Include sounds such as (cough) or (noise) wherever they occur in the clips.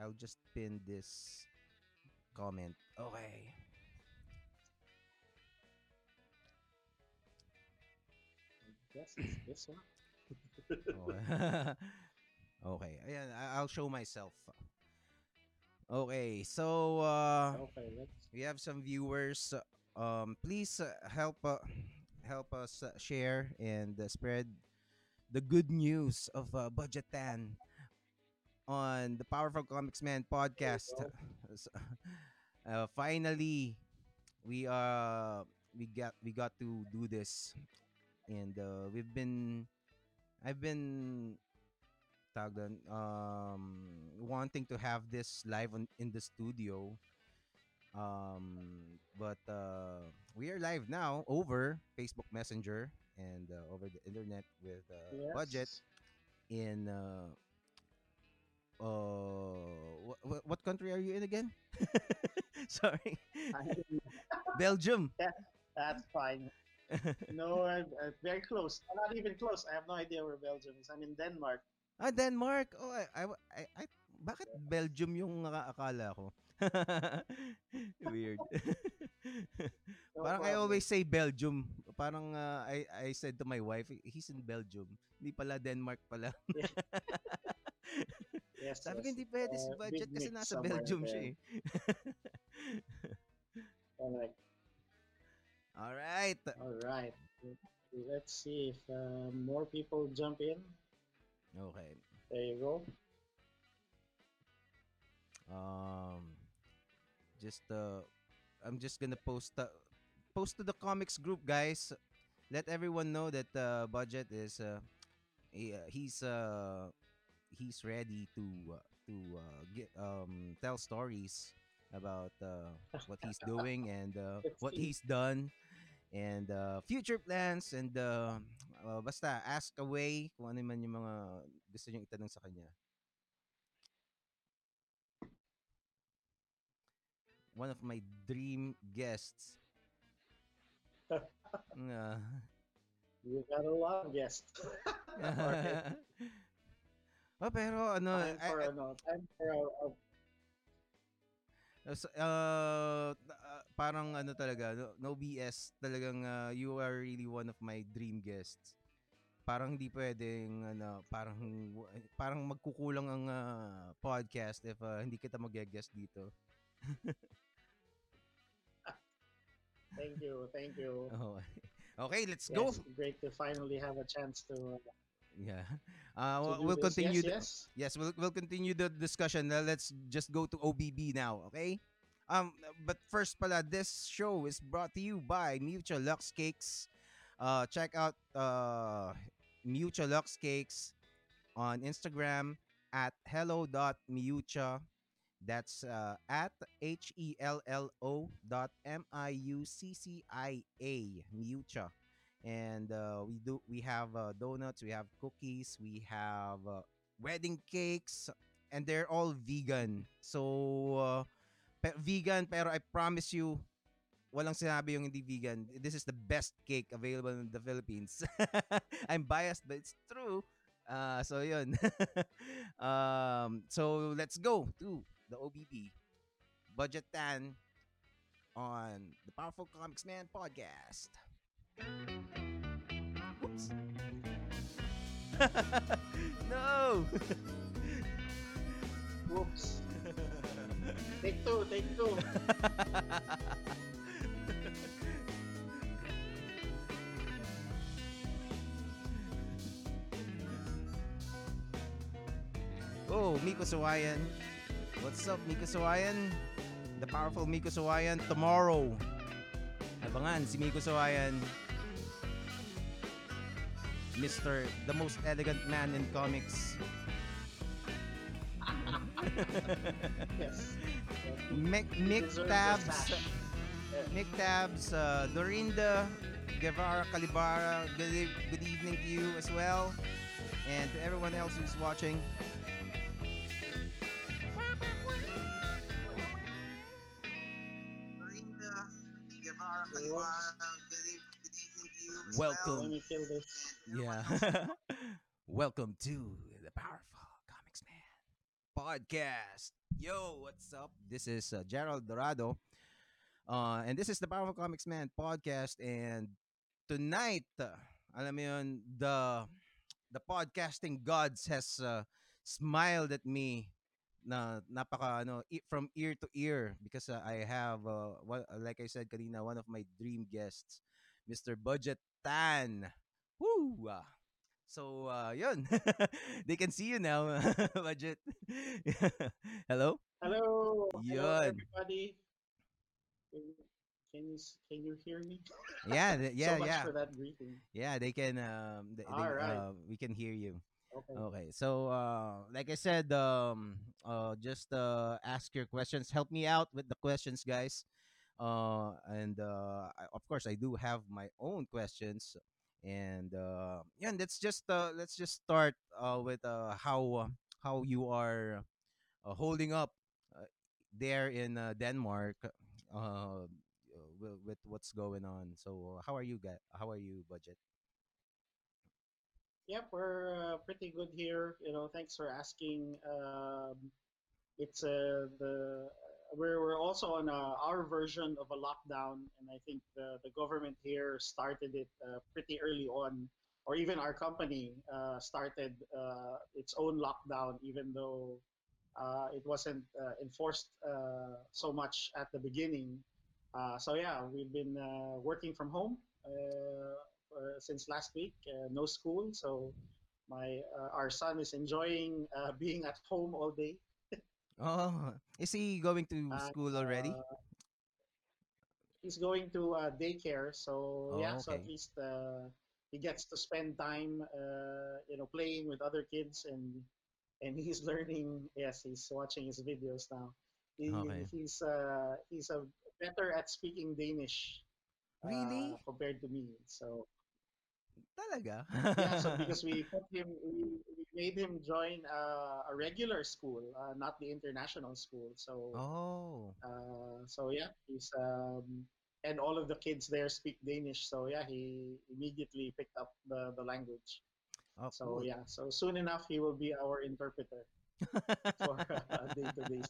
I'll just pin this comment. Okay. Yes, it's this one. Okay. (laughs) okay. Ayan, I'll show myself. Okay, so uh Okay, let's. we have some viewers. Um please uh, help uh, help us uh, share and uh, spread the good news of uh, Budjette Tan on the Powerful Komiksman podcast. (laughs) (laughs) uh, finally we uh we got we got to do this and uh, we've been I've been doon, um wanting to have this live on, in the studio um but uh we are live now over Facebook Messenger and uh, over the internet with uh, Yes. Budjette in uh uh what, what country are you in again (laughs) sorry (laughs) belgium That's fine. No, I'm, uh, very close. I'm not even close. I have no idea where Belgium is. I'm in Denmark. ah denmark oh I, I, I- I- bakit belgium yung nakakala ko (laughs) weird No parang I problem. always say Belgium. Parang uh, I I said to my wife, he's in Belgium. Hindi pala Denmark pala. Yes, Sabi ko yes. hindi pwede si Uh, Budjette kasi nasa Belgium siya eh. (laughs) Correct. All right. All right. Let's see if uh, more people jump in. Okay. There you go. Um just uh I'm just gonna post uh, post to the comics group guys. Let everyone know that uh, Budjette is uh, he, uh, he's uh he's ready to uh, to uh, get um tell stories about uh, what he's doing (laughs) and uh, what he's done and uh, future plans and uh, uh, basta ask away kung ano man yung mga gusto niyo itanong sa kanya. One of my dream guests. (laughs) uh, You got a lot of guests. (laughs) oh, pero ano, Time I- for, I- ano, time for a, a- As- uh, uh, parang ano talaga, no, no BS, talagang uh, you are really one of my dream guests. Parang hindi pwedeng ano, parang parang magkukulang ang uh, podcast if uh, hindi kita mag-guest dito. thank you, thank you. (laughs) Oh. Okay, let's go. Yes, great to finally have a chance to, uh, Yeah. (laughs) Uh, to we'll- continue the- Yes, yes. Yes, we'll, we'll continue the discussion. Now, let's just go to OBB now, okay? Um, but first pala, this show is brought to you by Mutual Lux Cakes. Uh, check out uh, Mutual Lux Cakes on Instagram at hello.miuccia. That's uh, at H E L L O dot M I U C C I A Miuccia. And uh, we do we have uh, donuts, we have cookies, we have uh, wedding cakes, and they're all vegan. So uh, vegan, pero I promise you, walang sinabi yung hindi vegan. This is the best cake available in the Philippines. (laughs) I'm biased, but it's true. Uh, so yun. (laughs) um, so let's go to the OBB Budjette on the Powerful Komiksman podcast. Oops. (laughs) no. (laughs) Whoops. Take two, take two. (laughs) oh, Miko Sawayan. What's up, Miko Sawayan? The powerful Miko Sawayan tomorrow. Abangan si Miko Sawayan. Mr. The most elegant man in comics. Yes. Mick, Tabs. sash. Nick Tabs, uh, Dorinda, Guevara, Calibara, good, e- good evening to you as well. And to everyone else who's watching. Welcome. Yeah. (laughs) Welcome to the Powerful Comics Man podcast. Yo, what's up? This is uh, Gerald Dorado, uh, and this is the Powerful Comics Man podcast. And tonight, uh, alam mo yun, the the podcasting gods has uh, smiled at me na napaka ano e- from ear to ear because uh, I have uh, one, like I said kanina one of my dream guests Mr. Budget Tan. Woo! So, uh, yun. (laughs) they can see you now, (laughs) Budjette. (laughs) Hello? Hello, hello Yun. everybody. Can, you can you hear me? Yeah, th- yeah, so much yeah. for that greeting. Yeah, they can um they, they, All right. uh, we can hear you. Okay. Okay. So, uh like I said, um uh just uh ask your questions. Help me out with the questions, guys. Uh and uh I, of course I do have my own questions and uh yeah, let's just uh let's just start uh with uh how uh, how you are uh, holding up uh, there in uh, Denmark uh with, with what's going on. So, uh, how are you guys? How are you, Budjette? Yep, we're uh, pretty good here. You know, thanks for asking. Um, it's uh, the we're we're also on uh, our version of a lockdown, and I think the the government here started it uh, pretty early on, or even our company uh, started uh, its own lockdown, even though uh, it wasn't enforced so much at the beginning. So yeah, we've been working from home. Since last week. No school, so my our son is enjoying (laughs) being at home all day. Oh, is he going to And, school already? uh, he's going to uh, daycare, so Oh, yeah, so at okay. least uh, he gets to spend time, uh, you know, playing with other kids, and and (laughs) he's learning. Yes, he's watching his videos now. He, Okay. He's uh, he's a better at speaking Danish Really? uh, compared to me. So Talaga? yeah, so (laughs) because we put him, we, we made him join uh, a regular school, uh, not the international school. So, oh. uh, so yeah, he's um, and all of the kids there speak Danish. So yeah, he immediately picked up the the language. Oh, So cool. yeah, so soon enough he will be our interpreter (laughs) for uh, (laughs)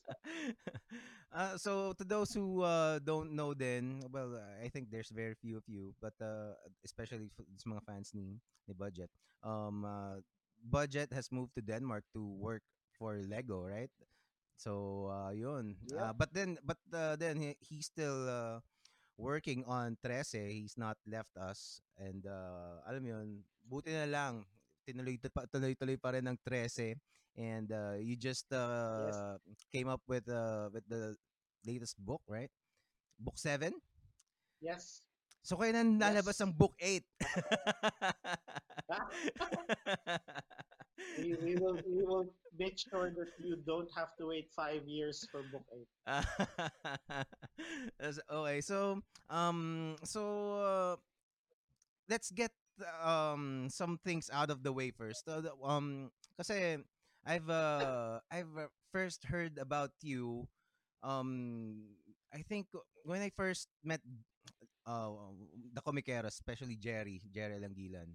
(laughs) uh, so to those who uh, don't know then, well, I think there's very few of you, but uh, especially f- sa mga fans ni, ni Budjette. Um, uh, Budjette has moved to Denmark to work for Lego, right? So, uh, yun. Uh, but then, but uh, then he, he's still uh, working on Trese. He's not left us. And uh, alam mo yun, buti na lang, tinuloy, pa, tuloy-tuloy pa rin ng Trese. And uh, you just Yes, uh, came up with uh, with the latest book, right? Book 7? yes, So kaya na lalabas ang yes. book 8. (laughs) we, we will we will make sure that you don't have to wait five years for book eight. (laughs) Okay, so um so uh, let's get um some things out of the way first. Uh, um kasi I've uh I've uh, first heard about you um I think when I first met uh the Comiqueros, especially Gerry, Gerry Alanguilan.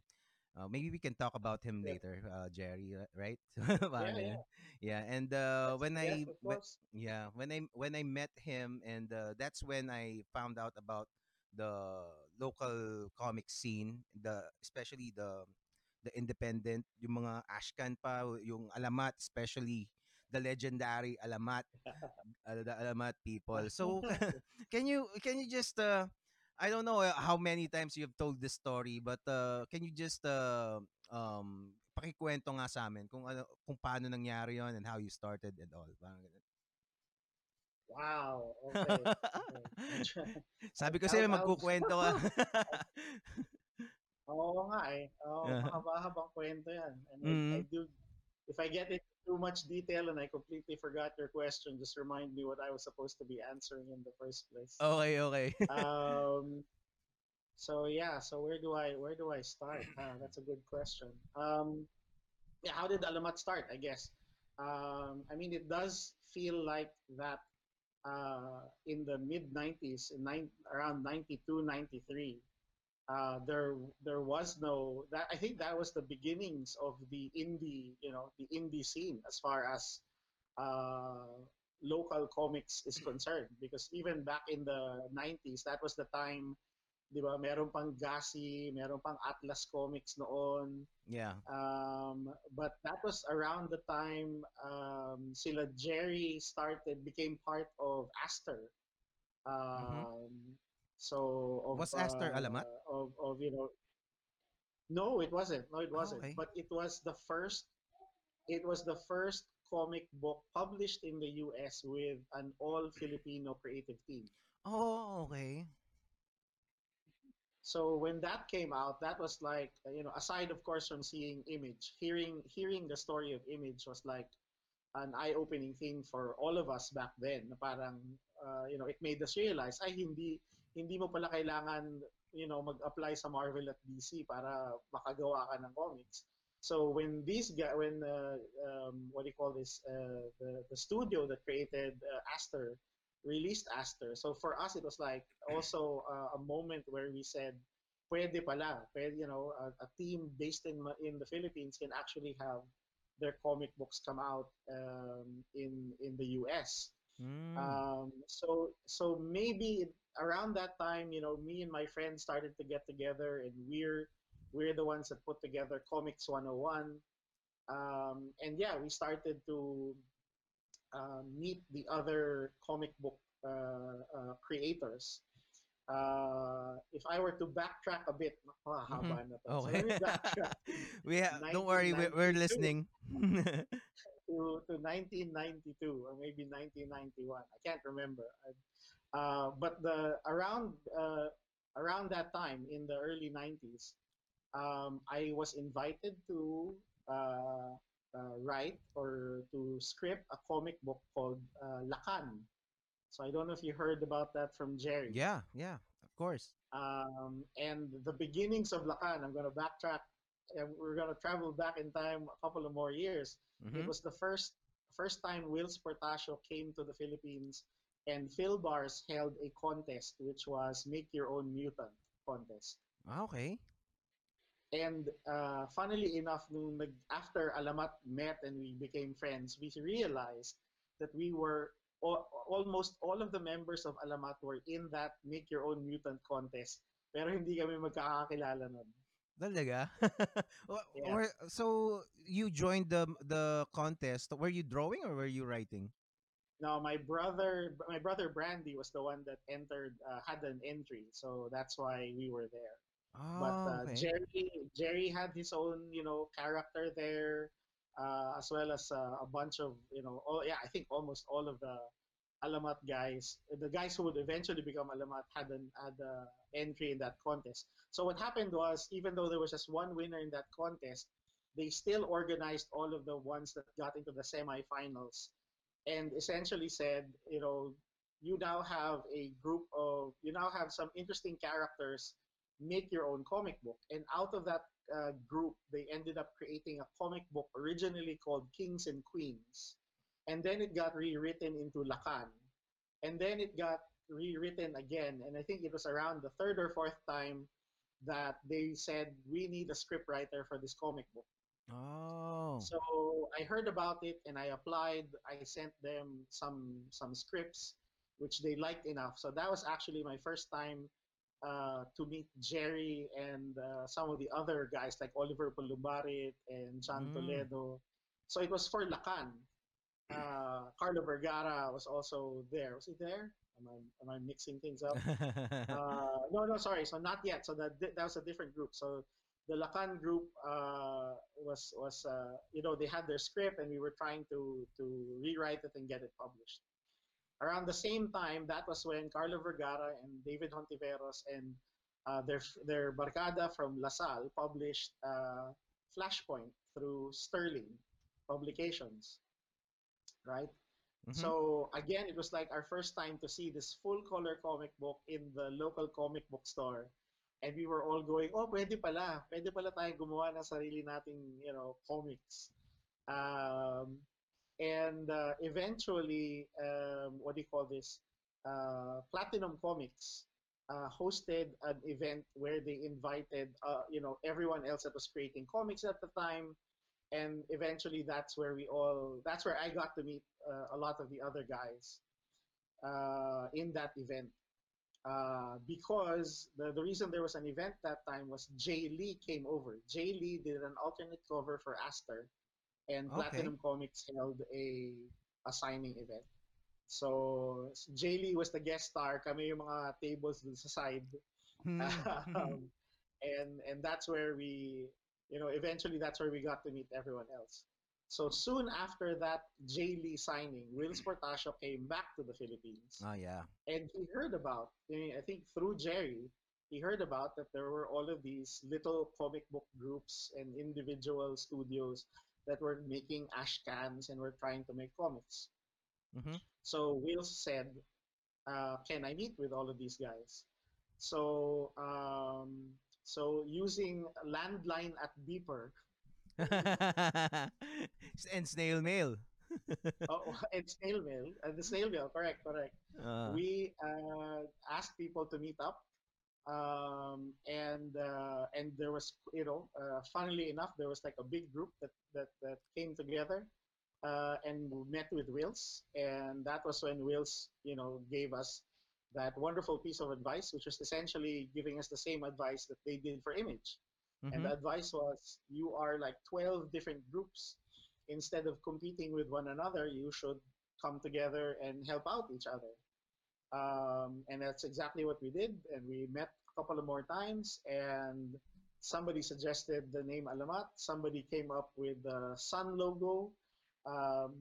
Uh, maybe we can talk about him Yeah, later, uh, Gerry, right? (laughs) yeah, yeah. yeah, and uh, when yes, I when, yeah, when I when I met him, and uh, that's when I found out about the local comic scene, the especially the the independent, yung mga Ashcan pa, yung Alamat, especially the legendary Alamat, uh, the Alamat people. So (laughs) (laughs) can you can you just uh, I don't know uh, how many times you've told this story, but uh, can you just uh, um pakikwento nga sa amin kung ano kung paano nangyari yon and how you started and all. Parang ganun. Wow. Okay. Okay. (laughs) Sabi ko sa'yo, magkukwento ka. Oo nga eh. Oo, Uh-huh. mahaba-habang kwento yan. And I, I mm do, if I get into too much detail and I completely forgot your question, just remind me what I was supposed to be answering in the first place. Okay, okay. Um, (laughs) so yeah, so where do I where do I start? Ah, that's a good question. Um, yeah, how did Alamat start? I guess. Um, I mean, it does feel like that uh, in the mid 90s, in nine, around 92, 93, uh, there there was no that I think that was the beginnings of the indie, you know, the indie scene as far as uh, local comics is concerned. Because even back in the 90s that was the time 'di ba meron pang Gasi meron pang Atlas Comics noon. Yeah. um, but that was around the time um, sila Gerry started became part of Aster. Um, so of, Was Aster uh, Alamat? of, of you know no it wasn't no it Ah, wasn't okay. but it was the first it was the first comic book published in the US with an all Filipino creative team. Oh, okay. So when that came out, that was like you know, aside of course from seeing Image, hearing hearing the story of Image was like an eye-opening thing for all of us back then. Parang uh, you know, it made us realize ay hindi hindi mo pala kailangan you know mag-apply sa Marvel at DC para makagawa ka ng comics. So when these guy, when uh, um, what do you call this, uh, the the studio that created uh, Aster released Aster. So for us, it was like also uh, a moment where we said, pwede pala, pwede, you know, a, a team based in in the Philippines can actually have their comic books come out um, in in the U.S. Mm. Um, so so maybe around that time, you know, me and my friends started to get together, and we're we're the ones that put together Comics 101. Um, and yeah, we started to uh, meet the other comic book uh, uh, creators. Uh, if I were to backtrack a bit, na to. So Okay. let me (laughs) backtrack we ha- don't worry, we're, we're listening. (laughs) to, to 1992 or maybe 1991. I can't remember. Uh, but the around uh, around that time in the early 90s, um, I was invited to uh, uh, write or to script a comic book called uh, Lakan. So I don't know if you heard about that from Gerry. yeah, yeah, of course. Um, and the beginnings of Lakan, I'm going to backtrack and we're going to travel back in time a couple of more years. It Mhm. was the first first time Whilce Portacio came to the Philippines and Fil-Bars held a contest which was Make Your Own Mutant contest. Ah, okay. And uh, funnily enough, nung nag, after Alamat met and we became friends, we realized that we were al- almost all of the members of Alamat were in that Make Your Own Mutant contest. Pero hindi kami magkakakilala nun. Talaga? (laughs) Yeah. were- so you joined the the contest. Were you drawing or were you writing? No, my brother, my brother Brandy was the one that entered, uh, had an entry, so that's why we were there. But Oh, uh, okay. Gerry, Gerry had his own, you know, character there, uh, as well as uh, a bunch of, you know, oh yeah, I think almost all of the Alamat guys, the guys who would eventually become Alamat, had an had a entry in that contest. So what happened was, even though there was just one winner in that contest, they still organized all of the ones that got into the semifinals, and essentially said, you know, you now have a group of, you now have some interesting characters make your own comic book. And out of that uh, group, they ended up creating a comic book originally called Kings and Queens. And then it got rewritten into Lakan. And then it got rewritten again. And I think it was around the third or fourth time that they said, we need a script writer for this comic book. Oh. So I heard about it and I applied. I sent them some some scripts, which they liked enough. So that was actually my first time uh, to meet Gerry and uh, some of the other guys like Oliver Pulumbarit and John Mm. Toledo. So it was for Lakan. Uh, Carlo Vergara was also there. Was he there? Am I am I mixing things up? (laughs) uh, no, no, sorry. So not yet. So that that was a different group. So the Lakan group uh, was was uh, you know they had their script and we were trying to to rewrite it and get it published. Around the same time, that was when Carlo Vergara and David Hontiveros and uh, their their barcada from LaSalle published uh, Flashpoint through Sterling Publications, right? Mhm. So again, it was like our first time to see this full color comic book in the local comic book store. And we were all going, oh, pwede pala. Pwede pala tayo gumawa ng sarili nating, you know, comics. Um, and uh, eventually, um, what do you call this? Uh, Platinum Comics uh, hosted an event where they invited, uh, you know, everyone else that was creating comics at the time and eventually that's where we all that's where i got to meet uh, a lot of the other guys uh, in that event. Uh, because the, the reason there was an event that time was Jae Lee came over. Jae Lee did an alternate cover for Aster, and Okay. Platinum Comics held a, a signing event. So Jae Lee was the guest star. Kami yung mga tables dun sa side. Hmm. (laughs) um, and and that's where we you know eventually that's where we got to meet everyone else so soon after that Jae Lee signing Whilce (clears throat) Portacio came back to the Philippines oh yeah. and he heard about I mean, I think through Gerry he heard about that there were all of these little comic book groups and individual studios that were making ash cans and were trying to make comics Mhm. so Whilce said, uh, "Can I meet with all of these guys?" So, um, so using landline at Beeper, (laughs) and snail mail. (laughs) oh, and snail mail, uh, the snail mail, correct, correct. Uh, we uh, asked people to meet up, um, and uh, and there was, you know, uh, funnily enough, there was like a big group that that, that came together. Uh, and we met with Whilce, and that was when Whilce, you know, gave us that wonderful piece of advice, which was essentially giving us the same advice that they did for Image. And mhm. the advice was you are like 12 different groups. Instead of competing with one another, you should come together and help out each other. Um, and that's exactly what we did. And we met a couple of more times, and somebody suggested the name Alamat. Somebody came up with the sun logo. Um,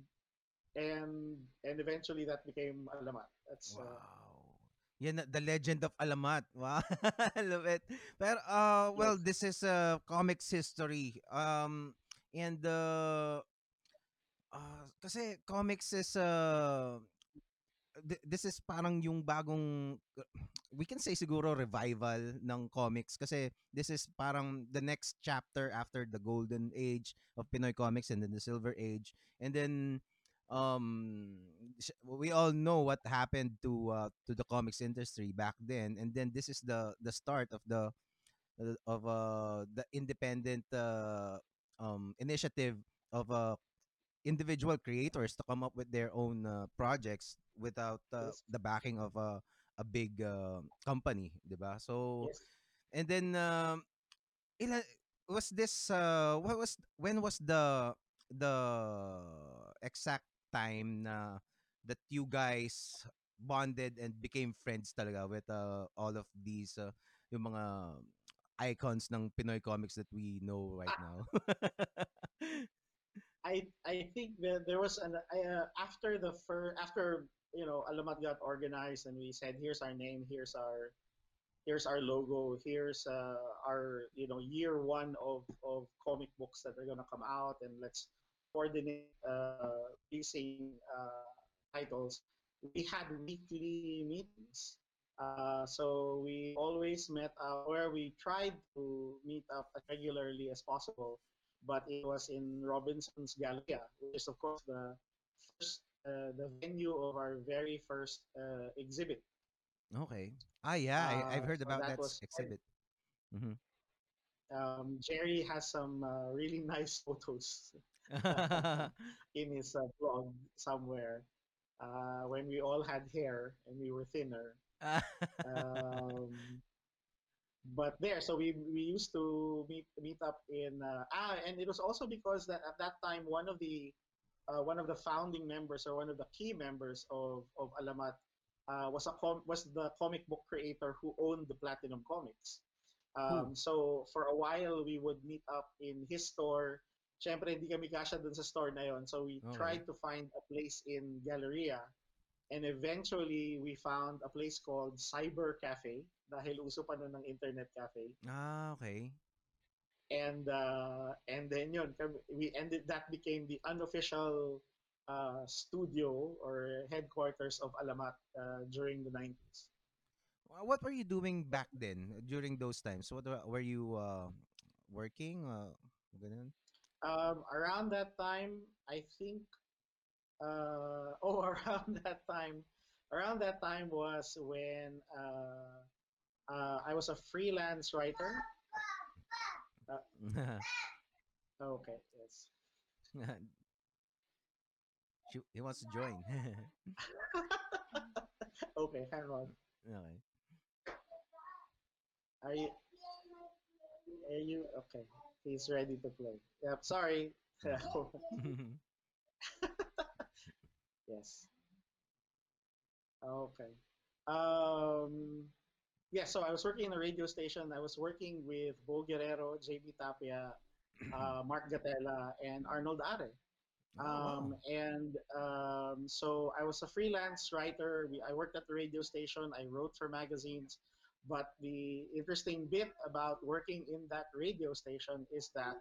and and eventually that became Alamat. That's uh, Wow. Yan, the legend of Alamat. (laughs) Wow. I love it. Pero, uh, well, Yes. this is uh, comics history. Um, and, uh, uh, kasi comics is, uh, th- this is parang yung bagong, we can say siguro revival ng comics kasi this is parang the next chapter after the golden age of Pinoy comics and then the silver age. And then, um sh- we all know what happened to uh, to the comics industry back then and then this is the the start of the uh, of uh the independent uh, um initiative of uh individual creators to come up with their own uh, projects without uh, Yes. the backing of a a big uh, company, 'di ba? So yes. and then um ila, was this uh what was when was the the exact time na that you guys bonded and became friends talaga with uh, all of these uh, yung mga icons ng Pinoy comics that we know right now. I I think that there was an uh, after the fir- after you know Alamat got organized and we said here's our name here's our here's our logo here's uh, our you know year one of of comic books that are gonna come out and let's coordinate uh, releasing uh, titles. We had weekly meetings. Uh, so we always met up where we tried to meet up as regularly as possible but it was in Robinson's Galleria, which is of course the first, uh, the venue of our very first uh, exhibit. okay. Ah yeah, I, I've Uh, heard so about that that was quite- exhibit. Um, Gerry has some uh, really nice photos (laughs) in his uh, blog somewhere uh, when we all had hair and we were thinner. (laughs) Um, but there, so we we used to meet meet up in uh, ah, and it was also because that at that time one of the uh, one of the founding members or one of the key members of of Alamat uh, was a com- was the comic book creator who owned the Platinum Comics. Um, so for a while we would meet up in his store. Siyempre, hindi kami kasya dun sa store na yon. So we Okay. tried to find a place in Galleria and eventually we found a place called Cyber Cafe dahil uso pa nun ng internet cafe ah, okay. and uh, and then yun we ended that became the unofficial uh, studio or headquarters of Alamat uh, during the 90s Wha- What were you doing back then during those times? What were were you uh, working? Uh, ganun? um, around that time I think uh, (laughs) oh around that time around that time was when uh, uh, I was a freelance writer (laughs) okay yes (laughs) She, he wants to join. okay, hang on. okay. Are you? Are you okay? He's ready to play. Yep. Sorry. (laughs) yes. Okay. Um. Yeah. So I was working in a radio station. I was working with Bo Guerrero, JB Tapia, uh, (clears throat) Mark Gatella, and Arnold Arre. Oh, Um, wow. and um, so I was a freelance writer. We, I worked at the radio station. I wrote for magazines. But the interesting bit about working in that radio station is that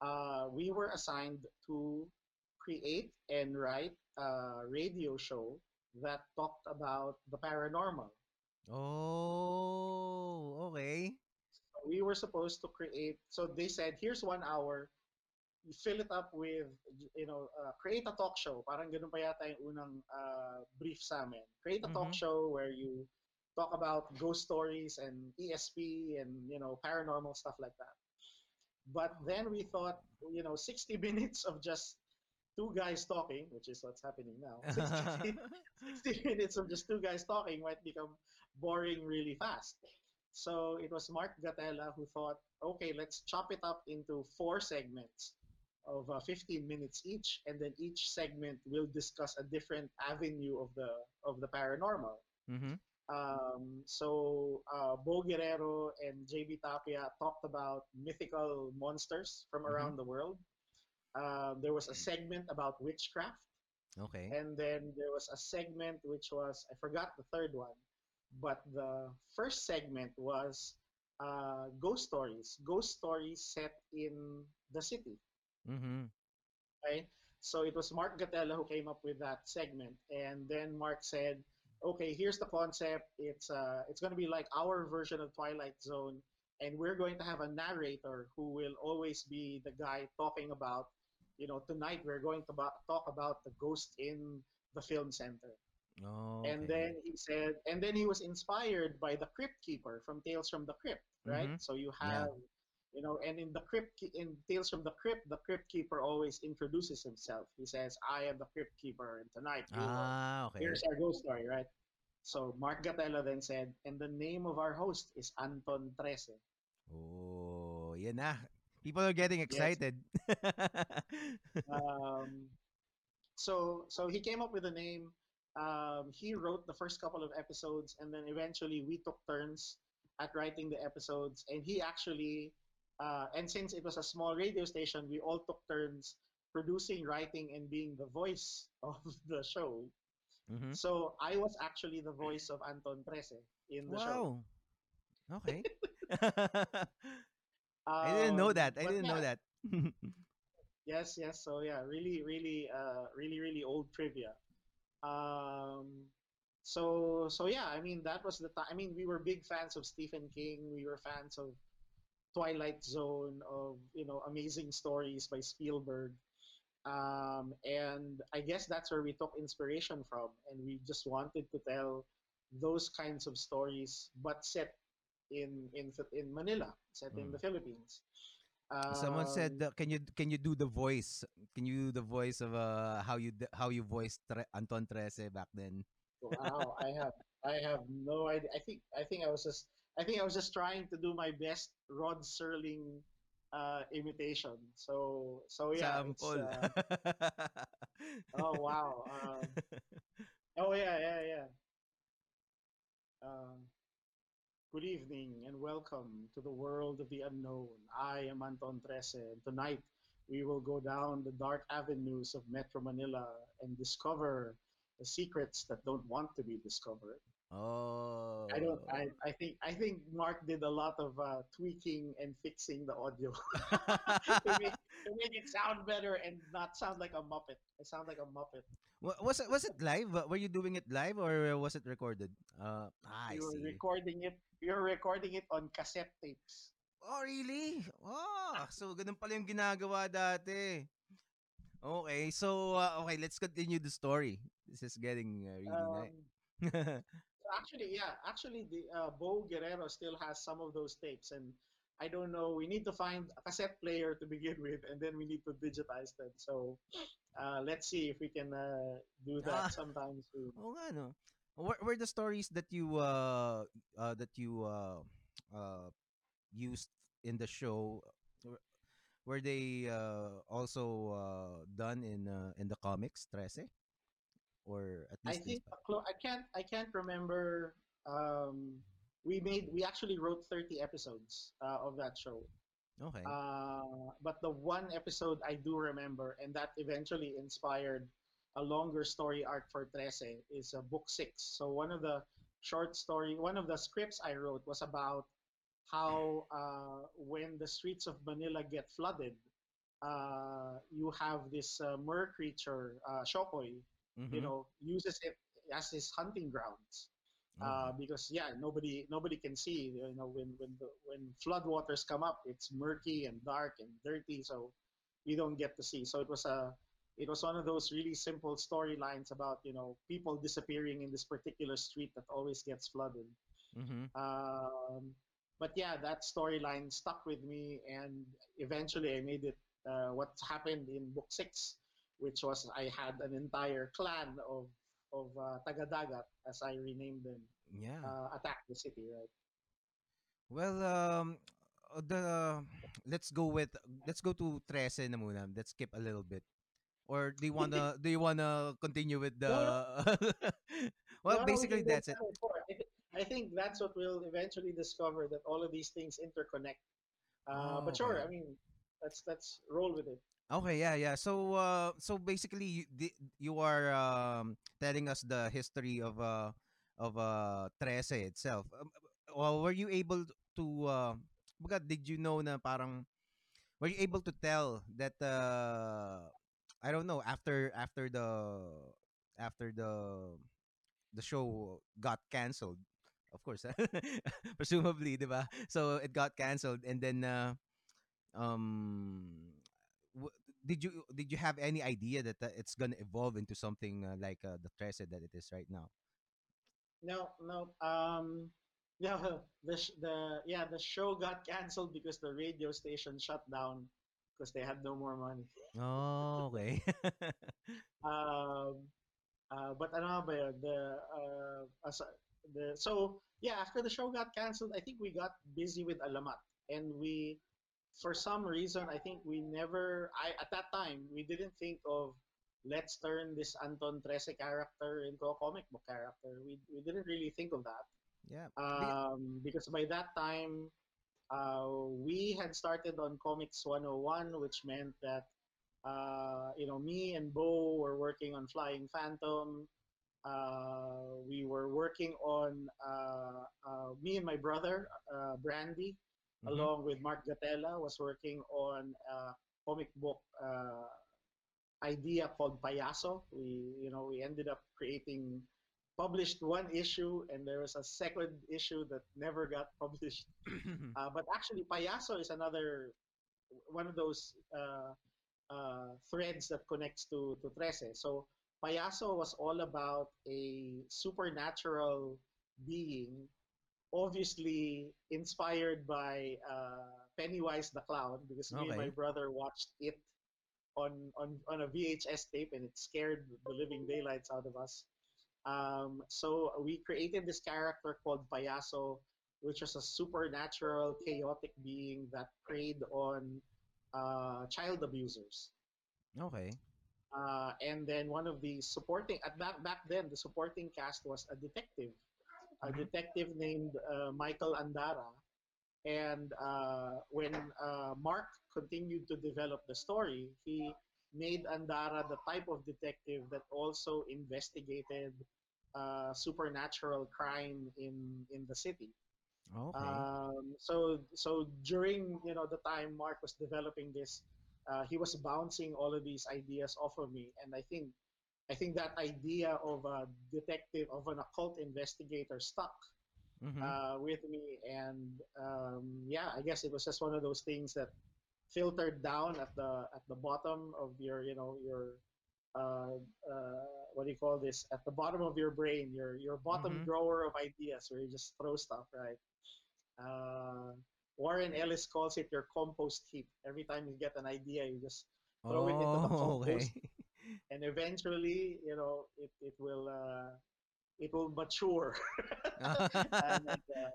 uh, we were assigned to create and write a radio show that talked about the paranormal. Oh, okay. We were supposed to create, so they said, here's one hour, you fill it up with, you know, uh, create a talk show. Parang ganun pa yata yung unang uh, brief sa amin. Create a talk Mhm. show where you talk about ghost stories and ESP and, you know, paranormal stuff like that. But then we thought, you know, 60 (laughs) minutes of just two guys talking, which is what's happening now. (laughs) 60, 60 minutes of just two guys talking might become boring really fast. So it was Mark Gatella who thought, okay, let's chop it up into four segments of uh, 15 minutes each, and then each segment will discuss a different avenue of the of the paranormal. mm-hmm. Um, so uh, Bo Guerrero and JB Tapia talked about mythical monsters from Mhm. around the world. Um, there was a segment about witchcraft. Okay. And then there was a segment which was I forgot the third one, but the first segment was uh, ghost stories. Ghost stories set in the city. Mm-hmm. Okay, so it was Mark Gatella who came up with that segment, and then Mark said, "Okay, here's the concept. It's uh, it's going to be like our version of Twilight Zone, and we're going to have a narrator who will always be the guy talking about, you know, tonight we're going to ba- talk about the ghost in the film center." Oh, And then he said, and then he was inspired by the Crypt Keeper from Tales from the Crypt, right? Mhm. So you Yeah. You know, and in the Crypt, in Tales from the Crypt, the Crypt Keeper always introduces himself. He says, "I am the Crypt Keeper, and tonight Ah, okay. here's our ghost story, right?" So Mark Gatella then said, and the name of our host is Anton Trese. Oh, yeah, na. People are getting Yes. excited. (laughs) um, so so he came up with a name. Um, he wrote the first couple of episodes, and then eventually we took turns at writing the episodes. And he actually, uh, and since it was a small radio station, we all took turns producing, writing, and being the voice (laughs) of the show. Mhm. So I was actually the voice of Anton Trese in the show. Wow. Okay. (laughs) (laughs) I didn't know Um, that. I didn't know that. Yes, yes. So yeah, really, really, uh, really, really old trivia. Um, so so yeah, I mean that was the time. I mean we were big fans of Stephen King. We were fans of Twilight Zone, of you know amazing stories by Spielberg. Um, and I guess that's where we took inspiration from, and we just wanted to tell those kinds of stories, but set in in in Manila, set in Mm. the Philippines. Someone said, Um, uh, "Can you can you do the voice? Can you do the voice of uh how you how you voiced Tre- Anton Trese back then?" Wow, I have I have no idea. I think I think I was just I think I was just trying to do my best Rod Serling uh, imitation. So so yeah, Sample. uh, (laughs) oh wow. Um, oh yeah yeah yeah. Um, good evening and welcome to the world of the unknown. I am Anton Trese, and tonight we will go down the dark avenues of Metro Manila and discover the secrets that don't want to be discovered. Oh. I don't. I, I think. I think Mark did a lot of uh, tweaking and fixing the audio (laughs) to, make, to make it sound better and not sound like a muppet. I sound like a muppet. Wa- was it was it live? Were you doing it live or was it recorded? Uh, ah, I you were see. recording it. You're recording it on cassette tapes. Oh, really? Oh, so ganun pala yung ginagawa dati. Okay, so uh, okay, let's continue the story. This is getting uh, really Um, nice. (laughs) actually, yeah. Actually, the uh, Bo Guerrero still has some of those tapes, and I don't know. We need to find a cassette player to begin (laughs) with, and then we need to digitize them. So, uh, let's see if we can uh, do Ah, that sometime soon. oh nga no. Were, were the stories that you uh, uh that you uh uh used in the show were, were they uh also uh done in uh, in the comics, Trese? Or at I think clo- I can't I can't remember. Um, we made we actually wrote 30 episodes uh, of that show. Okay. Uh, but the one episode I do remember, and that eventually inspired a longer story arc for Trese, is uh, book six. So one of the short story, one of the scripts I wrote was about how uh, when the streets of Manila get flooded, uh, you have this uh, mer creature, uh, Shokoy, you Mhm. know, uses it as his hunting grounds uh, because yeah, nobody nobody can see. You know, when when the when floodwaters come up, it's murky and dark and dirty, so you don't get to see. So it was a it was one of those really simple storylines about you know people disappearing in this particular street that always gets flooded. Mhm. Um, but yeah, that storyline stuck with me, and eventually I made it. Uh, what happened in book six, which was I had an entire clan of of uh, Tagadagat, as I renamed them, Yeah. uh, attack the city. Right? Well, um, uh, the let's go with let's go to Trese na muna. Let's skip a little bit. Or do you wanna (laughs) do you wanna continue with the? Well, (laughs) no, no, we basically that's it. back and forth. I, I think that's what we'll eventually discover that all of these things interconnect. Uh, Oh, but sure, okay. I mean, let's let's roll with it. Okay, yeah, yeah. So, uh, so basically, you you are um telling us the history of uh of uh Trese itself. Um, well, were you able to uh, did you know na parang were you able to tell that uh I don't know after after the after the the show got canceled of course (laughs) presumably diba so it got canceled and then uh, um did you did you have any idea that uh, it's gonna evolve into something uh, like uh, the Trese that it is right now No, no. Um, (laughs) yeah, the sh- the yeah the show got canceled because the radio station shut down because they had no more money. oh okay (laughs) Um, uh, but ano ba yun? The uh, as, the so yeah after the show got canceled, I think we got busy with Alamat, and we for some reason I think we never I at that time we didn't think of let's turn this Anton Trese character into a comic book character. We we didn't really think of that yeah um, because by that time uh, we had started on Comics 101, which meant that uh, you know me and Bo were working on Flying Phantom. Uh, we were working on uh, uh, me and my brother uh, Brandy, mhm. along with Mark Gatella, was working on a comic book uh, idea called Payaso. We you know we ended up creating published one issue and there was a second issue that never got (laughs) published. (laughs) Uh, but actually, Payaso is another one of those uh, uh, threads that connects to to Trese. So Payaso was all about a supernatural being, obviously inspired by uh, Pennywise the Clown, because me and my brother watched it on on on a VHS tape, and it scared the living daylights out of us. Um, so we created this character called Payaso, which was a supernatural, chaotic being that preyed on uh, child abusers. okay Uh, and then one of the supporting at back back then, the supporting cast was a detective, a Mhm. detective named uh, Michael Andara. And uh, when uh, Mark continued to develop the story, he made Andara the type of detective that also investigated uh, supernatural crime in in the city. okay Um, so so during you know the time Mark was developing this, uh, he was bouncing all of these ideas off of me, and I think I think that idea of a detective of an occult investigator stuck mm-hmm. uh, with me, and um, yeah, I guess it was just one of those things that filtered down at the at the bottom of your you know your uh, uh, what do you call this at the bottom of your brain your your bottom Mm-hmm. drawer of ideas where you just throw stuff right uh, Warren Ellis calls it your compost heap. Every time you get an idea, you just throw it into the oh compost (laughs) and eventually, you know, it it will uh, it will mature, (laughs) and, uh,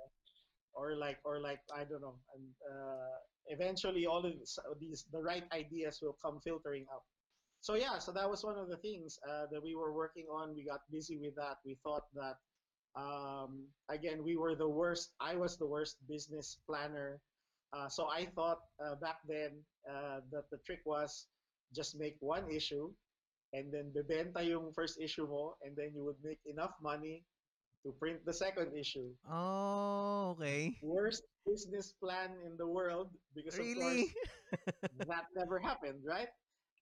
or like or like I don't know, and uh, eventually all of these the right ideas will come filtering up. So yeah, so that was one of the things uh, that we were working on. We got busy with that. We thought that um, again we were the worst. I was the worst business planner. Uh, so I thought uh, back then uh, that the trick was just make one issue and then bebenta yung first issue mo and then you would make enough money to print the second issue. Oh, okay. Worst business plan in the world because really? of course (laughs) that never happened, right?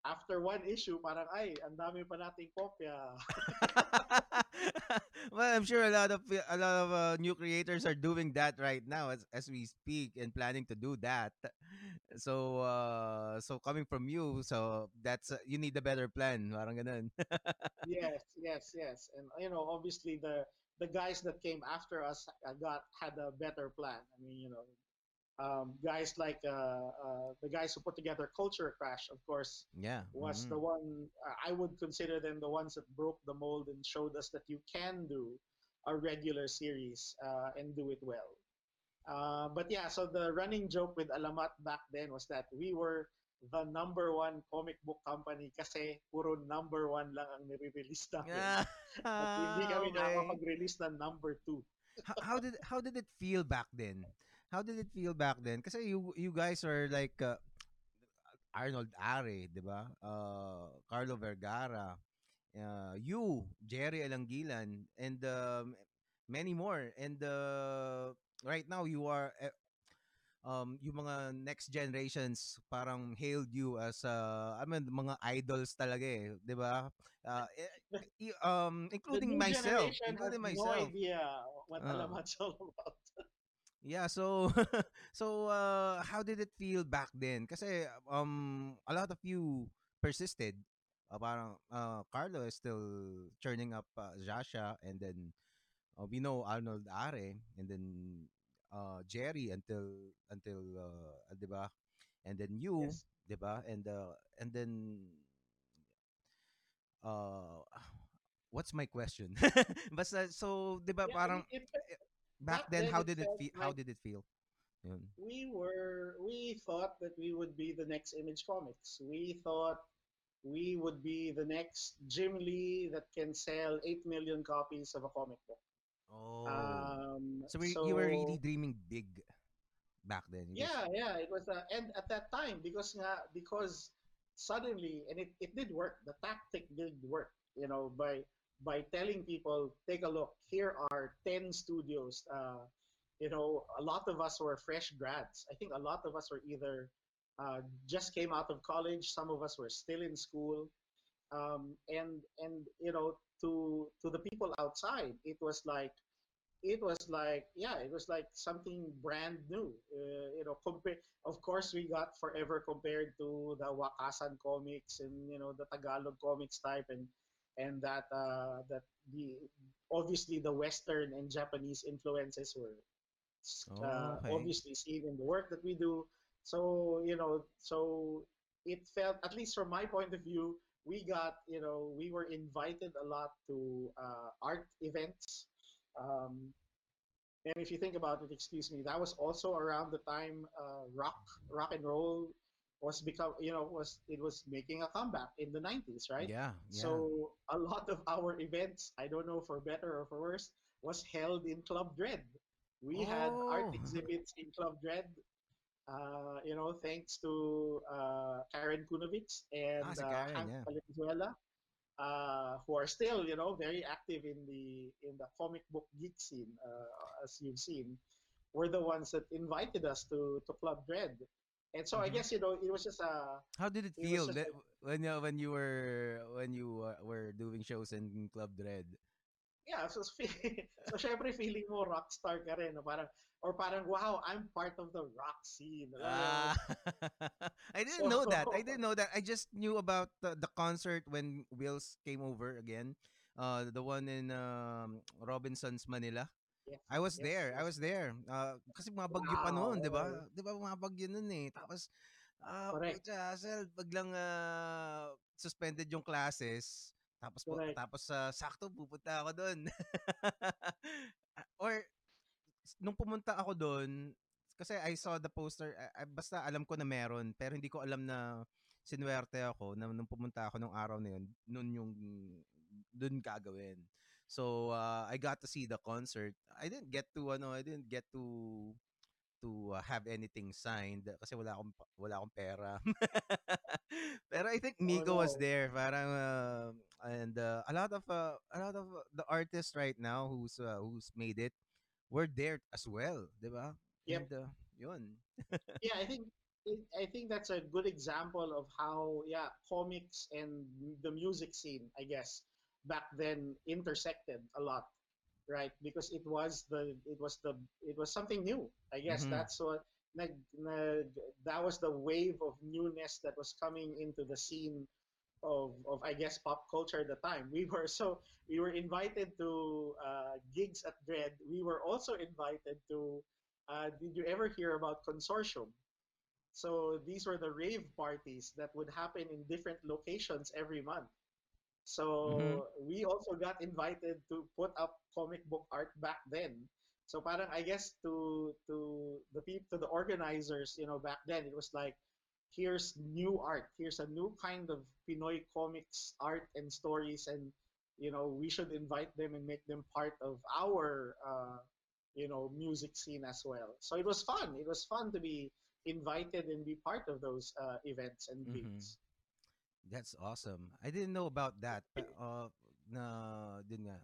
After one issue, parang ay, ang dami pa nating kopya. (laughs) well, I'm sure a lot of a lot of uh, new creators are doing that right now as as we speak and planning to do that. So uh so coming from you, so that's uh, you need a better plan, parang ganun. yes, yes, yes. And you know, obviously the the guys that came after us uh, got had a better plan. I mean, you know, um, guys like uh, uh, the guys who put together Culture Crash, of course, yeah, was mm-hmm. the one uh, I would consider them the ones that broke the mold and showed us that you can do a regular series uh, and do it well. Uh, but yeah, so the running joke with Alamat back then was that we were the number one comic book company kasi puro number one lang ang nire-release (laughs) namin. Yeah. At hindi kami okay. nakakapag-release ng number two. how, how did how did it feel back then? How did it feel back then? Kasi you you guys are like uh, Arnold Arre, 'di ba? Uh, Carlo Vergara, uh, you, Gerry Alanguilan and um, many more. And uh, right now you are uh, um yung mga next generations parang hailed you as uh, I mean mga idols talaga eh, 'di ba? Uh, (laughs) um including myself, including myself. No idea what uh, (laughs) all about. Yeah, so (laughs) so uh how did it feel back then? Kasi um a lot of you persisted. Uh, parang uh, Carlo is still churning up uh, Zsazsa and then uh, we know Arnold Arre and then uh, Gerry until until uh, 'di ba? And then you, yes. 'di ba? And uh, and then uh what's my question? (laughs) Basta so 'di ba yeah, parang it, it, back, then, then how did it feel? Like, how did it feel? Yun. We were we thought that we would be the next Image Comics. We thought we would be the next Jim Lee that can sell 8 million copies of a comic book. Oh. Um, so, we, so you were really dreaming big back then. Yeah, yeah. It was, uh, and at that time, because nga, because suddenly, and it, it did work. The tactic did work. You know, by by telling people, take a look. Here are ten studios. Uh, you know, a lot of us were fresh grads. I think a lot of us were either uh, just came out of college. Some of us were still in school. Um, and and you know to to the people outside it was like it was like yeah it was like something brand new uh, you know compare of course we got forever compared to the wakasan comics and you know the tagalog comics type and and that uh, that the obviously the western and japanese influences were uh, okay. obviously seen in the work that we do so you know so it felt at least from my point of view we got, you know, we were invited a lot to uh, art events. Um, and if you think about it, excuse me, that was also around the time uh, rock, rock and roll was become, you know, was it was making a comeback in the 90s, right? Yeah, yeah. So a lot of our events, I don't know for better or for worse, was held in Club Dredd. We oh. had art oh. exhibits in Club Dredd uh, you know, thanks to uh, Karen Kunawicz and ah, uh, Karen, Hank yeah. Valenzuela, uh, who are still, you know, very active in the in the comic book geek scene, uh, as you've seen, were the ones that invited us to to Club Dredd. And so mm-hmm. I guess you know it was just a. How did it, it feel that, a, when you when you were when you were doing shows in Club Dredd? Yeah, so, (laughs) so syempre feeling mo rockstar ka rin. No? Parang, or parang, wow, I'm part of the rock scene. Ah. (laughs) I didn't so, know that. I (laughs) didn't know that. I just knew about the, the concert when Wills came over again. Uh, the one in um, Robinson's Manila. Yes, I was yes, there. I was there. Uh, kasi mga bagyo wow. pa noon, 'di ba? 'Di ba mga bagyo noon eh. Tapos Ah, Correct. hassle biglang, ah, suspended yung classes tapos po Correct. tapos, ah, sakto pupunta ako. (laughs) Ah, or nung pumunta ako dun, kasi I saw the poster, ah, ah, basta alam ko na meron pero hindi ko alam na sinuwerte ako na nung pumunta ako nung araw na yun, nun yung dun gagawin. So, uh, I got to see the concert. I didn't get to ano, I didn't get to to uh, have anything signed kasi wala akong wala akong pera. (laughs) Pero I think Oh Mico was there parang uh, and uh, a lot of uh, a lot of the artists right now who's uh, who's made it were there as well, 'di ba? Yep. And uh, yun. Yeah, I (laughs) think I think that's a good example of how yeah comics and the music scene, I guess, back then intersected a lot, right? Because it was the it was the it was something new. I guess Mhm. that's what nag, nag, that was the wave of newness that was coming into the scene of, of I guess pop culture at the time. We were so we were invited to uh, gigs at Dredd. We were also invited to. Uh, did you ever hear about Consortium? So these were the rave parties that would happen in different locations every month. So we also got invited to put up comic book art back then. So parang I guess to to the people to the organizers, you know, back then it was like here's new art, here's a new kind of Pinoy comics art and stories and you know, we should invite them and make them part of our uh, you know, music scene as well. So it was fun. It was fun to be invited and be part of those uh, events and Mhm. gigs. That's awesome. I didn't know about that. Uh, na dun nga.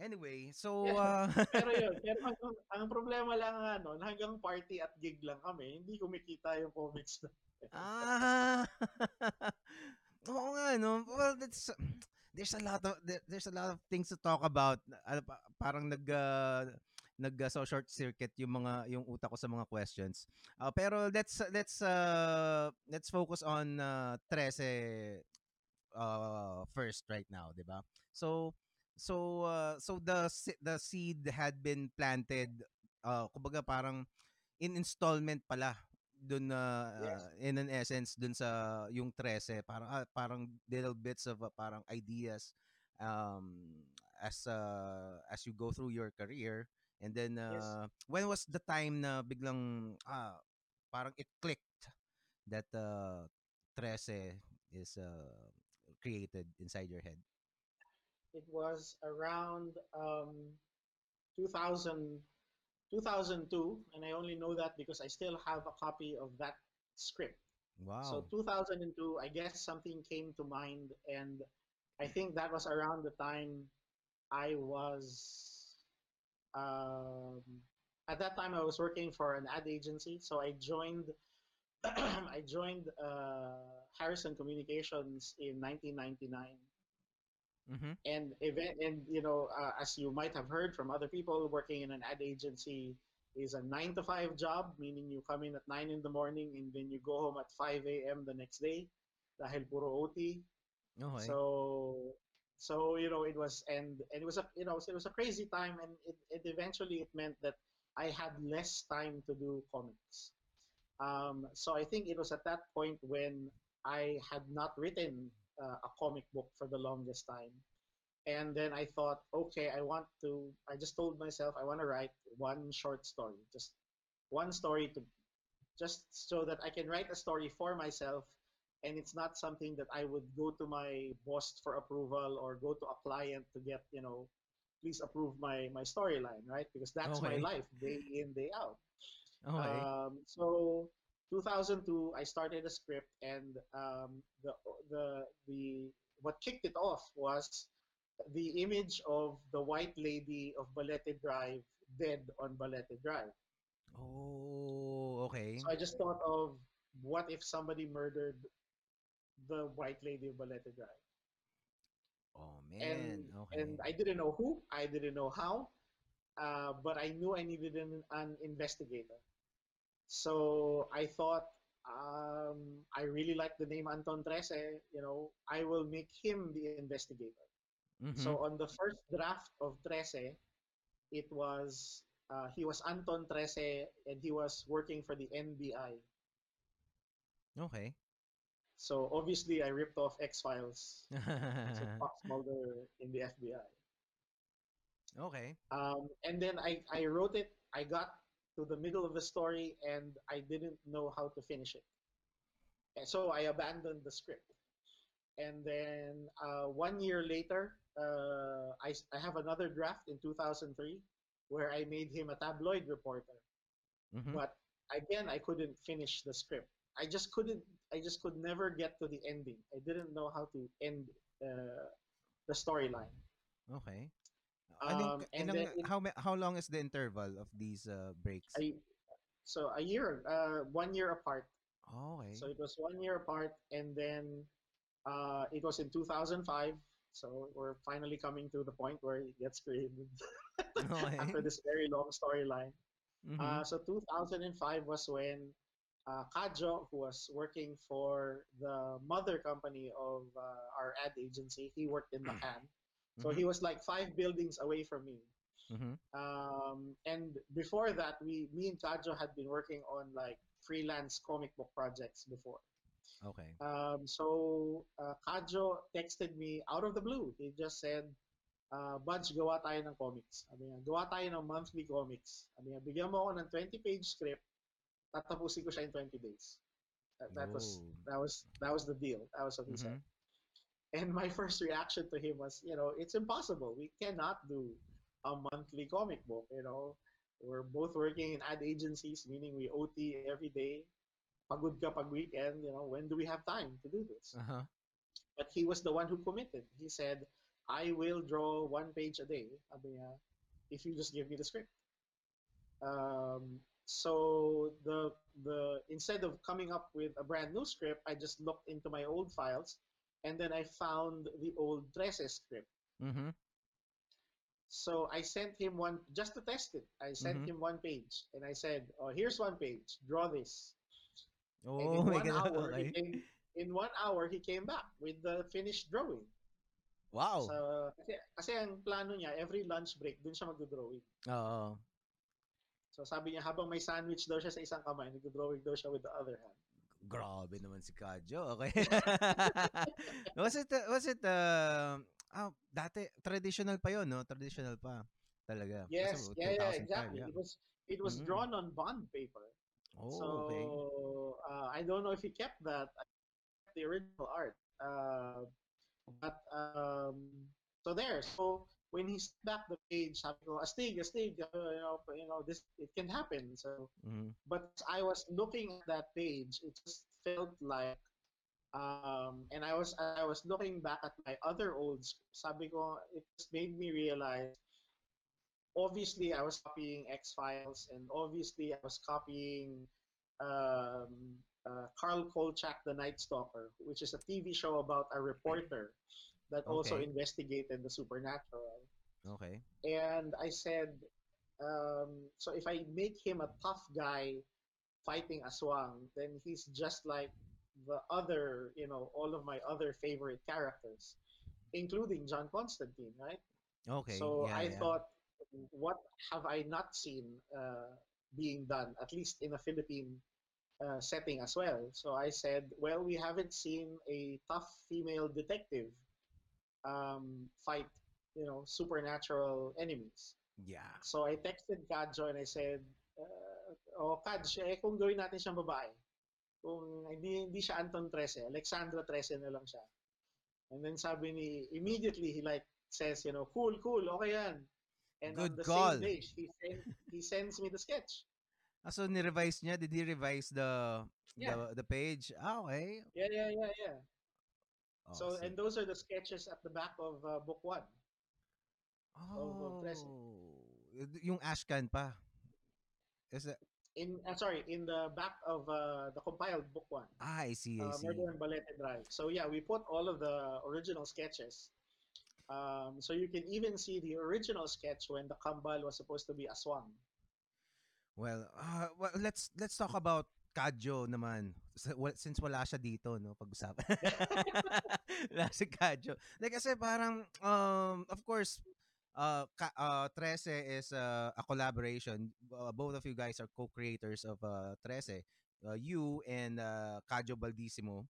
Anyway, so Yeah. (laughs) uh, Pero (laughs) yun, pero ang, ang problema lang ano, hanggang party at gig lang kami, hindi kumikita yung comics na. (laughs) ah, oo nga no. Well, that's there's a lot of there- there's a lot of things to talk about. Ano pa- parang nag uh, nag uh, so short circuit yung mga yung utak ko sa mga questions. Uh, pero let's let's uh, let's focus on uh, 13 uh, first right now, 'di ba? So so uh, so the the seed had been planted uh kumbaga parang in installment pala dun na Yes. uh, in an essence dun sa yung 13 parang ah, parang little bits of uh, parang ideas um as uh, as you go through your career and then Yes. uh, when was the time na biglang ah parang it clicked that uh 13 is uh, created inside your head It was around um, 2000, 2002, and I only know that because I still have a copy of that script. Wow. So 2002, I guess something came to mind, and I think that was around the time I was. Um, at that time, I was working for an ad agency, so I joined. (clears throat) I joined uh, Harrison Communications in 1999 mhm and event and you know uh, as you might have heard from other people working in an ad agency is a nine to five job meaning you come in at nine in the morning and then you go home at 5 a.m the next day. Dahil puro OT okay. So so you know it was and, and it was a you know it was a crazy time and it, it eventually it meant that I had less time to do comics um, so I think it was at that point when I had not written uh, a comic book for the longest time. And then I thought, okay, I want to, I just told myself I want to write one short story, just one story to, just so that I can write a story for myself and it's not something that I would go to my boss for approval or go to a client to get, you know, please approve my, my storyline, right? Because that's my life day in, day out. okay Um, so 2002, I started a script, and um, the the the what kicked it off was the image of the white lady of Balete Drive dead on Balete Drive. oh okay So I just thought of what if somebody murdered the white lady of Balete Drive, oh and man okay and I didn't know who, I didn't know how, uh, but I knew I needed an, an investigator. So I thought, um, I really like the name Anton Trese. You know, I will make him the investigator. Mhm. So on the first draft of Trese, it was uh, he was Anton Trese and he was working for the NBI. Okay. So obviously, I ripped off X Files Fox (laughs) Mulder in the FBI. okay. Um, and then I, I wrote it. I got to the middle of the story and I didn't know how to finish it. And so I abandoned the script. And then uh, one year later, uh, I, I have another draft in 2003 where I made him a tabloid reporter. Mhm. But again, I couldn't finish the script. I just couldn't. I just could never get to the ending. I didn't know how to end uh, the storyline. Okay. I think Um, and ilang, it- how how long is the interval of these uh, breaks? I so a year, uh, one year apart. okay. So it was one year apart, and then uh, it was in 2005. So we're finally coming to the point where it gets created (laughs) okay. (laughs) after this very long storyline. Mhm. Uh, so 2005 was when uh, Kajo, who was working for the mother company of uh, our ad agency, he worked in McCann. So Mhm. he was like five buildings away from me. Mhm. Um, and before that, we, me and Kajo had been working on like freelance comic book projects before. Okay. Um, so uh, Kajo texted me out of the blue. He just said, uh, Budge, gawa tayo ng comics. Sabi niya, gawa tayo ng monthly comics. Sabi niya, bigyan mo ako ng 20-page script, tatapusin ko siya in 20 days. That, that was Yo. that was that was the deal. That was what he said. Mhm. And my (laughs) first reaction to him was, you know, it's impossible. We cannot do a monthly comic book. You know, we're both working in ad agencies, meaning we OT every day. Pagod ka pag weekend. You know, when do we have time to do this? Uh-huh. But he was the one who committed. He said, I will draw one page a day. Sabi niya, if you just give me the script. Um, so the the instead of coming up with a brand new script, I just looked into my old files, and then I found the old Trese script. Mhm. So I sent him one just to test it. I sent Mhm. him one page, and I said, "Oh, here's one page. Draw this." and Oh in (laughs) my one god. hour, he came, in one hour he came back with the finished drawing. Wow. Sa, kasi, kasi ang plano niya, every lunch break, dun siya magdo-drawing. Oo. So sabi niya, habang may sandwich daw siya sa isang kamay, nagdo-drawing daw siya with the other hand. Grabe naman si Kadyo. Okay. (laughs) was it was it uh, ah, dati traditional pa 'yon, no? Traditional pa. Talaga. Kasi Yes, yeah, yeah, 2005, exactly. yeah. It was it was Mhm. drawn on bond paper. Oh, so okay. uh, I don't know if he kept that, kept the original art. Uh, but um, so there. So when he back the page, sabi ko, astig, astig, uh, you know, you know, this it can happen. So Mhm. but I was looking at that page, it just felt like, um, and I was I was looking back at my other old. Sabi ko, it just made me realize. Obviously, I was copying X Files, and obviously, I was copying um, uh, Carl Kolchak, The Night Stalker, which is a TV show about a reporter that also investigated the supernatural. Okay. And I said, um, so if I make him a tough guy fighting Aswang, then he's just like the other, you know, all of my other favorite characters, including John Constantine, right? Okay. So yeah, I yeah. thought, what have I not seen uh, being done, at least in a Philippine uh, setting as well? So I said, well, we haven't seen a tough female detective um, fight, you know, supernatural enemies. Yeah. So I texted Kadjo and I said, uh, oh, Kadj, eh, kung gawin natin siyang babae, kung hindi, hindi siya Anton 13, Alexandra 13 na lang siya. And then sabi ni, immediately he like says, you know, cool, cool, okay yan. And on Good the call. same day, he, send, he sends me the sketch. Ah, so ni-revise niya? Did he revise the Yeah. the, the page? Ah, okay. Yeah, yeah, yeah, yeah. So, Awesome. and those are the sketches at the back of uh, book one. Oh. Y- Yung Ashcan pa. Is it? In, uh, sorry, in the back of uh, the compiled book one. Ah, I see, I uh, see. Murder and Balete Drive. So yeah, we put all of the original sketches. Um, so you can even see the original sketch when the kambal was supposed to be aswang. Well, uh, well, let's let's talk about Kadjo naman. Since wala siya dito, no, pag-usapan. (laughs) wala si Kadjo. Like, kasi parang, um, of course, uh, Ka- uh, Trece is uh, a collaboration. Uh, both of you guys are co-creators of uh, Trece. uh, you and uh, Kajo Baldissimo.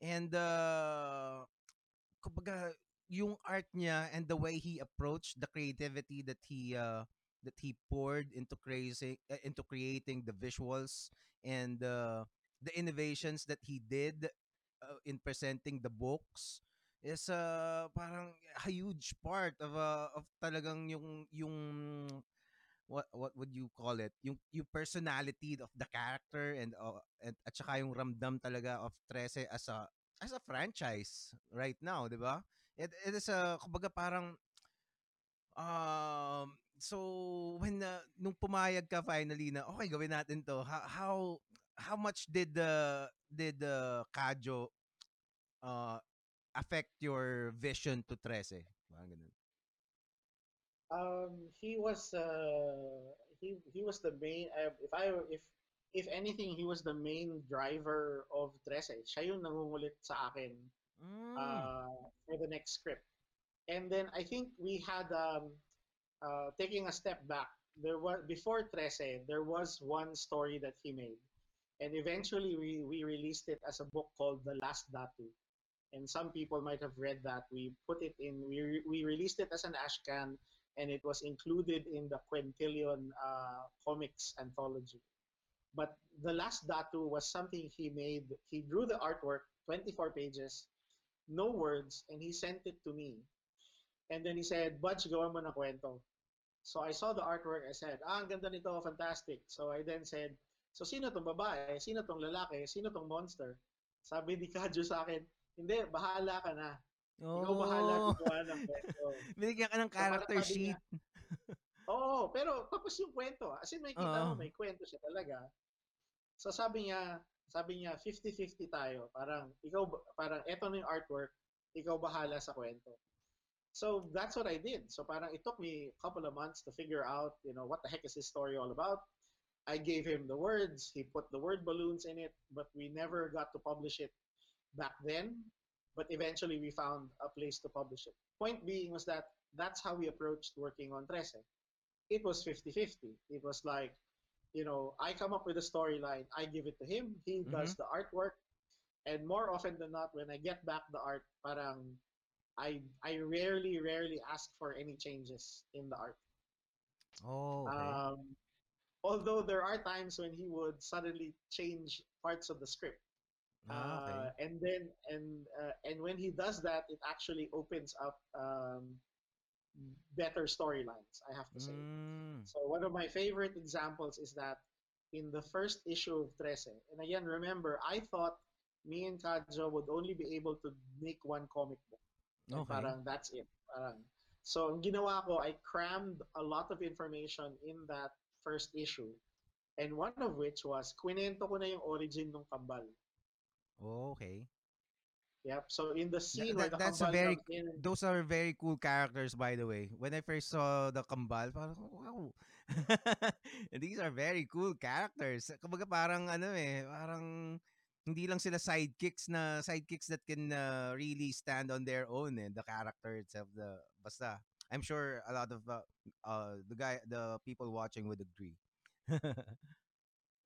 And uh, kumbaga, yung art niya and the way he approached the creativity that he uh, that he poured into creating uh, into creating the visuals and uh, the innovations that he did uh, in presenting the books is uh, parang a huge part of uh, of talagang yung yung what what would you call it yung yung personality of the character and uh, and at saka yung ramdam talaga of Trece as a as a franchise right now, 'di ba? It, it is a kumbaga parang um so when uh, nung pumayag ka finally na okay gawin natin to how how, how much did the did the Kajo uh affect your vision to Trece? Parang ganun. Um, he was uh, he he was the main. Uh, if I if if anything, he was the main driver of Trece. Siya yung nangungulit sa akin Mm. uh, for the next script. And then I think we had um, uh, taking a step back. There was before Trece, there was one story that he made, and eventually we we released it as a book called The Last Datu. And some people might have read that. We put it in. We re- we released it as an ashcan, and it was included in the Quintillion uh, comics anthology. But the last Datu was something he made. He drew the artwork, 24 pages, no words, and he sent it to me. And then he said, Budge, gawa mo na kwento. So I saw the artwork. I said, ah, ang ganda nito, fantastic. So I then said, so sino tong babae? Sino tong lalaki? Sino tong monster? Sabi ni Kadjo sa akin, hindi, bahala ka na. Ikaw bahala Oh. gumawa ng kwento. (laughs) Binigyan ka ng So, character sabi sheet. (laughs) Oo, pero tapos yung kwento. As in, may kita Oo. mo, may kwento siya talaga. So sabi niya, sabi niya, 50-50 tayo. Parang, ikaw, parang, eto na yung artwork, ikaw bahala sa kwento. So that's what I did. So parang it took me a couple of months to figure out, you know, what the heck is this story all about. I gave him the words, he put the word balloons in it, but we never got to publish it back then. But eventually we found a place to publish it. Point being was that that's how we approached working on Trese. It was 50-50. It was like, you know, I come up with a storyline, I give it to him, he does the artwork, and more often than not, when I get back the art, parang I I rarely rarely ask for any changes in the art. Oh, okay. Um, although there are times when he would suddenly change parts of the script, ah, okay. uh, and then and uh, and when he does that, it actually opens up um, better storylines. I have to say. Mm. So one of my favorite examples is that in the first issue of Trese, and again, remember, I thought me and Kajo would only be able to make one comic book. And Okay. Parang that's it. Parang, so ang ginawa ko, I crammed a lot of information in that first issue. And one of which was, kwinento ko na yung origin ng kambal. Oh, okay. Yep. So in the scene that- where the that's a kambal very- comes in, Those are very cool characters, by the way. When I first saw the Kambal, parang, wow. (laughs) And These are very cool characters. Kumbaga parang ano eh, parang hindi lang sila sidekicks na sidekicks that can uh, really stand on their own eh, the character itself the basta I'm sure a lot of uh, uh the guy the people watching would agree. (laughs)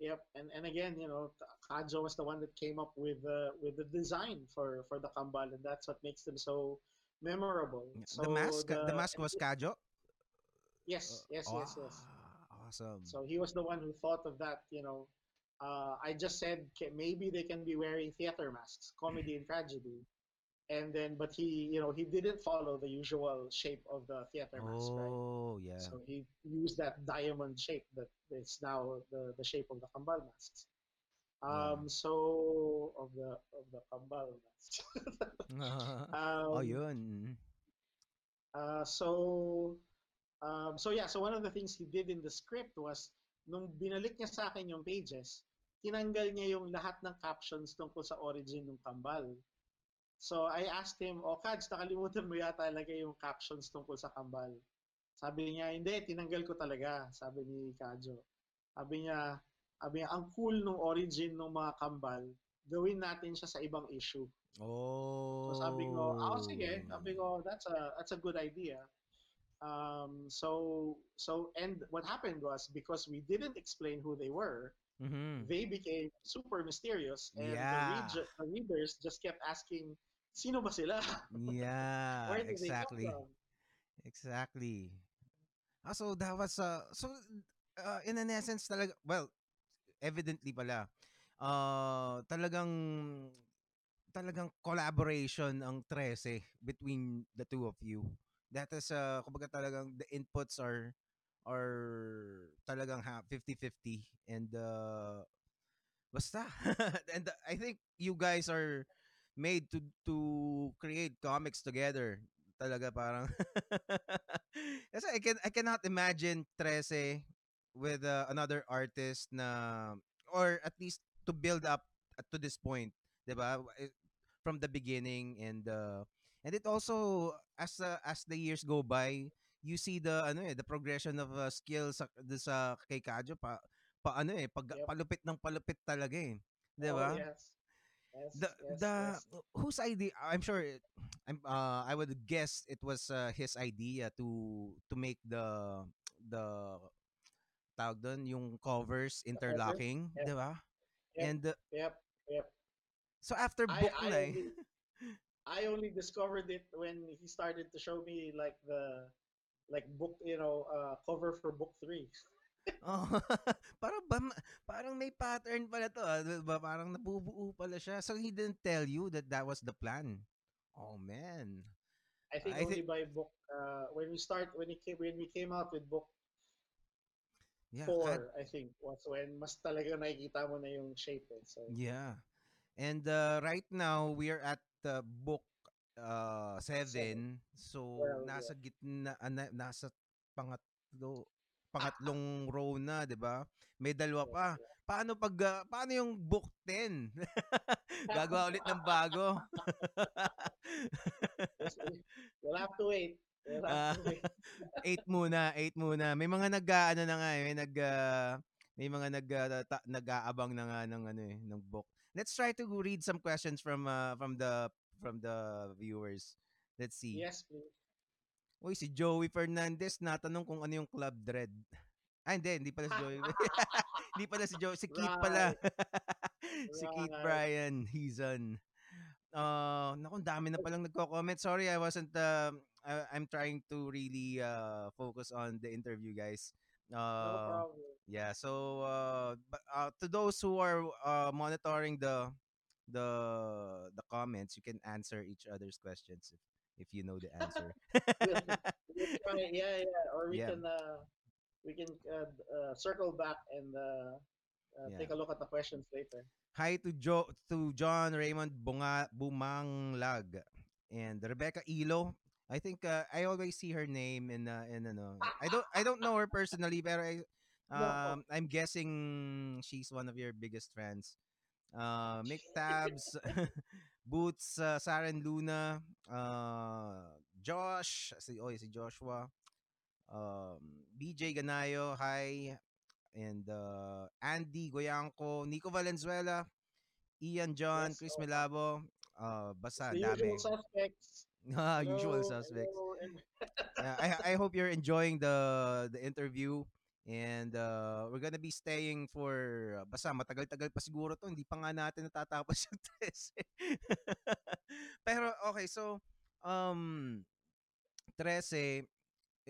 Yep, and and again, you know, Kajo was the one that came up with the with the design for for the kambal, and that's what makes them so memorable. So the mask the, mask was (laughs) Kajo? yes, yes, yes, yes. Ah, Awesome. So he was the one who thought of that. You know, uh, I just said maybe they can be wearing theater masks, comedy (laughs) and tragedy, and then but he, you know, he didn't follow the usual shape of the theater mask, right? oh, yeah. So he used that diamond shape that is now the, the shape of the kambal masks. Um, so of the of the kambal masks. (laughs) um, oh, yun. Uh, so um, so yeah, so one of the things he did in the script was nung binalik niya sa akin yung pages, tinanggal niya yung lahat ng captions tungkol sa origin ng kambal. So I asked him, "O Kads, nakalimutan mo yata ilagay yung captions tungkol sa kambal." Sabi niya, "Hindi, tinanggal ko talaga." Sabi ni Kajo. Sabi niya, sabi niya, ang cool ng origin ng mga kambal, gawin natin siya sa ibang issue. Oh. So sabi ko, ah, sige. Sabi ko, that's a that's a good idea. Um, so so and what happened was because we didn't explain who they were, Mhm. they became super mysterious, and the, Yeah. read- the readers just kept asking, "Sino ba sila? Yeah, exactly. from?" Exactly. Ah, so that was uh, so uh, in an essence talaga well, evidently pala uh, talagang talagang collaboration ang 13 between the two of you. That is uh, kumbaga talagang the inputs are are talagang ha 50-50 and uh, basta (laughs) and uh, I think you guys are made to to create comics together. Talaga parang (laughs) Kasi I can I cannot imagine 13 with uh, another artist na or at least to build up to this point, 'di ba? Eh, From the beginning and uh, and it also as uh, as the years go by, you see the ano eh, the progression of uh, skills sa, sa kay Kajo pa pa ano eh, pag, Yep. palupit ng palupit talaga eh. 'Di Oh ba? yes, yes, the yes, the yes. whose idea I'm sure it, I'm uh I would guess it was uh, his idea to to make the the tawag doon yung covers interlocking, Yep. 'di ba? Yep. And uh, Yep, yep. so after I book I na eh. only I only discovered it when he started to show me like the like book, you know, uh, cover for book three. Oh, (laughs) parang ba, parang may pattern pala to, ah, ba? Parang nabubuo pala siya. So he didn't tell you that that was the plan. Oh man. I think I only think by book uh, when we start when he came when we came out with book yeah, four, kad- I think was when mas talaga nakikita mo na yung shape. Eh. So Yeah. And uh, right now we are at uh, book uh, seven. So Well, nasa gitna ah, na, nasa pangatlo pangatlong row na, 'di ba? May dalawa pa. Paano pag ah, paano yung book 10? (laughs) Gagawa (laughs) ulit ng bago. (laughs) We'll have to wait. We'll Ah, have to wait. eight muna, eight muna. May mga nag ah, ano na nga, eh, may nag ah, may mga nag ah, ta- nag-aabang na nga ng ano eh, ng book. Let's try to read some questions from uh, from the from the viewers. Let's see. Yes, please. Uy, si Joey Fernandez natanong kung ano yung Club Dread. Ah, hindi, hindi pala si Joey. (laughs) (laughs) hindi pala si Joey, si Keith pala. (laughs) si Keith Right. Bryan Hizon. Uh, naku, ang dami na palang nagko-comment. Sorry, I wasn't uh, I- I'm trying to really uh, focus on the interview, guys. No Uh, problem. yeah, so uh, but, uh, to those who are uh, monitoring the the the comments, you can answer each other's questions if, if you know the (laughs) answer. We'll (laughs) try, yeah, yeah. Or we Yeah. can uh, we can uh, uh, circle back and uh, uh, Yeah. take a look at the questions later. Hi to Jo to John Raymond Bunga Bumanglag and Rebecca Ilo. I think uh, I always see her name in uh, in ano. I don't I don't know her (laughs) personally, pero I um I'm guessing she's one of your biggest fans. Uh, Mick Tabs, Boots, uh, Saren Luna, uh, Josh, si oh, si Joshua, um, BJ Ganayo, hi, and uh, Andy Goyanco, Nico Valenzuela, Ian John, Yes, Chris oh. Melabo, uh, basta the dami. usual suspects. (laughs) Ah, usual suspects. Yeah, I I hope you're enjoying the the interview and uh, we're gonna be staying for uh, basta matagal-tagal pa siguro to hindi pa nga natin natatapos (laughs) yung 13 pero okay so um 13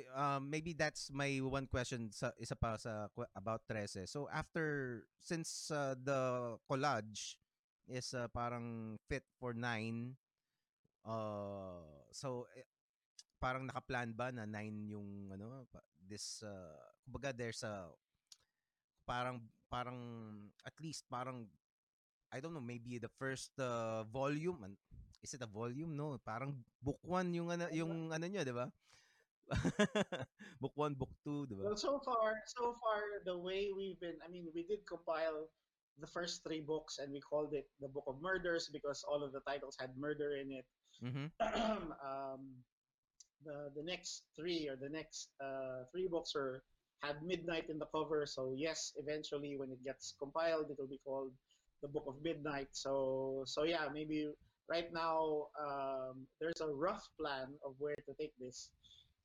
eh, um maybe that's my one question sa isa pa sa about 13 so after since uh, the collage is uh, parang fit for 9 uh so eh, parang nakaplan ba na 9 yung ano this uh, kumbaga there's a parang parang at least parang I don't know maybe the first uh, volume is it a volume? No parang book 1 yung ano yung ano niya di ba? (laughs) Book 1 book 2 di ba? Well, so far, so far, the way we've been, I mean, we did compile the first three books and we called it the Book of Murders because all of the titles had murder in it. mhm (clears throat) um, the the next three or the next uh, three books are had midnight in the cover. So yes, eventually when it gets compiled, it will be called the Book of Midnight. So so yeah, maybe right now um, there's a rough plan of where to take this.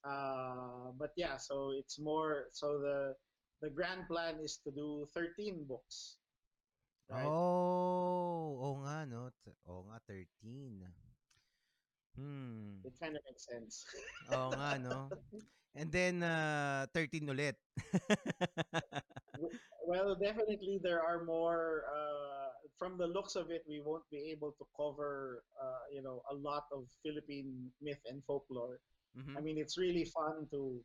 Uh, but yeah, so it's more so the the grand plan is to do 13 books. Right? Oh, oo nga, no? Oo nga, 13. Hmm. It kind of makes sense. Oo nga, no? (laughs) And then, uh, 13 ulit. well, definitely there are more. Uh, from the looks of it, we won't be able to cover, uh, you know, a lot of Philippine myth and folklore. Mhm. I mean, it's really fun to.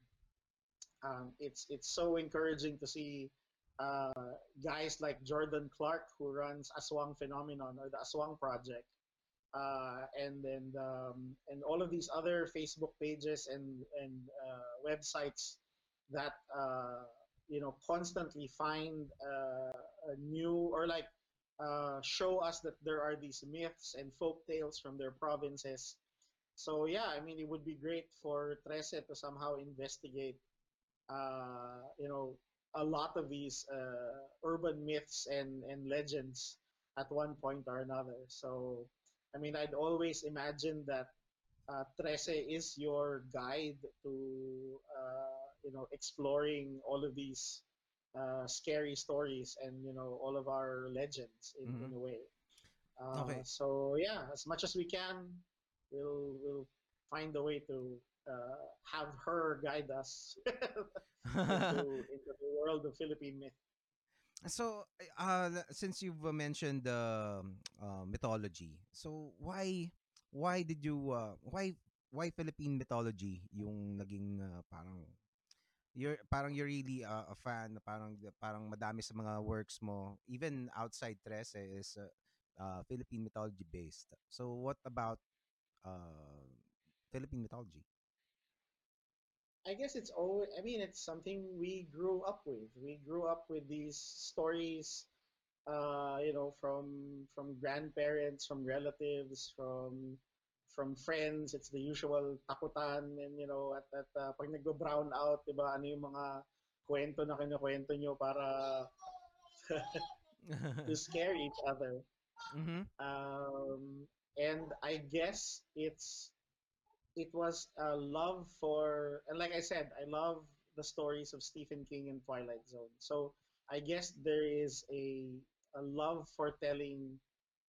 Um, it's it's so encouraging to see uh, guys like Jordan Clark who runs Aswang Phenomenon or the Aswang Project, uh, and then um, and all of these other Facebook pages and and uh, websites that uh, you know constantly find uh, a new or like uh, show us that there are these myths and folk tales from their provinces. So yeah, I mean, it would be great for Trese to somehow investigate, uh, you know, a lot of these urban myths and, and legends at one point or another. So, I mean, I'd always imagine that uh, Trese is your guide to, uh, you know, exploring all of these uh, scary stories and, you know, all of our legends in, Mhm. in a way. Uh, Okay. So yeah, as much as we can, we'll we'll find a way to uh, have her guide us (laughs) into, into the world of Philippine myth. So, uh, since you've uh, mentioned the uh, mythology, so why why did you uh, why why Philippine mythology yung naging uh, parang you're parang you're really uh, a fan parang parang madami sa mga works mo even outside Trece is uh, uh, Philippine mythology based. So what about uh, Philippine mythology? I guess it's always, I mean, it's something we grew up with. We grew up with these stories, uh, you know, from from grandparents, from relatives, from from friends. It's the usual takutan and, you know, at, at uh, pag nagbo-brown out, di ba, ano yung mga kwento na kinukwento nyo para (laughs) to scare each other. mm-hmm. Um, and I guess it's it was a love for and like I said, I love the stories of Stephen King and Twilight Zone. So I guess there is a a love for telling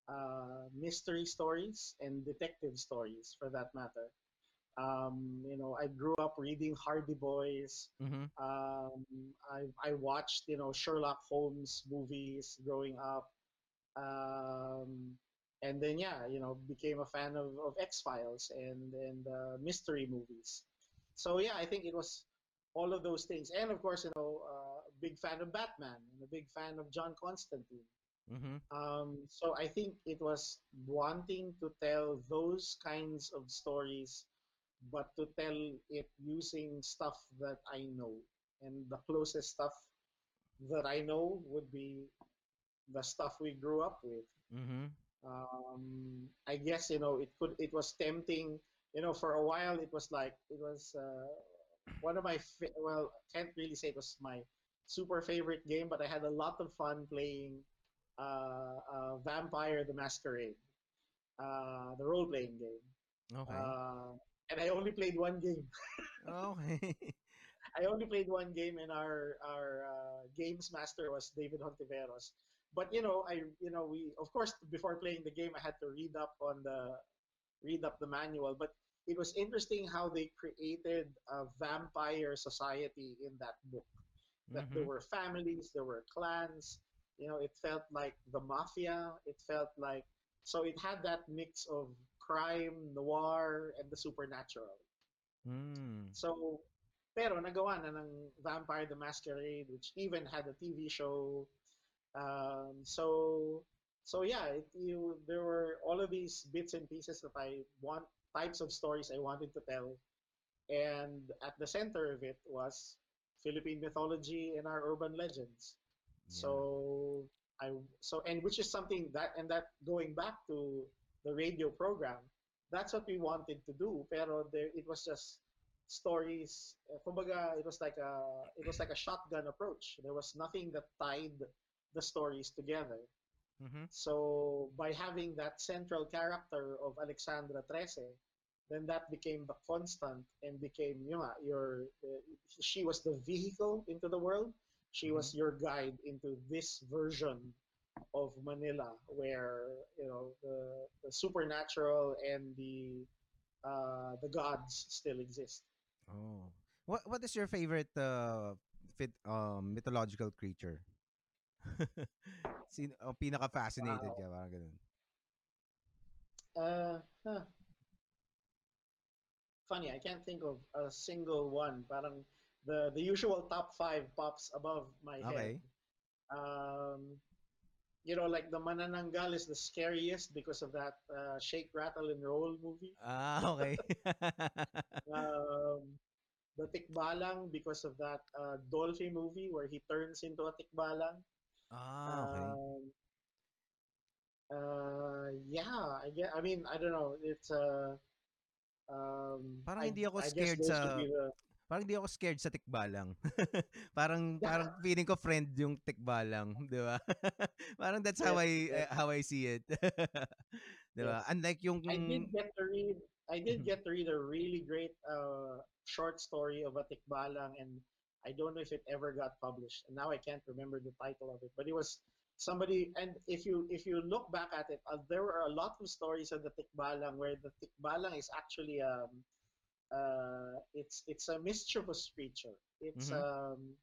uh, mystery stories and detective stories for that matter. Um, you know, I grew up reading Hardy Boys. Mm-hmm. Um, I I watched you know Sherlock Holmes movies growing up, um, and then yeah, you know became a fan of, of X Files and and uh, mystery movies. So yeah, I think it was all of those things, and of course you know uh, a big fan of Batman and a big fan of John Constantine. Mm-hmm. Um, so I think it was wanting to tell those kinds of stories, but to tell it using stuff that I know. And the closest stuff that I know would be the stuff we grew up with. Mm-hmm. Um, I guess you know it could. It was tempting. You know, for a while it was like it was uh, one of my fa- well, can't really say it was my super favorite game, but I had a lot of fun playing uh, uh, Vampire the Masquerade, uh, the role playing game. Okay. Uh, and I only played one game. (laughs) okay. I only played one game, and our our uh, games master was David Hontiveros. But you know, I you know we of course before playing the game, I had to read up on the read up the manual. But it was interesting how they created a vampire society in that book. That there Mhm. were families, there were clans. You know, it felt like the mafia. It felt like so it had that mix of crime, noir, and the supernatural. Mm. So, pero nagawa na ng Vampire the Masquerade, which even had a TV show. Um, so, so yeah, it, you there were all of these bits and pieces that I want types of stories I wanted to tell, and at the center of it was Philippine mythology and our urban legends. Yeah. So I so and which is something that and that going back to the radio program, that's what we wanted to do. Pero there, it was just stories. Kumbaga, it was like a it was like a shotgun approach. There was nothing that tied the stories together. Mhm. So by having that central character of Alexandra Trese, then that became the constant and became you know, your uh, she was the vehicle into the world. She was your guide into this version of Manila, where you know the, the supernatural and the uh, the gods still exist. Oh. What what is your favorite uh fit um mythological creature? (laughs) Sino oh, pinaka fascinated Wow. ka parang ganun. Uh, huh. Funny, I can't think of a single one. Parang the the usual top five pops above my Okay. head. Um, you know, like the Manananggal is the scariest because of that uh, Shake, Rattle, and Roll movie. Ah, okay. (laughs) Um, the Tikbalang because of that uh, Dolphy movie where he turns into a Tikbalang. Ah, okay. Um, uh, yeah, I get. I mean, I don't know. It's uh, um, Parang I, hindi ako I scared sa the parang hindi ako scared sa tikbalang. (laughs) parang parang feeling ko friend yung tikbalang, (laughs) 'di ba? parang that's how Yes, I yes. how I see it. (laughs) 'Di ba? Yes. Unlike yung I did get to read. I did get to read a really great uh, short story of a Tikbalang, and I don't know if it ever got published. And now I can't remember the title of it, but it was somebody. And if you if you look back at it, uh, there were a lot of stories of the Tikbalang where the Tikbalang is actually um, uh, it's it's a mischievous creature. It's Mhm. um,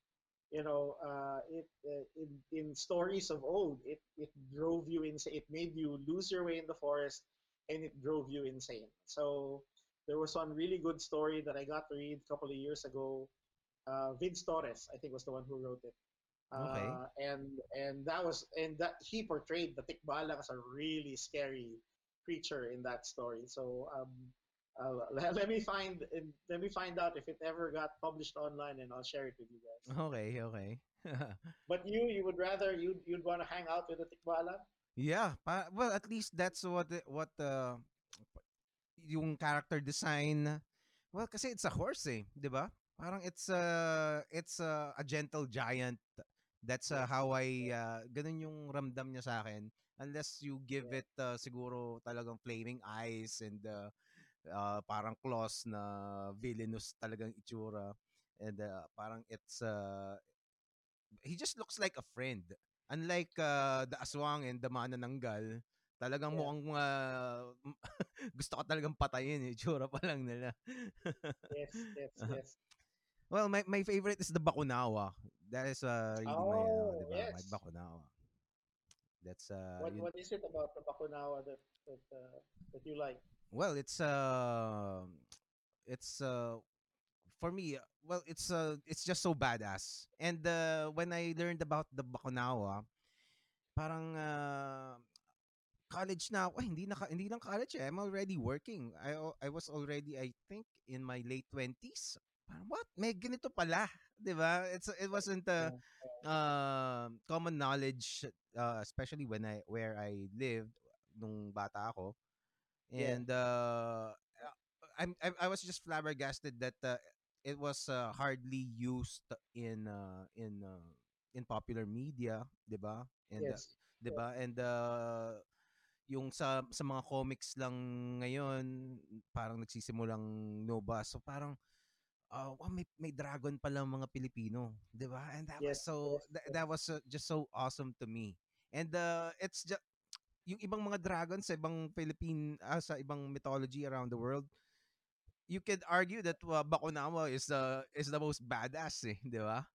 you know, uh, it uh, in in stories of old, it it drove you insane. It made you lose your way in the forest, and it drove you insane. So there was one really good story that I got to read a couple of years ago. Uh, Vince Torres, I think, was the one who wrote it. Okay. Uh, and and that was and that he portrayed the Tikbalang as a really scary creature in that story. So um, uh, (laughs) let, let me find let me find out if it ever got published online, and I'll share it with you guys. Okay, okay. (laughs) But you, you would rather you you'd want to hang out with the Tikbalang? yeah, pa- well at least that's what the- what uh, yung character design well kasi it's a horse eh, 'di ba? Parang it's a it's a, a gentle giant. That's uh, how I uh, ganun yung ramdam niya sa akin unless you give it uh, siguro talagang flaming eyes and uh, uh, parang claws na villainous talagang itsura and uh, parang it's uh, he just looks like a friend unlike uh, the aswang and the manananggal talagang Yeah. mukhang uh, (laughs) gusto ka talagang patayin itsura pa lang nila Yes, yes, (laughs) yes. Well my my favorite is the bakunawa that is uh, my uh, Oh, my yes. bakunawa that's uh What yun- what is it about the Bakunawa that that uh, that you like? Well, it's uh it's uh for me well it's uh it's just so badass. And uh when I learned about the Bakunawa, parang uh, college na ako. Ay, hindi na hindi lang college eh. I'm already working. I I was already I think in my late 20s. Parang what? May ganito pala, 'di ba? It's it wasn't uh, uh, common knowledge uh, especially when I where I lived nung bata ako. Yeah. And uh, I'm, I I was just flabbergasted that uh, it was uh, hardly used in uh, in uh, in popular media, 'di ba? And uh, Yes. 'di ba? And uh, yung sa sa mga comics lang ngayon, parang nagsisimulang Nova. So parang uh, wow, may may dragon pa lang mga Pilipino, 'di ba? And that was Yes, so yes, that, that was uh, just so awesome to me. And uh, it's just yung ibang mga dragons sa ibang Philippine ah, sa ibang mythology around the world, you could argue that uh, Bakunawa is the is the most badass eh, 'di ba?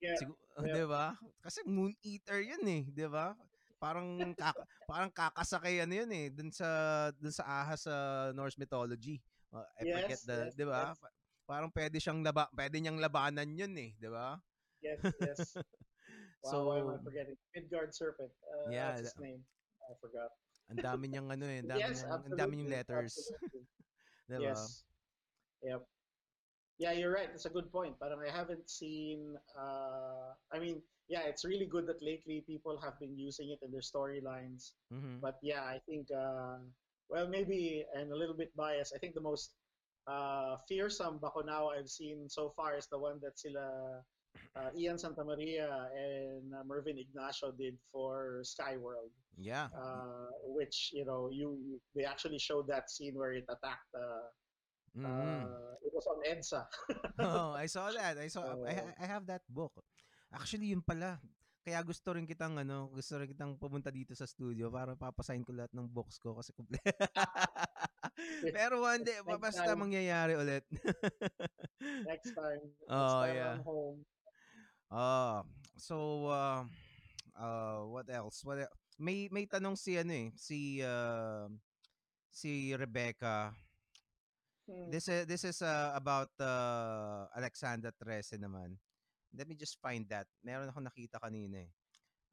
Yeah. Sigu- (laughs) yeah. 'di ba? Kasi moon eater 'yun eh, 'di ba? Parang kaka, parang kakasakay ano 'yun eh, dun sa dun sa ahas sa Norse mythology. Uh, I forget Yes, the, yes, 'di ba? yes. Pa- Parang pwede siyang laba, pwede niyang labanan 'yun eh, 'di ba? Yes, (laughs) yes. Wow, So, why am I forgetting? Midgard Serpent. Uh, Yeah, what's his name? I forgot. ang dami niyang ano eh, ang dami yes, niyang, ang dami niyang letters, absolutely. (laughs) 'di ba? Yes. Yep. Yeah, you're right. It's a good point. Parang I haven't seen. Uh, I mean, yeah, it's really good that lately people have been using it in their storylines. Mhm. But yeah, I think. Uh, well, maybe and a little bit biased. I think the most uh, fearsome Bakunawa I've seen so far is the one that sila uh, Ian Santamaria and uh, Mervin Ignacio did for Skyworld, Yeah. uh, which you know you they actually showed that scene where it attacked. Uh, Mhm. uh, it was on EDSA. (laughs) oh, I saw that. I saw I, Uh, ha- I have that book. Actually, yun pala. Kaya gusto rin kitang ano, gusto rin kitang pumunta dito sa studio para papasign ko lahat ng books ko kasi kumple. (laughs) (laughs) Pero one day, Next basta time. mangyayari ulit. Next time. (laughs) Next oh, time yeah. I'm home. Ah, so uh, uh, what else? What el- May may tanong si ano eh, si uh, si Rebecca. Hmm. This is this is uh, about uh, Alexandra Trece naman. Let me just find that. Meron ako nakita kanina eh.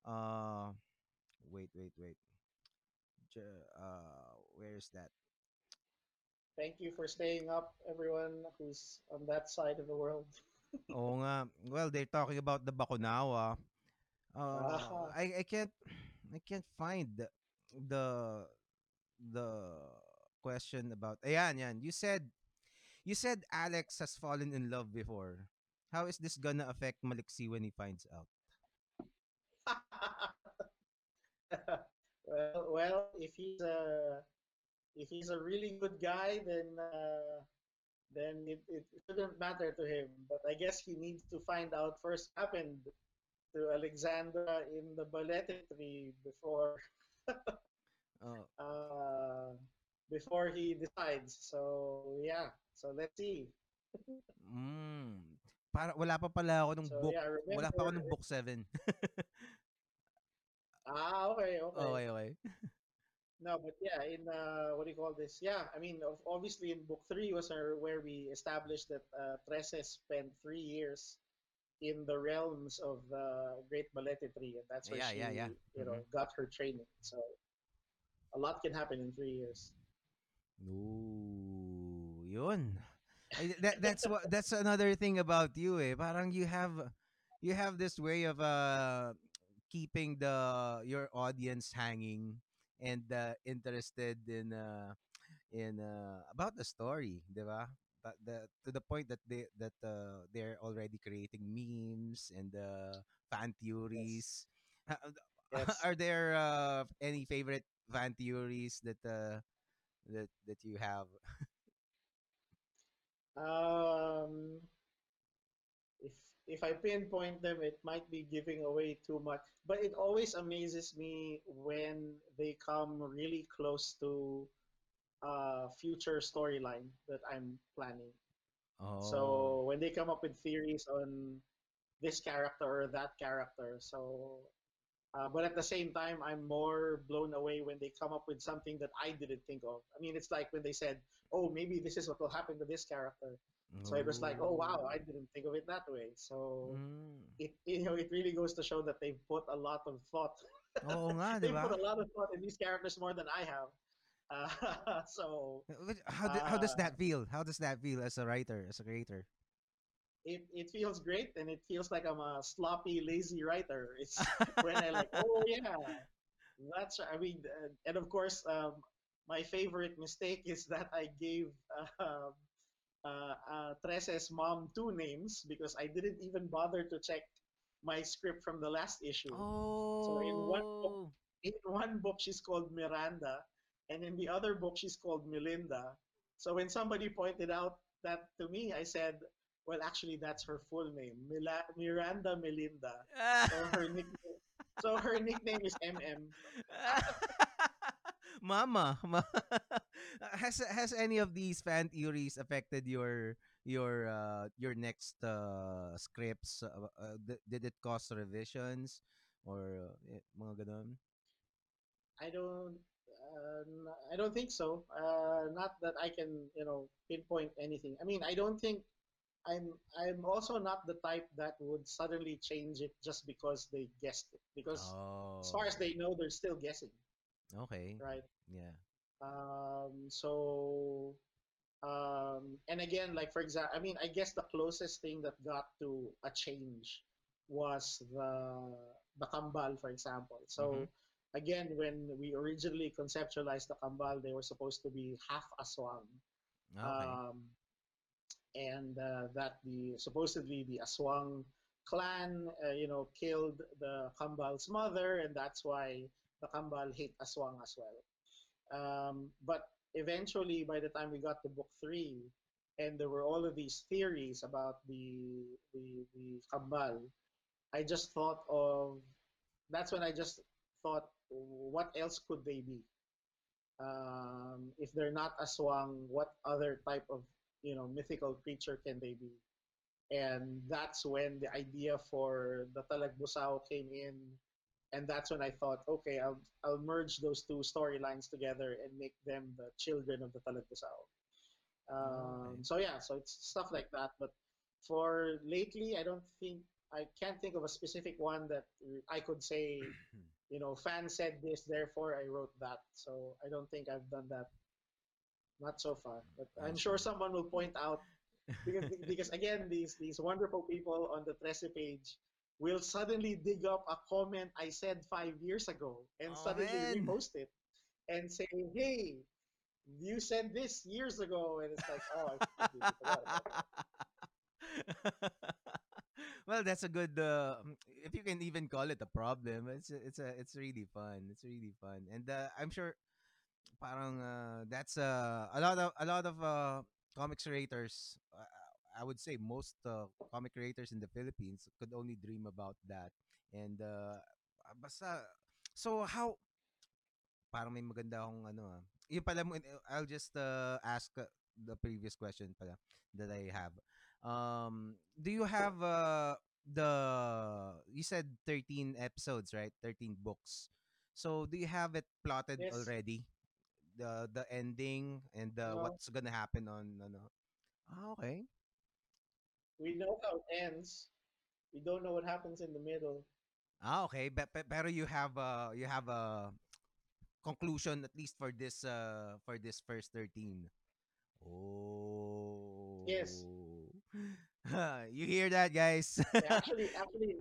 Uh, wait, wait, wait. Uh, where is that? Thank you for staying up, everyone who's on that side of the world. (laughs) Oo nga. Well, they're talking about the Bakunawa. Uh, Ah. I I can't I can't find the the, the question about Ayan, yan. You said you said Alex has fallen in love before. How is this gonna affect Maliksi when he finds out? (laughs) well, well, if he's a if he's a really good guy, then uh, then it, it shouldn't matter to him. But I guess he needs to find out first what happened to Alexandra in the Balete tree before (laughs) Oh, uh, before he decides. So yeah, so let's see. mm. Para wala pa pala ako nung So book. yeah, Wala pa ako remember. nung book 7. (laughs) Ah, okay, okay. okay, okay. No, but yeah, in uh, what do you call this? Yeah, I mean, obviously in book three was our, where we established that uh, Trese spent three years in the realms of the Great Balete Tree, and that's where Yeah, she, yeah, yeah. you know, got her training. So a lot can happen in three years. Ooh, yun. Ay, that that's what that's another thing about you eh. Parang you have you have this way of uh keeping the your audience hanging and uh, interested in uh in uh about the story, 'di ba? But the to the point that they that uh, they're already creating memes and uh, fan theories. Uh, (laughs) Yes. Are there uh, any favorite fan theories that uh, that that you have? (laughs) Um, if I pinpoint them, it might be giving away too much. But it always amazes me when they come really close to a future storyline that I'm planning. Oh. So when they come up with theories on this character or that character, so uh, but at the same time, I'm more blown away when they come up with something that I didn't think of. I mean, it's like when they said, "Oh, maybe this is what will happen to this character." So it was like, "Oh wow, I didn't think of it that way." So Mm. it you know it really goes to show that they've put a lot of thought. Oh, nga, (laughs) they put a lot of thought in these characters more than I have. Uh, (laughs) so How, do- how does uh, that feel? How does that feel as a writer, as a creator? it, it feels great and it feels like I'm a sloppy, lazy writer. It's (laughs) when I like, oh yeah, that's I mean, uh, and of course, um, my favorite mistake is that I gave uh, uh, uh, mom two names because I didn't even bother to check my script from the last issue. Oh. in one book- In one book, she's called Miranda, and in the other book, she's called Melinda. So when somebody pointed out that to me, I said, well, actually, that's her full name, Mila- Miranda Melinda. So her (laughs) nickname, so her nickname is MM. (laughs) Mama, ma- (laughs) has has any of these fan theories affected your your uh, your next uh, scripts? Uh, uh, did it cause revisions or uh, eh, mga ganun? I don't, uh, I don't think so. Uh, not that I can, you know, pinpoint anything. I mean, I don't think I'm. I'm also not the type that would suddenly change it just because they guessed it. Because Oh. as far as they know, they're still guessing, Okay. right? Yeah. Um, so, um, and again, like for example, I mean, I guess the closest thing that got to a change was the the kambal, for example. So, Mhm. again, when we originally conceptualized the kambal, they were supposed to be half aswang, Okay. um, and uh, that the supposedly the aswang clan, uh, you know, killed the kambal's mother, and that's why the kambal hate aswang as well. Um, but eventually, by the time we got to book three, and there were all of these theories about the the, the kambal, I just thought of that's when I just thought, what else could they be? Um, if they're not aswang, what other type of you know mythical creature can they be? And that's when the idea for the Talagbusao came in, and that's when I thought, okay, I'll I'll merge those two storylines together and make them the children of the Talagbusao. Um, Okay. So yeah, so it's stuff like that. But for lately, I don't think I can't think of a specific one that I could say, (coughs) you know, fan said this, therefore I wrote that. So I don't think I've done that. Not so far, but I'm sure someone will point out (laughs) because because again, these these wonderful people on the Trese page will suddenly dig up a comment I said five years ago and Oh suddenly man. repost it and say, "Hey, you said this years ago," and it's like, "Oh, I completely forgot about that." (laughs) well, that's a good. Uh, mm, if you can even call it a problem. It's it's a it's really fun. It's really fun, and uh, I'm sure, parang uh, that's uh, a lot of a lot of uh, comics creators. I would say most uh, comic creators in the Philippines could only dream about that. And uh, basta, so how parang may maganda akong ano ah. Yung pala mo, I'll just uh, ask uh, the previous question pala that I have. Um, do you have uh, the you said 13 episodes, right? 13 books. So do you have it plotted Yes, already? The the ending and the no, what's gonna happen on ano? Ah, okay. We know how it ends. We don't know what happens in the middle. Ah, okay. But, pero you have uh you have a conclusion at least for this uh for this first 13. Oh. Yes, (laughs) you hear that, guys? (laughs) actually, actually,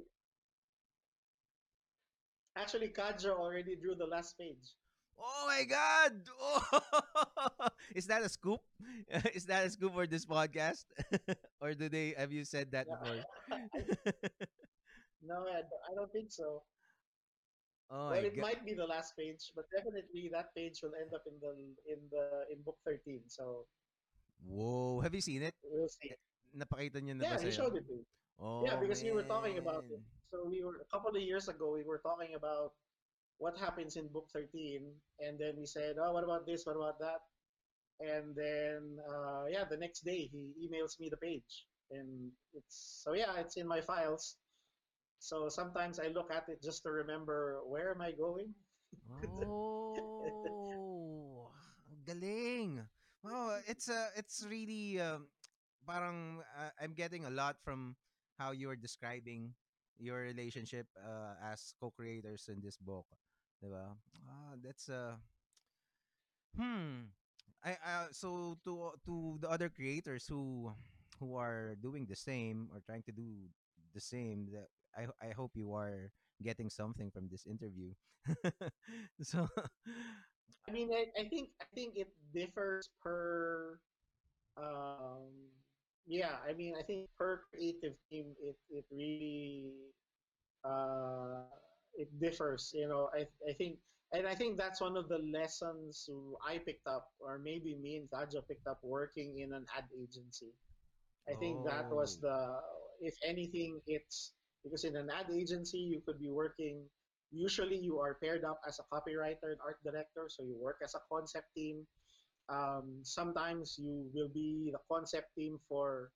actually, Kajo already drew the last page. Oh my god. Oh. (laughs) Is that a scoop? (laughs) Is that a scoop for this podcast? (laughs) or do they have you said that Yeah, before? No, I, don't- think so. oh Well, it god. might be the last page, but definitely that page will end up in the in the in book thirteen. So Whoa, have you seen it? we'll see. Eh, Napakita niyo na ba Yeah, he showed it to. me. Yeah, Oh because we were talking about it. So we were a couple of years ago. We were talking about what happens in book thirteen, and then we said, "Oh, what about this? What about that?" And then, uh, yeah, the next day he emails me the page, and it's so yeah, it's in my files. So sometimes I look at it just to remember where am I going. Oh, galing. Wow, it's uh, it's really um, parang uh, I'm getting a lot from how you're describing your relationship uh, as co-creators in this book. 'Di ba? Ah, that's uh hmm. I uh, so to to the other creators who who are doing the same or trying to do the same that I I hope you are getting something from this interview. (laughs) so I mean, I, I think I think it differs per um yeah, I mean, I think per creative team it it really uh it differs, you know. I I think and I think that's one of the lessons I picked up or maybe me and Kajo picked up working in an ad agency. I think that was oh. the, if anything, it's because in an ad agency, you could be working, usually you are paired up as a copywriter and art director, so you work as a concept team. Um, sometimes you will be the concept team for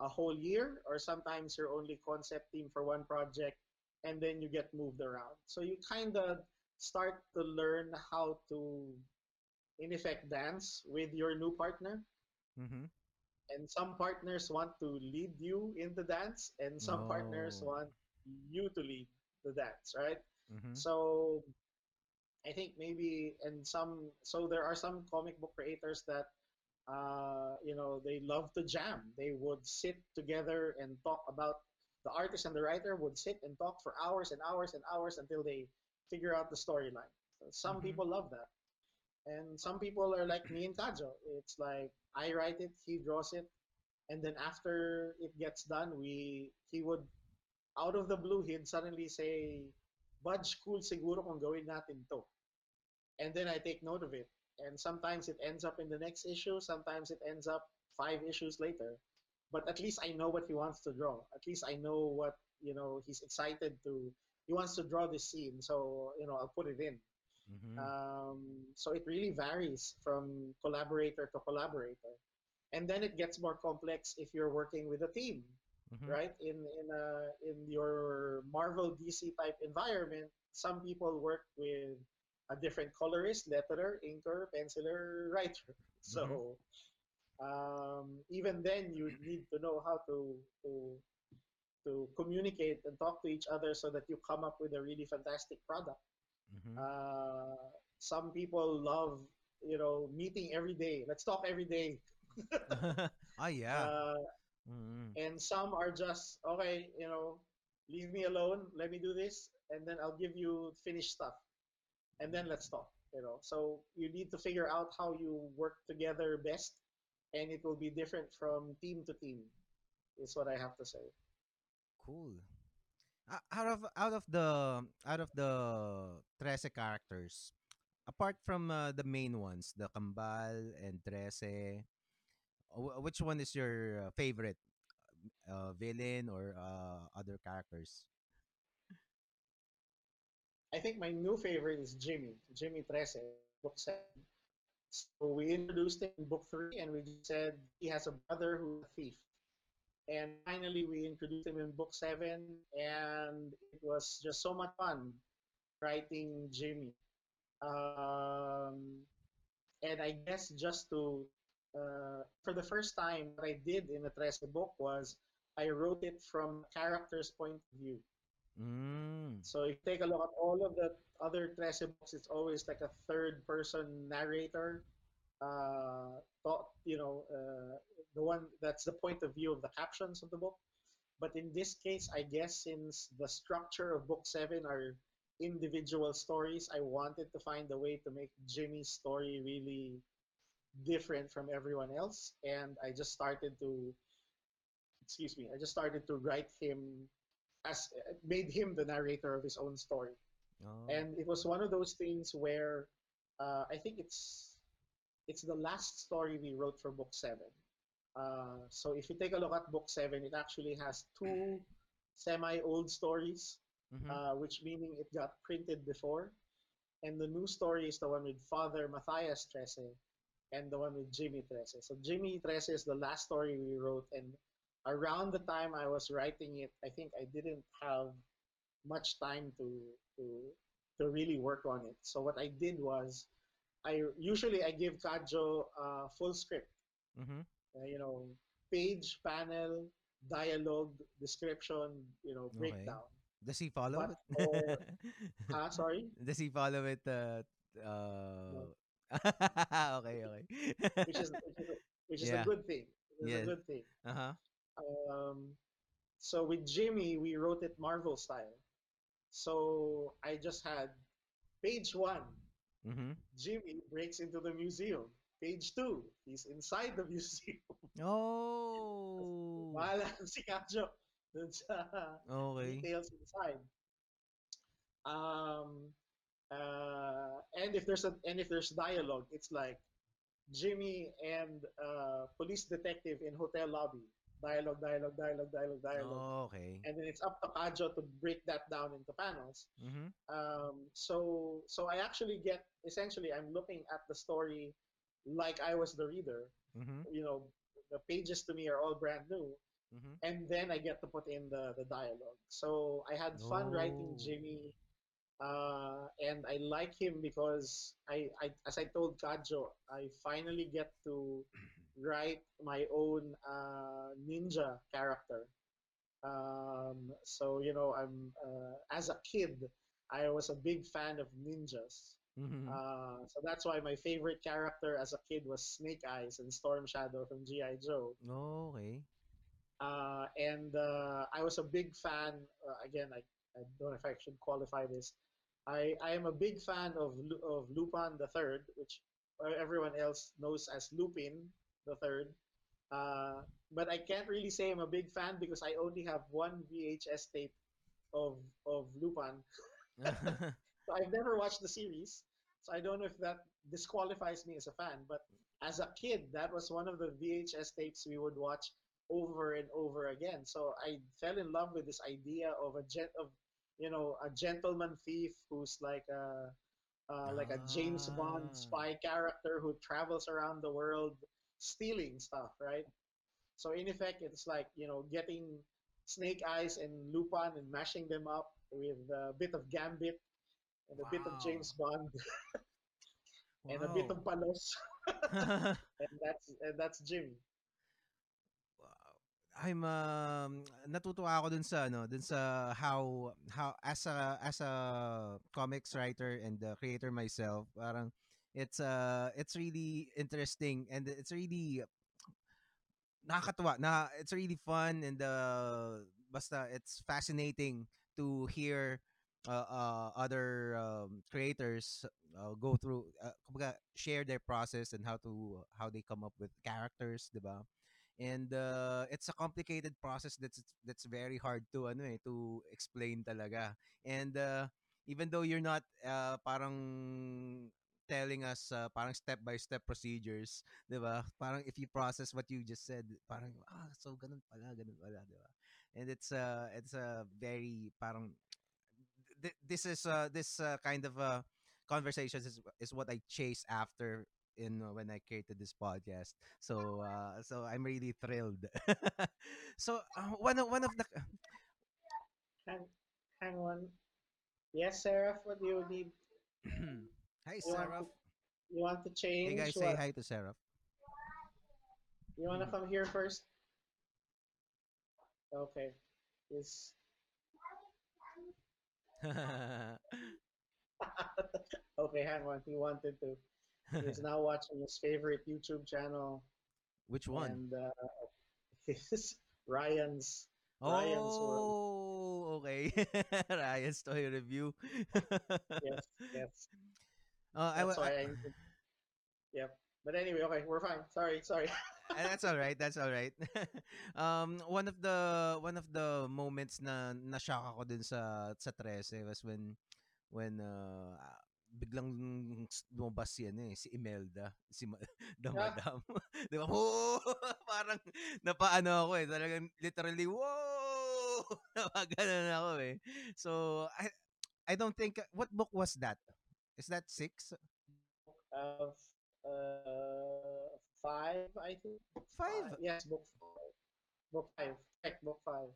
a whole year, or sometimes you're only concept team for one project, and then you get moved around. So you kind of start to learn how to, in effect, dance with your new partner Mhm. and some partners want to lead you in the dance and some partners Oh. want you to lead the dance right Mhm. so i think maybe and some so there are some comic book creators that uh, you know they love to jam they would sit together and talk about the artist and the writer would sit and talk for hours and hours and hours until they figure out the storyline so some Mhm. people love that and some people are like me and Kajo. It's like I write it, he draws it, and then after it gets done, we he would out of the blue he'd suddenly say, "Budge, cool siguro kung gawin natin to." And then I take note of it. And sometimes it ends up in the next issue, sometimes it ends up five issues later. But at least I know what he wants to draw. At least I know what you know he's excited to he wants to draw this scene, so you know I'll put it in. Mhm. Um, so it really varies from collaborator to collaborator, and then it gets more complex if you're working with a team, Mhm. right? In in a in your Marvel DC type environment, some people work with a different colorist, letterer, inker, penciler, writer. So um, even then, you need to know how to to to communicate and talk to each other so that you come up with a really fantastic product. Mhm. Uh, some people love, you know, meeting every day. Let's talk every day. (laughs) ah, yeah. Uh, Mhm. and some are just okay, you know, leave me alone. Let me do this, and then I'll give you finished stuff, and then let's talk. You know, so you need to figure out how you work together best, and it will be different from team to team. Is what I have to say. Cool. O- Out of out of the out of the Trese characters, apart from uh, the main ones, the Kambal and Trese, wh- which one is your uh, favorite uh, villain or uh, other characters? I think my new favorite is Jimmy, Jimmy Trese, seven. So we introduced him in book three, and we said he has a brother who's a thief. And finally, we introduced him in book seven, and it was just so much fun writing Jimmy. Um, and I guess just to, uh, for the first time, what I did in the Trese book was I wrote it from a character's point of view. Mm. So if you take a look at all of the other Trese books, it's always like a third person narrator. Uh, thought, you know, uh, the one that's the point of view of the captions of the book. But in this case, I guess since the structure of book seven are individual stories, I wanted to find a way to make Jimmy's story really different from everyone else. And I just started to, excuse me, I just started to write him as made him the narrator of his own story. Oh. And it was one of those things where uh, I think it's it's the last story we wrote for book seven. Uh, so if you take a look at book seven, it actually has two semi-old stories, Mhm. uh, which meaning it got printed before, and the new story is the one with Father Matthias Trese and the one with Jimmy Trese. So Jimmy Trese is the last story we wrote, and around the time I was writing it, I think I didn't have much time to to to really work on it. So what I did was, I usually I give Kajo a full script, Mhm. uh, you know, page, panel, dialogue, description, you know, Okay. breakdown. Does he follow But it? for- (laughs) Ah, sorry, Does he follow it? Uh, uh... (laughs) okay, okay. which is which is, which is Yeah. a good thing. Is Yes. a good thing. uh huh. Um, so with Jimmy, we wrote it Marvel style. So I just had page one, Mm-hmm. Jimmy breaks into the museum. Page two, he's inside the (laughs) museum. Oh. Wala (laughs) si Kajo dun (laughs) sa Okay. details inside. Um, uh, and if there's a and if there's dialogue, it's like Jimmy and uh, police detective in hotel lobby. Dialogue, dialogue, dialogue, dialogue, dialogue. Okay. And then it's up to Kajo to break that down into panels. Mm-hmm. Um, so so I actually get essentially I'm looking at the story like I was the reader. Mm-hmm. You know, the pages to me are all brand new, Mm-hmm. and then I get to put in the the dialogue. So I had fun Oh. writing Jimmy, uh, and I like him because I, I as I told Kajo, I finally get to write my own uh, ninja character. Um, so you know, I'm uh, as a kid, I was a big fan of ninjas. Mm-hmm. Uh, so that's why my favorite character as a kid was Snake Eyes and Storm Shadow from GI Joe. okay. Uh, and uh, I was a big fan. Uh, again, I, I don't know if I should qualify this. I, I am a big fan of of Lupin the Third, which uh, everyone else knows as Lupin the Third. Uh, but I can't really say I'm a big fan because I only have one VHS tape of of Lupin. (laughs) So I've never watched the series, so I don't know if that disqualifies me as a fan. But as a kid, that was one of the VHS tapes we would watch over and over again. So I fell in love with this idea of a gent of you know a gentleman thief who's like a uh, like a James Bond Ah. spy character who travels around the world stealing stuff, right? So in effect, it's like you know getting Snake Eyes and Lupin and mashing them up with a bit of Gambit and a bit of James Bond (laughs) and a bit of Palos, (laughs) (laughs) and that's and that's Jimmy. I'm um natutuwa ako dun sa ano, dun sa how how as a as a comics writer and uh, creator myself, parang it's uh it's really interesting and it's really nakakatuwa na it's really fun and uh basta it's fascinating to hear uh, uh other um, creators uh, go through uh, kumbaga, share their process and how to how they come up with characters, 'di ba? and uh, it's a complicated process that's that's very hard to ano eh to explain talaga and uh, even though you're not uh, parang telling us uh, parang step by step procedures 'di ba parang if you process what you just said parang ah so ganun pala ganun pala 'di ba and it's uh it's a very parang th- this is uh this uh, kind of uh conversations is, is what I chase after in uh, when I created this podcast. So uh so I'm really thrilled. (laughs) so uh, one of one of the Hang, hang on. Yes, Seraph, what do you need? Hi You want Sarah. to- You want to change? Hey guys, say what? hi to Sarah. You want to come here first? Okay. Is (laughs) okay. Hang on. He wanted to. He's now (laughs) watching his favorite YouTube channel, Which one? and uh, (laughs) his Ryan's. Ryan's World. oh, okay. Ryan's toy review. Yes, yes. Uh, I, That's wa- why I, I. Yep. But anyway, okay, we're fine. Sorry, sorry. (laughs) Uh, that's all right. That's all right. (laughs) um, one of the one of the moments na na-shock ako dun sa sa 13 was when when uh, biglang lumabas si ano eh, si Imelda, si ma- (laughs) the Yeah. madam. 'Di ba? Whoa! Parang napaano ako eh. Talagang literally, whoa! Napaganon ako eh. So, I I don't think what book was that? Is that six? Of uh, five, I think. Five? Yes, book five. Book five. Correct, book five.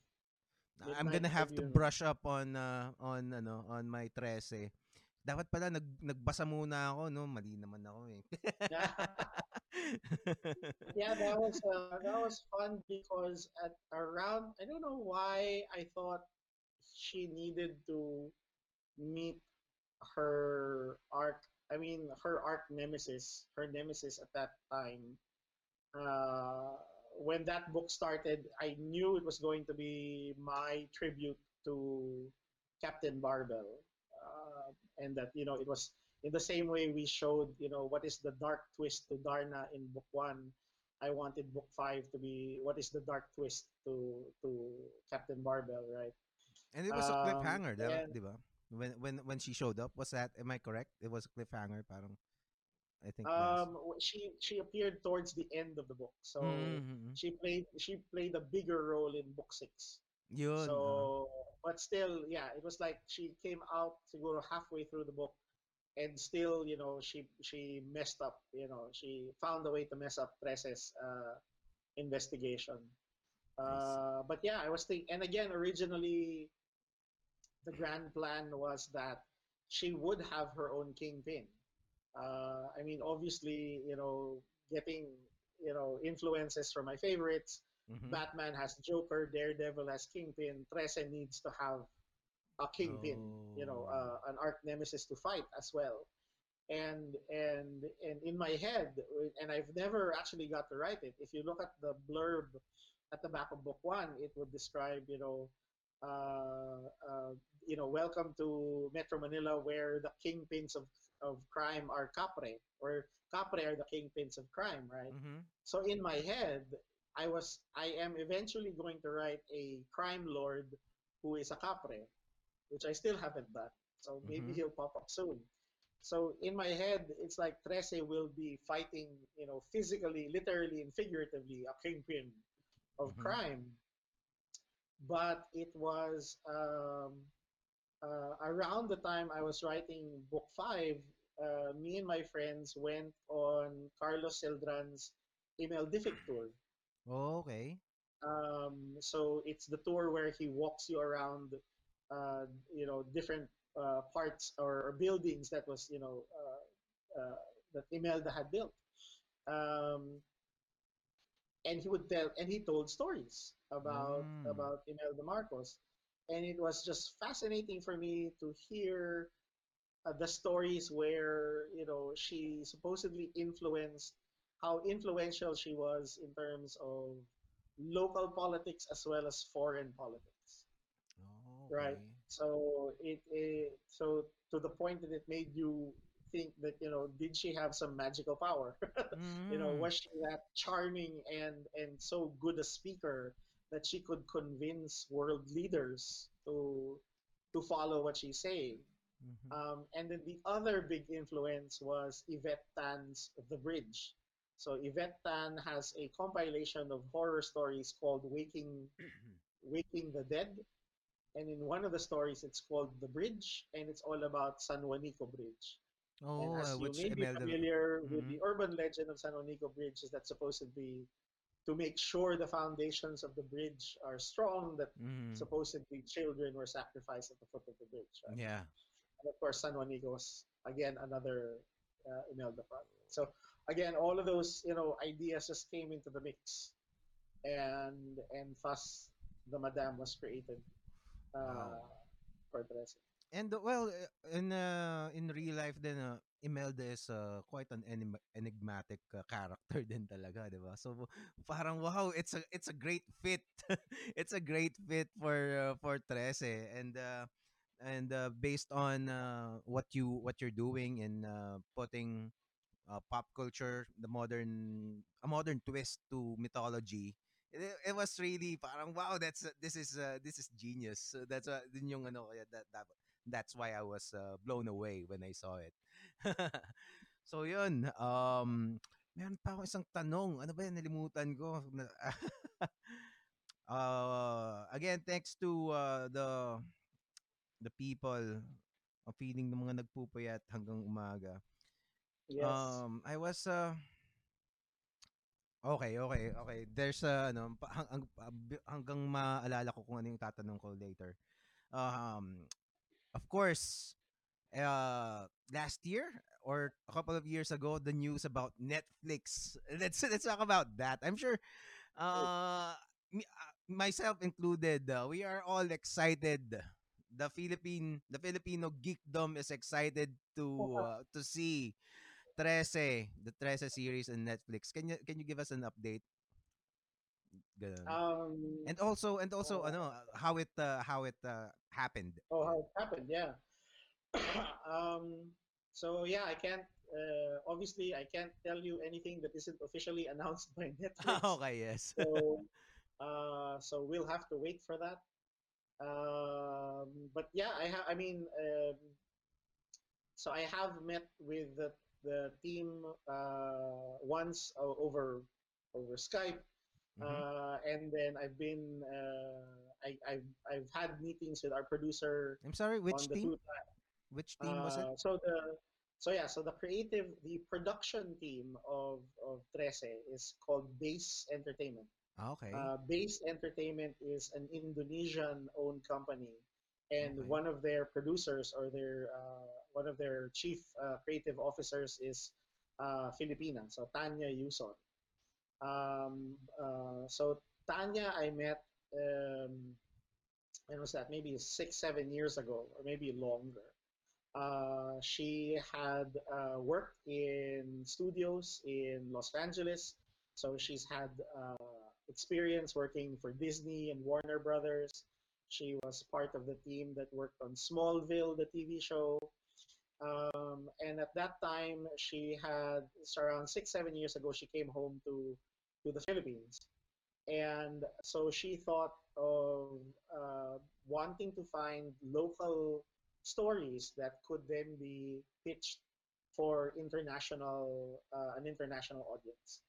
I'm gonna Midnight have to brush up on uh, on ano on my 13. Dapat pala nag nagbasa muna ako no, mali naman ako eh. (laughs) yeah, that (laughs) was uh, that was fun because at around I don't know why I thought she needed to meet her arc. I mean, her arc nemesis, her nemesis at that time. Uh, when that book started, I knew it was going to be my tribute to Captain Barbell, uh, and that you know it was in the same way we showed you know what is the dark twist to Darna in book one. I wanted book five to be what is the dark twist to to Captain Barbell, right? And it was a Um, cliffhanger, di ba? and- Di ba? When when when she showed up, was that am I correct? It was a cliffhanger parang I think Um, she she appeared towards the end of the book, so Mhm, mhm. she played she played a bigger role in book six. Yun. So, but still, yeah, it was like she came out siguro halfway through the book, and still, you know, she she messed up. You know, she found a way to mess up Trese's uh, investigation. Uh, but yeah, I was thinking, and again, originally, the grand plan was that she would have her own kingpin. Uh, I mean, obviously, you know, getting you know influences from my favorites. mhm. Batman has Joker, Daredevil has Kingpin, Trese needs to have a Kingpin, you know, Oh. uh, an arch nemesis to fight as well. And and and in my head, and I've never actually got to write it. If you look at the blurb at the back of book one, it would describe, you know, you know, welcome to Metro Manila, where the kingpins of of crime are Kapre, or Kapre are the kingpins of crime, right? Mhm. So in my head, I was I am eventually going to write a crime lord who is a kapre, which I still haven't done. So maybe Mhm. he'll pop up soon. So in my head, it's like Trese will be fighting, you know, physically, literally, and figuratively a kingpin of Mhm. crime. But it was um, uh, around the time I was writing book five. Uh, me and my friends went on Carlos Celdran's Imeldific tour. Okay. Um, so it's the tour where he walks you around, uh, you know, different uh, parts or, or buildings that was, you know, uh, uh, that Imelda had built. Um, and he would tell, and he told stories about Mm. about Imelda Marcos, and it was just fascinating for me to hear uh, the stories where you know she supposedly influenced how influential she was in terms of local politics as well as foreign politics right Okay. so it, it so to the point that it made you think that you know did she have some magical power (laughs) you know Mm. was she that charming and and so good a speaker that she could convince world leaders to to follow what she's saying Mhm. um, and then the other big influence was Yvette Tan's The Bridge. So Yvette Tan has a compilation of horror stories called Waking (clears throat) Waking the Dead. And in one of the stories it's called The Bridge and it's all about San Juanico Bridge. Oh, as uh, you may be familiar with Mhm. the urban legend of San Juanico Bridge is that supposed to be to make sure the foundations of the bridge are strong that Mhm. supposedly children were sacrificed at the foot of the bridge. Right? Yeah. And of course, San Juanico was again another uh, Imelda project. So again, all of those you know ideas just came into the mix, and and thus the Madame was created uh, Wow. for Teresa. And uh, well, uh, in uh, in real life then uh, Imelda is uh, quite an enigmatic uh, character (laughs) din talaga, 'di ba? So parang wow, it's a it's a great fit. (laughs) it's a great fit for uh, for Trese and uh, and uh, based on uh, what you what you're doing in uh, putting uh, pop culture, the modern a modern twist to mythology. It, it was really parang wow, that's this is uh, this is genius. So that's uh, din yung ano kaya that, that that's why I was uh, blown away when I saw it. (laughs) so yun, um meron pa ako isang tanong. Ano ba yan? Nalimutan ko. Uh, (laughs) again, thanks to uh, the the people uh, feeling ng mga nagpupuyat hanggang umaga. Yes. Um, I was uh Okay, okay, okay. There's a ano pa- hang, hang- ah, hanggang maalala ko kung ano yung tatanong ko later. Um, of course, uh, last year or a couple of years ago, the news about Netflix. (laughs) Let's let's talk about that. I'm sure, uh, me- uh, myself included, uh, we are all excited. The Philippine, the Filipino geekdom is excited to (laughs) uh, to see Trece, the Trece series on Netflix. Can you can you give us an update? Ganun. um, And also and also uh, ano how it uh, how it uh, happened. oh, how it happened? Yeah. (coughs) um, so yeah, I can't. Uh, obviously, I can't tell you anything that isn't officially (laughs) announced by (laughs) Netflix. okay, yes. so (laughs) uh, so we'll have to wait for that. Um, but yeah, I ha- I mean, um, so I have met with the the team uh, once over over Skype, Mhm. uh, and then I've been uh, I, I've I've had meetings with our producer I'm sorry, which team? Which team was it? uh, so the so yeah, so the creative, the production team of of Trese is called Base Entertainment. Ah, okay. Uh, Base Entertainment is an Indonesian-owned company, and Okay. one of their producers or their uh, one of their chief uh, creative officers is uh, Filipina, so Tanya Yuson. Um, uh, so Tanya, I met. Um, when was that? Maybe six, seven years ago, or maybe longer. Uh, she had uh, worked in studios in Los Angeles, so she's had uh, experience working for Disney and Warner Brothers. She was part of the team that worked on Smallville, the TV show. Um, and at that time, she had it's around six, seven years ago. She came home to to the Philippines, and so she thought of uh, wanting to find local stories that could then be pitched for international uh, an international audience.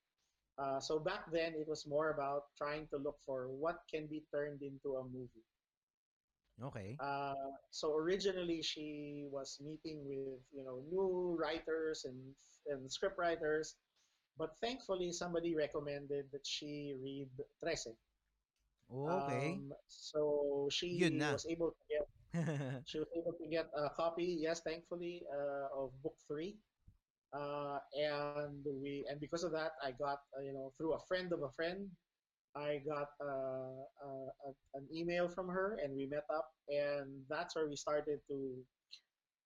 Uh, so back then, it was more about trying to look for what can be turned into a movie. Okay. Uh, so originally, she was meeting with you know new writers and and script writers, but thankfully, somebody recommended that she read Trese. Okay. Um, so she was able to get (laughs) she was able to get a copy, yes, thankfully, uh, of book three. Uh, and we and because of that, I got uh, you know through a friend of a friend, I got uh, uh, a- an email from her, and we met up, and that's where we started to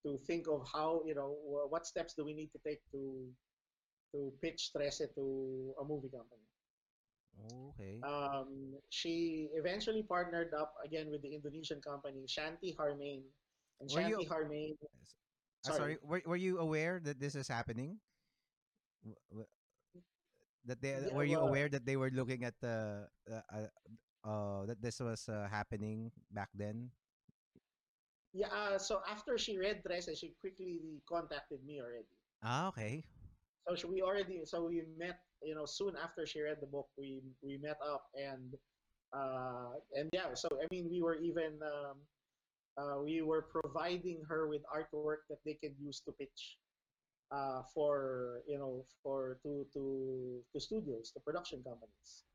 to think of how you know what steps do we need to take to to pitch Trese to a movie company. okay. Um, she eventually partnered up again with the Indonesian company Shanty Harmayn. And Were you- Shanty Harmayn, Uh, sorry, sorry. were, were you aware that this is happening? That they Yeah, were you well- aware that they were looking at the uh, uh, uh that this was uh, happening back then? yeah. Uh, so after she read Trese, she quickly contacted me already. Ah, okay. So she, we already, so we met. You know, soon after she read the book, we we met up and uh, and yeah. So I mean, we were even um, uh, we were providing her with artwork that they could use to pitch uh, for you know for to to to studios, to production companies.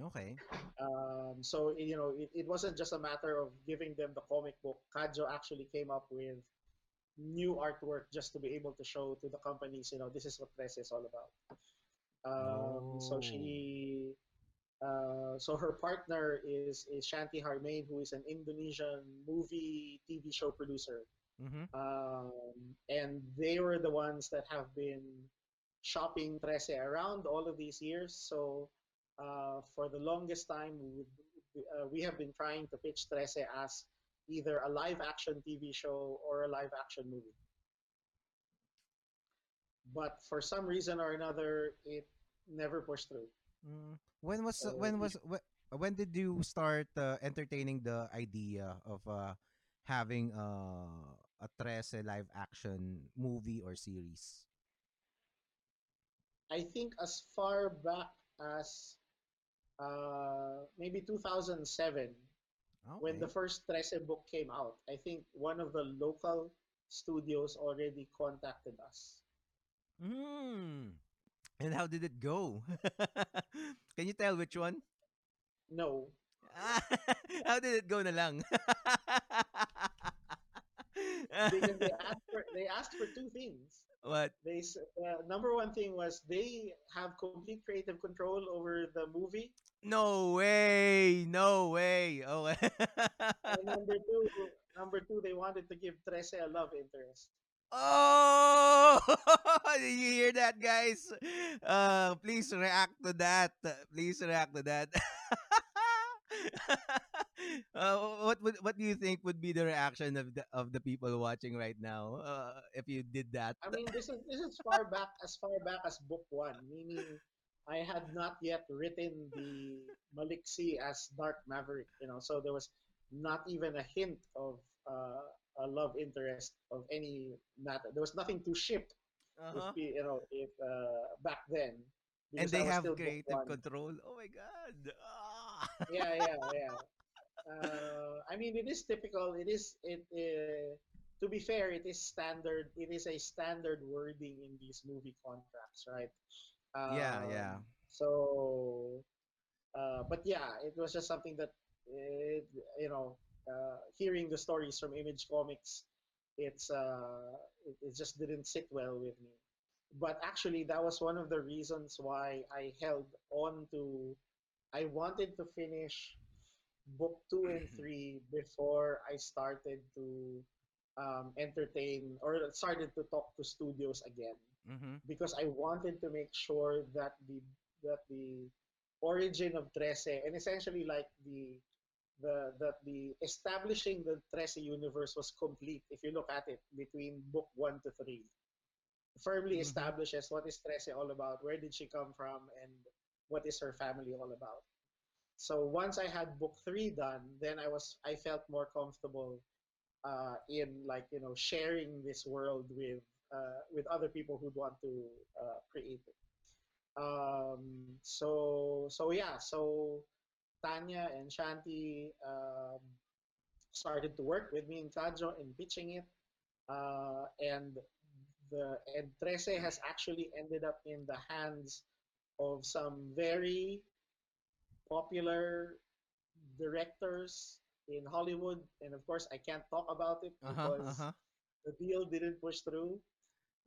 Okay. Um, so you know, it, it wasn't just a matter of giving them the comic book. Kajo actually came up with new artwork just to be able to show to the companies, you know, this is what press is all about. Um, So Oh. she, uh, so her partner is is Shanty Harmayn, who is an Indonesian movie TV show producer, Mm-hmm. um, and they were the ones that have been shopping Trese around all of these years. So uh, for the longest time, we, would- uh, we have been trying to pitch Trese as either a live action TV show or a live action movie. But for some reason or another, it never pushed through. Mm. When was So when was wh- when did you start uh, entertaining the idea of uh, having uh, a Trese live action movie or series? I think as far back as uh, maybe 2007, when the first Trese book came out, I think one of the local studios already contacted us. Mm. And how did it go? (laughs) Can you tell which one? No, (laughs) how did it go na lang? (laughs) because (laughs) they asked for they asked for two things. what? They uh, number one thing was they have complete creative control over the movie, No way. No way. Oh. (laughs) and number two, number two, they wanted to give Trese a love interest. Oh, (laughs) did you hear that, guys? Uh, please react to that. Please react to that. Uh, what would what do you think would be the reaction of the of the people watching right now uh, if you did that? I mean, this is this is far back as far back as book one, meaning I had not yet written the Maliksi as Dark Maverick, you know, so there was not even a hint of uh, a love interest of any matter. There was nothing to ship, Uh-huh. if, you know, if uh, back then. And they have creative control. Oh my god. Ah. (laughs) yeah, yeah, yeah. Uh, I mean, it is typical. It is it. Uh, to be fair, it is standard. It is a standard wording in these movie contracts, right? Yeah, yeah. Um, So, uh, but yeah, it was just something that, it, you know, uh, hearing the stories from Image Comics, it's uh, it, it just didn't sit well with me. But actually, that was one of the reasons why I held on to. I wanted to finish book two and three before I started to um, entertain or started to talk to studios again Mm-hmm. because I wanted to make sure that the that the origin of Trese and essentially like the the that the establishing the Trese universe was complete if you look at it between book one to three. Firmly Mhm. establishes what is Trese all about, where did she come from, and what is her family all about. So once I had book three done, then I was I felt more comfortable uh, in like you know sharing this world with uh, with other people who'd want to uh, create it. Um, so so yeah, so Tanya and Shanty um, started to work with me in Kajo in pitching it, uh, and the and Trese has actually ended up in the hands of some very popular directors in Hollywood, and of course I can't talk about it Uh-huh, because uh-huh. the deal didn't push through.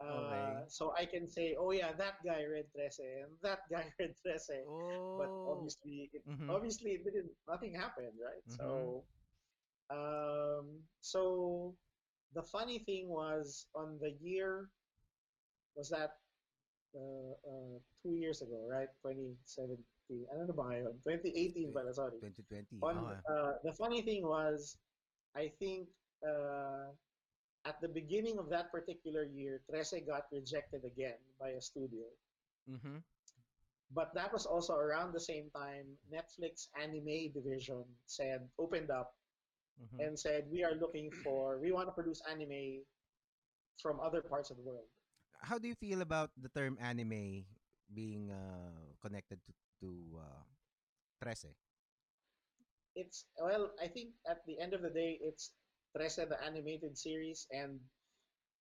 Okay. Uh, so I can say, oh yeah, that guy read Trese and that guy (laughs) read Trese, but Oh. obviously, it, Mhm. obviously it didn't. Nothing happened, right? Mhm. So, um, so the funny thing was on the year was that uh, uh, two years ago, right? 2017. Ano na ba ngayon? 2018 pala, sorry. 2020. On, Okay. uh, the funny thing was, I think uh, at the beginning of that particular year, Trese got rejected again by a studio. Mhm. But that was also around the same time Netflix anime division said opened up Mhm. and said we are looking for we want to produce anime from other parts of the world. How do you feel about the term anime being uh, connected to to uh, Trese? It's well, I think at the end of the day, it's Trese the animated series, and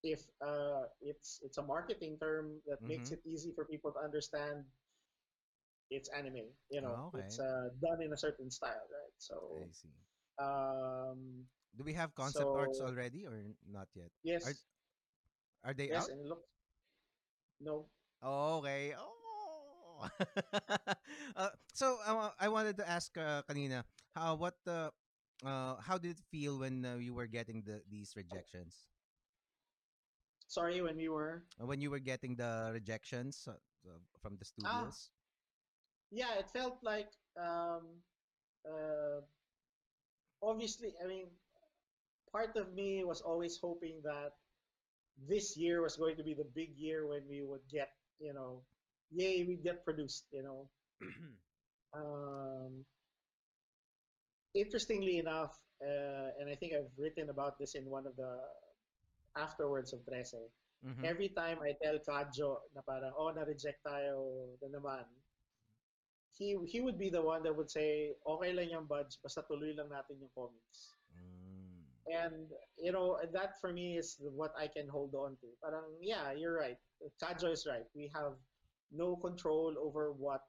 if uh, it's it's a marketing term that makes Mhm. it easy for people to understand, it's anime. You know, Okay. it's uh, done in a certain style, right? So, I see. um, Do we have concept arts already or not yet? yes, Are are they yes, out? and look, no, Oh, okay. Oh. (laughs) uh, so I I wanted to ask uh, kanina how what the uh, how did it feel when uh, you were getting the these rejections? sorry, when we were Uh, When you were getting the rejections uh, uh, from the ah, studios? yeah, it felt like um, uh, obviously, I mean, part of me was always hoping that this year was going to be the big year when we would get, you know, yay, we get produced, you know. (clears throat) Um, interestingly enough, uh, and I think I've written about this in one of the afterwards of Trese, Mhm. every time I tell Kajo na parang, oh, na-reject tayo na naman, he, he would be the one that would say, okay lang yung buds, basta tuloy lang natin yung comics. Mm. And, you know, that for me is what I can hold on to. Parang, yeah, you're right. Kajo is right. We have no control over what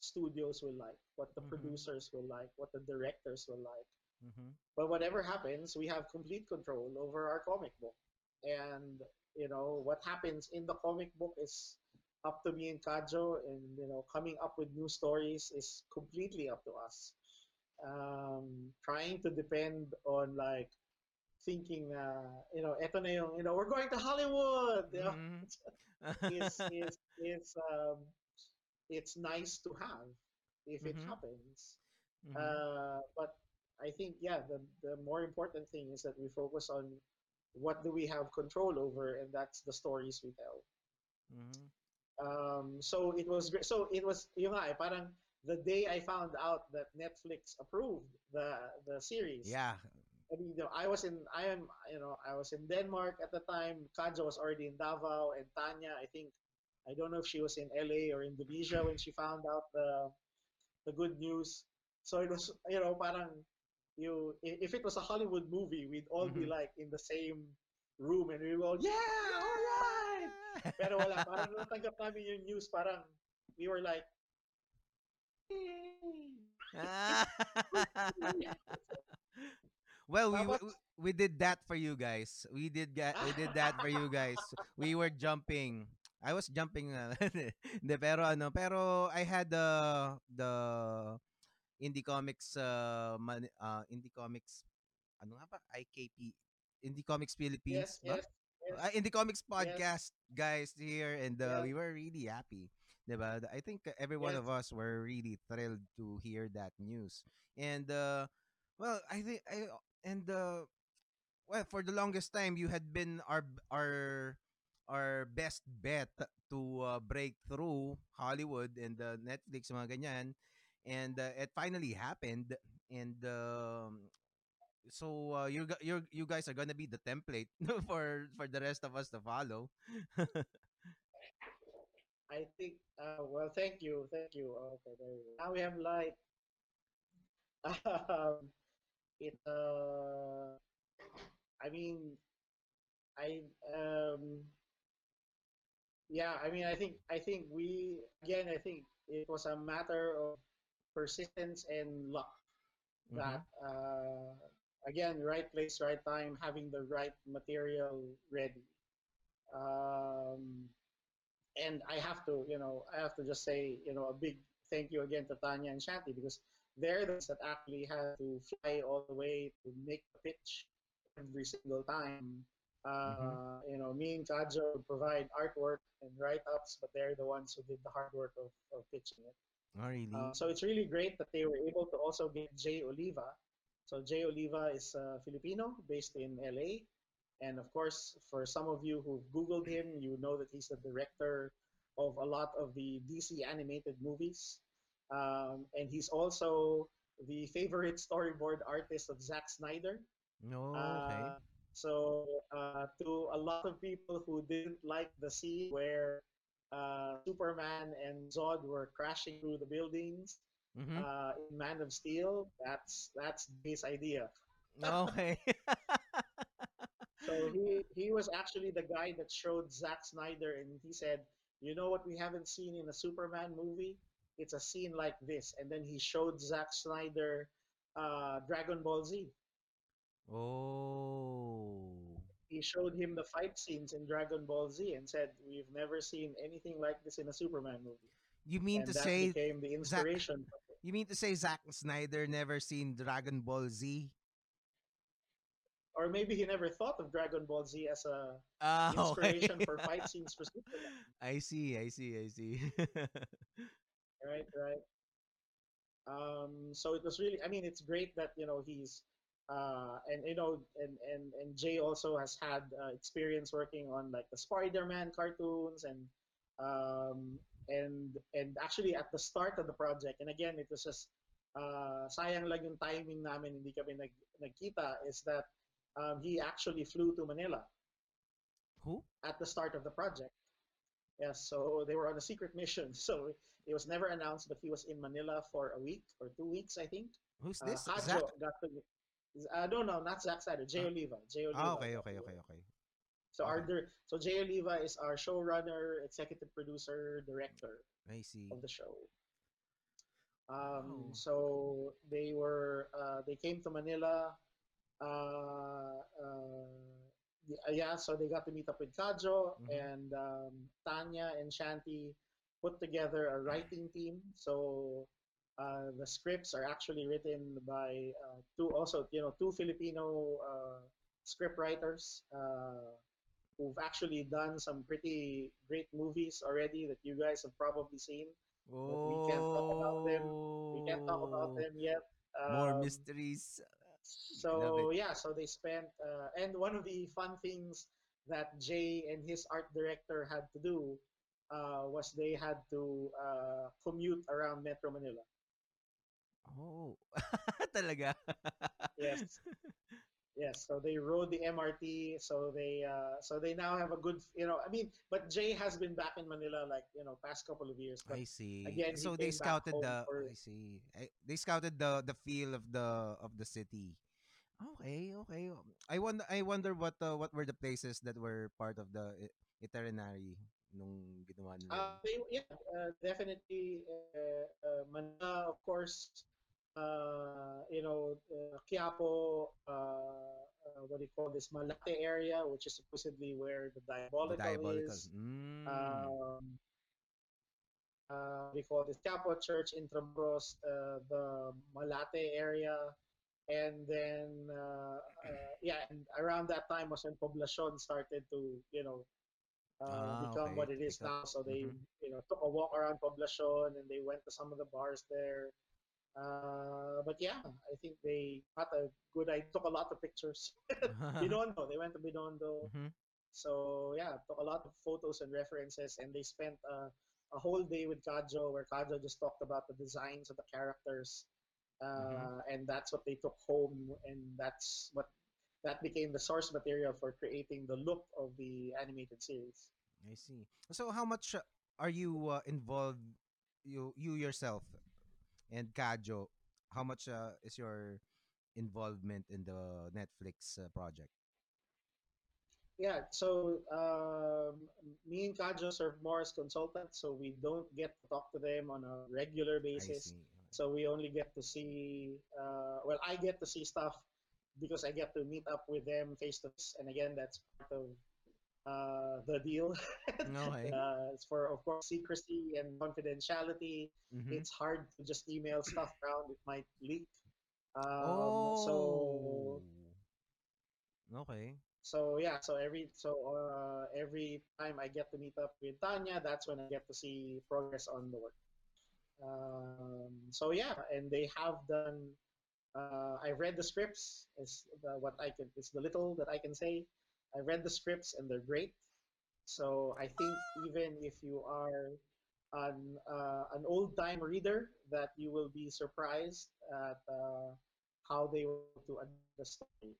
studios will like, what the Mhm. producers will like, what the directors will like. Mhm. But whatever happens, we have complete control over our comic book. And, you know, what happens in the comic book is up to me and Kajo, and, you know, coming up with new stories is completely up to us. Um, trying to depend on, like, thinking, uh, you know, eto na yung, you know, we're going to Hollywood, you know, Mhm. is, is, is, um, it's nice to have if it Mhm. happens. Mhm. Uh, but I think, yeah, the, the more important thing is that we focus on what do we have control over, and that's the stories we tell. Mhm. Um, so it was great. So it was, you know, eh, parang the day I found out that Netflix approved the the series. Yeah. I mean, you know, I was in, I am, you know, I was in Denmark at the time. Kajo was already in Davao, and Tanya, I think, I don't know if she was in LA or Indonesia when she found out the the good news. So it was, you know, parang you, if it was a Hollywood movie, we'd all be Mhm. like in the same room and we go, yeah, all right. Pero wala, parang natanggap namin yung news, parang we were like. (laughs) well, we, we we did that for you guys. We did ga- we did that for you guys. (laughs) We were jumping. I was jumping uh, (laughs) Hindi, pero ano, pero I had the the Indie Comics uh, man, uh Indie Comics ano nga ba? IKP Indie Comics Philippines yes, yes, yes, Uh, Indie Comics podcast guys here and uh, we were really happy. Diba? I think every one of us were really thrilled to hear that news. And uh well, I think I and uh well for the longest time you had been our our our best bet to uh, break through Hollywood and uh, Netflix mga ganyan and uh, it finally happened and um, so uh, you you you guys are gonna be the template (laughs) for for the rest of us to follow I think. Uh, well, thank you, thank you. Okay, there we go. Now we have light. (laughs) Um, it. Uh, I mean, I. Um, yeah, I mean, I think. I think we again. I think it was a matter of persistence and luck. Mhm. That uh, again, right place, right time, having the right material ready. Um, and I have to, you know, I have to just say, you know, a big thank you again to Tanya and Shanty because they're the ones that actually had to fly all the way to make the pitch every single time. Uh, You know, me and Kajo provide artwork and write-ups, but they're the ones who did the hard work of, of pitching it. Oh, really? Uh, so it's really great that they were able to also get Jay Oliva. So Jay Oliva is uh, Filipino, based in LA, and of course, for some of you who've Googled him, you know that he's the director of a lot of the DC animated movies, um, and he's also the favorite storyboard artist of Zack Snyder. no, okay. Uh, so uh, to a lot of people who didn't like the scene where uh, Superman and Zod were crashing through the buildings Mhm. uh, in Man of Steel, that's that's his idea. okay. (laughs) (laughs) So he he was actually the guy that showed Zack Snyder, and he said, "You know what we haven't seen in a Superman movie? It's a scene like this." And then he showed Zack Snyder uh, Dragon Ball Z. oh. he showed him the fight scenes in Dragon Ball Z and said, "We've never seen anything like this in a Superman movie." You mean and to that say became the inspiration. you mean to say Zack Snyder never seen Dragon Ball Z? Or maybe he never thought of Dragon Ball Z as a okay. (laughs) inspiration for fight scenes for Superman. I see, I see, I see. (laughs) Right, right. Um, so it was really. I mean, it's great that you know he's. Uh, and you know, and, and, and Jay also has had uh, experience working on like the Spider-Man cartoons and um, and and actually at the start of the project, and again, it was just uh, sayang lang yung timing namin, hindi kami nag, nagkita, is that um, he actually flew to Manila Who? at the start of the project. Yes, so they were on a secret mission. (laughs) So it was never announced, but he was in Manila for a week or two weeks, I think. Who's Uh, this? Kajo Zack? got to, uh, no, no, not Zack Snyder, Jay Ah. Oliva. Jay Oliva. Ah, okay, okay, okay, okay. So our okay. dir- so Jay Oliva is our showrunner, executive producer, director I see. of the show. Um, Oh. So they were uh, they came to Manila. Uh, uh, yeah, so they got to meet up with Kajo Mhm. and um, Tanya and Shanty put together a writing team. So uh, the scripts are actually written by uh, two also you know two Filipino uh, script writers uh, who've actually done some pretty great movies already that you guys have probably seen. Oh. we can't talk about them. We can't talk about them yet. More Um, mysteries. So yeah, so they spent, uh, and one of the fun things that Jay and his art director had to do uh, was they had to uh, commute around Metro Manila. Oh. (laughs) Talaga. Yes, (laughs) yes. So they rode the MRT. So they, uh, so they now have a good, you know. I mean, but Jay has been back in Manila like you know past couple of years. But I see. again, so they scouted the for- I see. I, they scouted the the feel of the of the city. Okay, okay. I wonder I wonder what uh, what were the places that were part of the itinerary nung ginawa nila. Uh, they, yeah, uh, definitely. Uh, uh, Manila, of course. Uh, you know, uh, Quiapo. Uh, uh, what do you call this? Malate area, which is supposedly where the the diabolical, diabolical. is. Mm. Um, uh, you call this? Quiapo Church, Intramuros, uh, the Malate area. And then, uh, uh, yeah, and around that time was when Poblacion started to, you know, uh, Ah, become okay, what it is to is pick up. now. So they, Mhm. you know, took a walk around Poblacion and they went to some of the bars there. Uh, but yeah, I think they got a good. I took a lot of pictures. (laughs) Binondo, they went to Binondo. Mhm. So yeah, took a lot of photos and references, and they spent uh, a whole day with Kajo, where Kajo just talked about the designs of the characters, uh, and that's what they took home, and that's what that became the source material for creating the look of the animated series. I see. So how much are you uh, involved? You you yourself and Kajo, how much uh, is your involvement in the Netflix uh, project? Yeah, so um, me and Kajo serve more as consultants, so we don't get to talk to them on a regular basis. So we only get to see, uh, well, I get to see stuff because I get to meet up with them face to face, and again, that's part of uh, the deal. (laughs) Okay. uh, it's for, of course, secrecy and confidentiality. Mm-hmm. It's hard to just email stuff around; it might leak. Um, Oh. so Okay. so yeah, so every so uh, every time I get to meet up with Tanya, that's when I get to see progress on the work. Um, so yeah, and they have done. Uh, I read the scripts. Is the, what I can. It's the little that I can say. I read the scripts and they're great. So I think even if you are an uh, an old time reader, that you will be surprised at uh, how they were able to adapt the story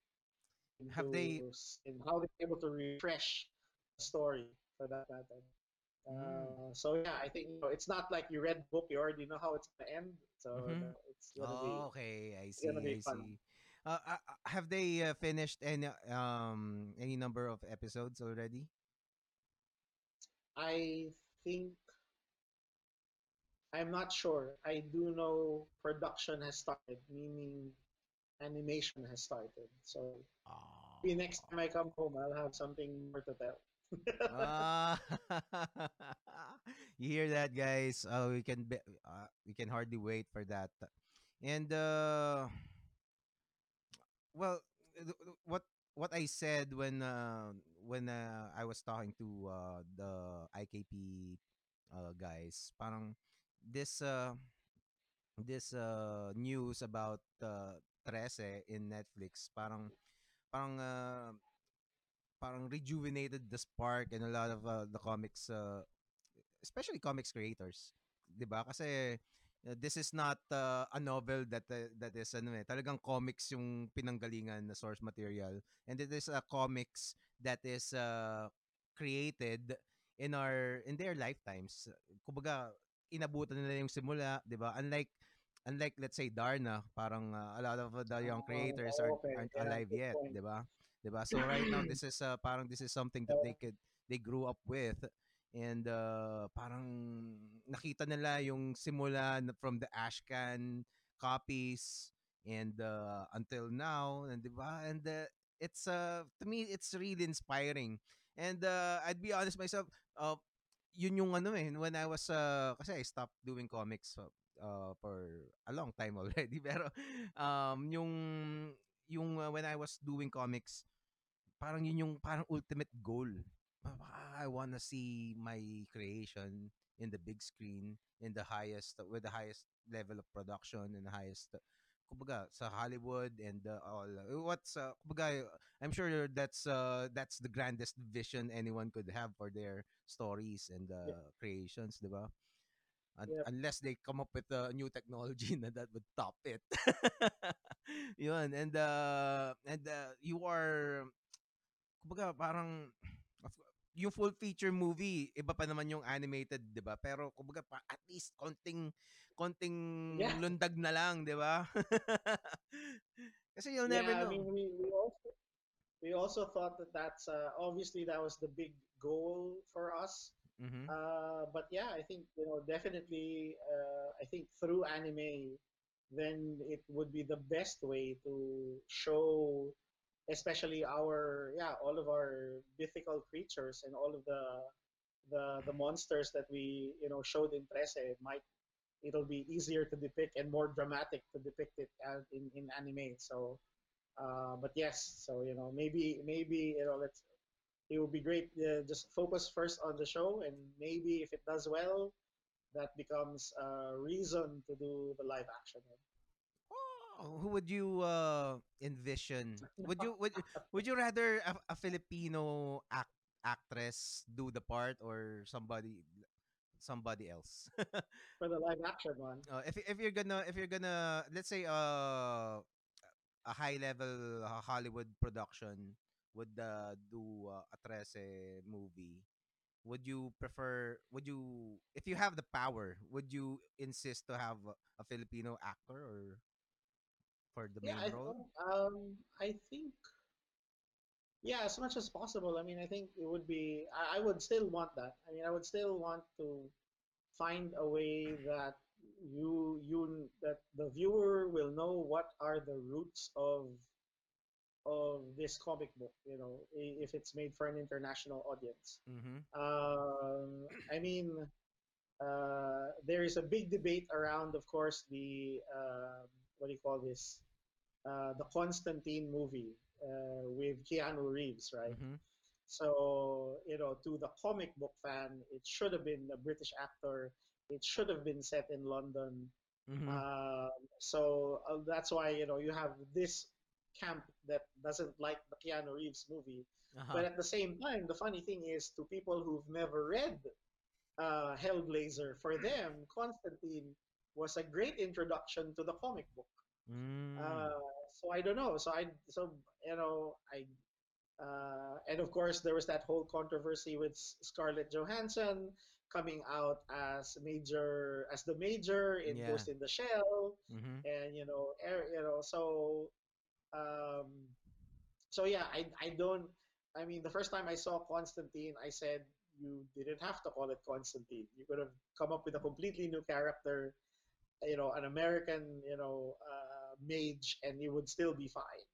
Have they? and how they're able to refresh the story for that matter. Mm. Uh, so yeah, I think you know, it's not like you read the book, you already know how it's gonna end. So Mhm. uh, it's gonna be Oh, okay. I see. I see. Uh, uh, uh, have they uh, finished any um any number of episodes already? I think I'm not sure. I do know production has started, meaning animation has started. So maybe next time I come home, I'll have something more to tell. Ah, (laughs) (laughs) you hear that, guys? Uh, we can be, uh, we can hardly wait for that. And uh, well, what what I said when uh, when uh, I was talking to uh, the IKP uh, guys, parang this uh, this uh, news about uh, 13 in Netflix, parang parang uh, parang rejuvenated the spark and a lot of uh, the comics uh, especially comics creators 'di ba? Kasi this is not uh, a novel that uh, that is ano eh talagang comics yung pinanggalingan na source material. And it is a comics that is uh, created in our in their lifetimes. Kumbaga inabutan nila yung simula 'di ba? Unlike unlike let's say Darna parang uh, a lot of the young creators Oh, okay. aren't Yeah, alive yet. 'di ba? 'di ba? So right now this (clears throat) is uh, parang this is something that they could they grew up with and uh, parang nakita nila yung simula from the Ashcan copies and uh, until now and 'di ba? And uh, it's uh to me it's really inspiring. And uh, I'd be honest myself uh, yun yung ano eh when I was uh, kasi I stopped doing comics uh, uh, for a long time (laughs) already. Pero um yung yung uh, when I was doing comics parang yun yung parang ultimate goal. I wanna see my creation in the big screen in the highest with the highest level of production and the highest uh, kumbaga sa Hollywood and uh, all what's uh, kumbaga I'm sure that's uh, that's the grandest vision anyone could have for their stories and uh, Yeah. creations, 'di ba? Un- Yep. unless they come up with a new technology (laughs) na that would top it. (laughs) Yun and uh and uh, you are kumbaga parang yung full feature movie iba pa naman yung animated 'di ba pero kumbaga pa, at least konting konting Yeah. lundag na lang 'di ba (laughs) kasi you'll yeah, never I know mean, we, we also we also thought that that's uh, obviously that was the big goal for us. Mhm. Uh, but yeah, I think you know definitely. Uh, I think through anime, then it would be the best way to show, especially our yeah all of our mythical creatures and all of the the the monsters that we you know showed in Trese might it'll be easier to depict and more dramatic to depict it in in anime. So, uh, but yes, so you know maybe maybe you know let's it would be great. Uh, just focus first on the show, and maybe if it does well, that becomes a reason to do the live action. Who would you uh, envision (laughs) would you would would you rather a, a Filipino act, actress do the part or somebody somebody else (laughs) For the live action one, uh, if if you're gonna if you're gonna let's say uh a high level uh, Hollywood production would uh, do uh, a 13 movie would you prefer? Would you, if you have the power, would you insist to have a Filipino actor or for the Yeah, main I role? don't, um, I think yeah, as much as possible. I mean, I think it would be. I, I would still want that. I mean, I would still want to find a way that you you that the viewer will know what are the roots of of this comic book. You know, if it's made for an international audience. Mm-hmm. Um, I mean, uh, there is a big debate around, of course, the um what do you call this? Uh, the Constantine movie uh, with Keanu Reeves, right? Mm-hmm. So, you know, to the comic book fan, it should have been a British actor. It should have been set in London. Mm-hmm. Um, so uh, that's why, you know, you have this camp that doesn't like the Keanu Reeves movie. Uh-huh. But at the same time, the funny thing is, to people who've never read uh, Hellblazer, for them, Constantine was a great introduction to the comic book. Mm. Uh, so I don't know. So I so you know I uh, and of course there was that whole controversy with Scarlett Johansson coming out as major as the major in Yeah. Ghost in the Shell mm-hmm. and you know er, you know so um so yeah I I don't I mean the first time I saw Constantine I said you didn't have to call it Constantine you could have come up with a completely new character you know an American you know uh, mage and you would still be fine.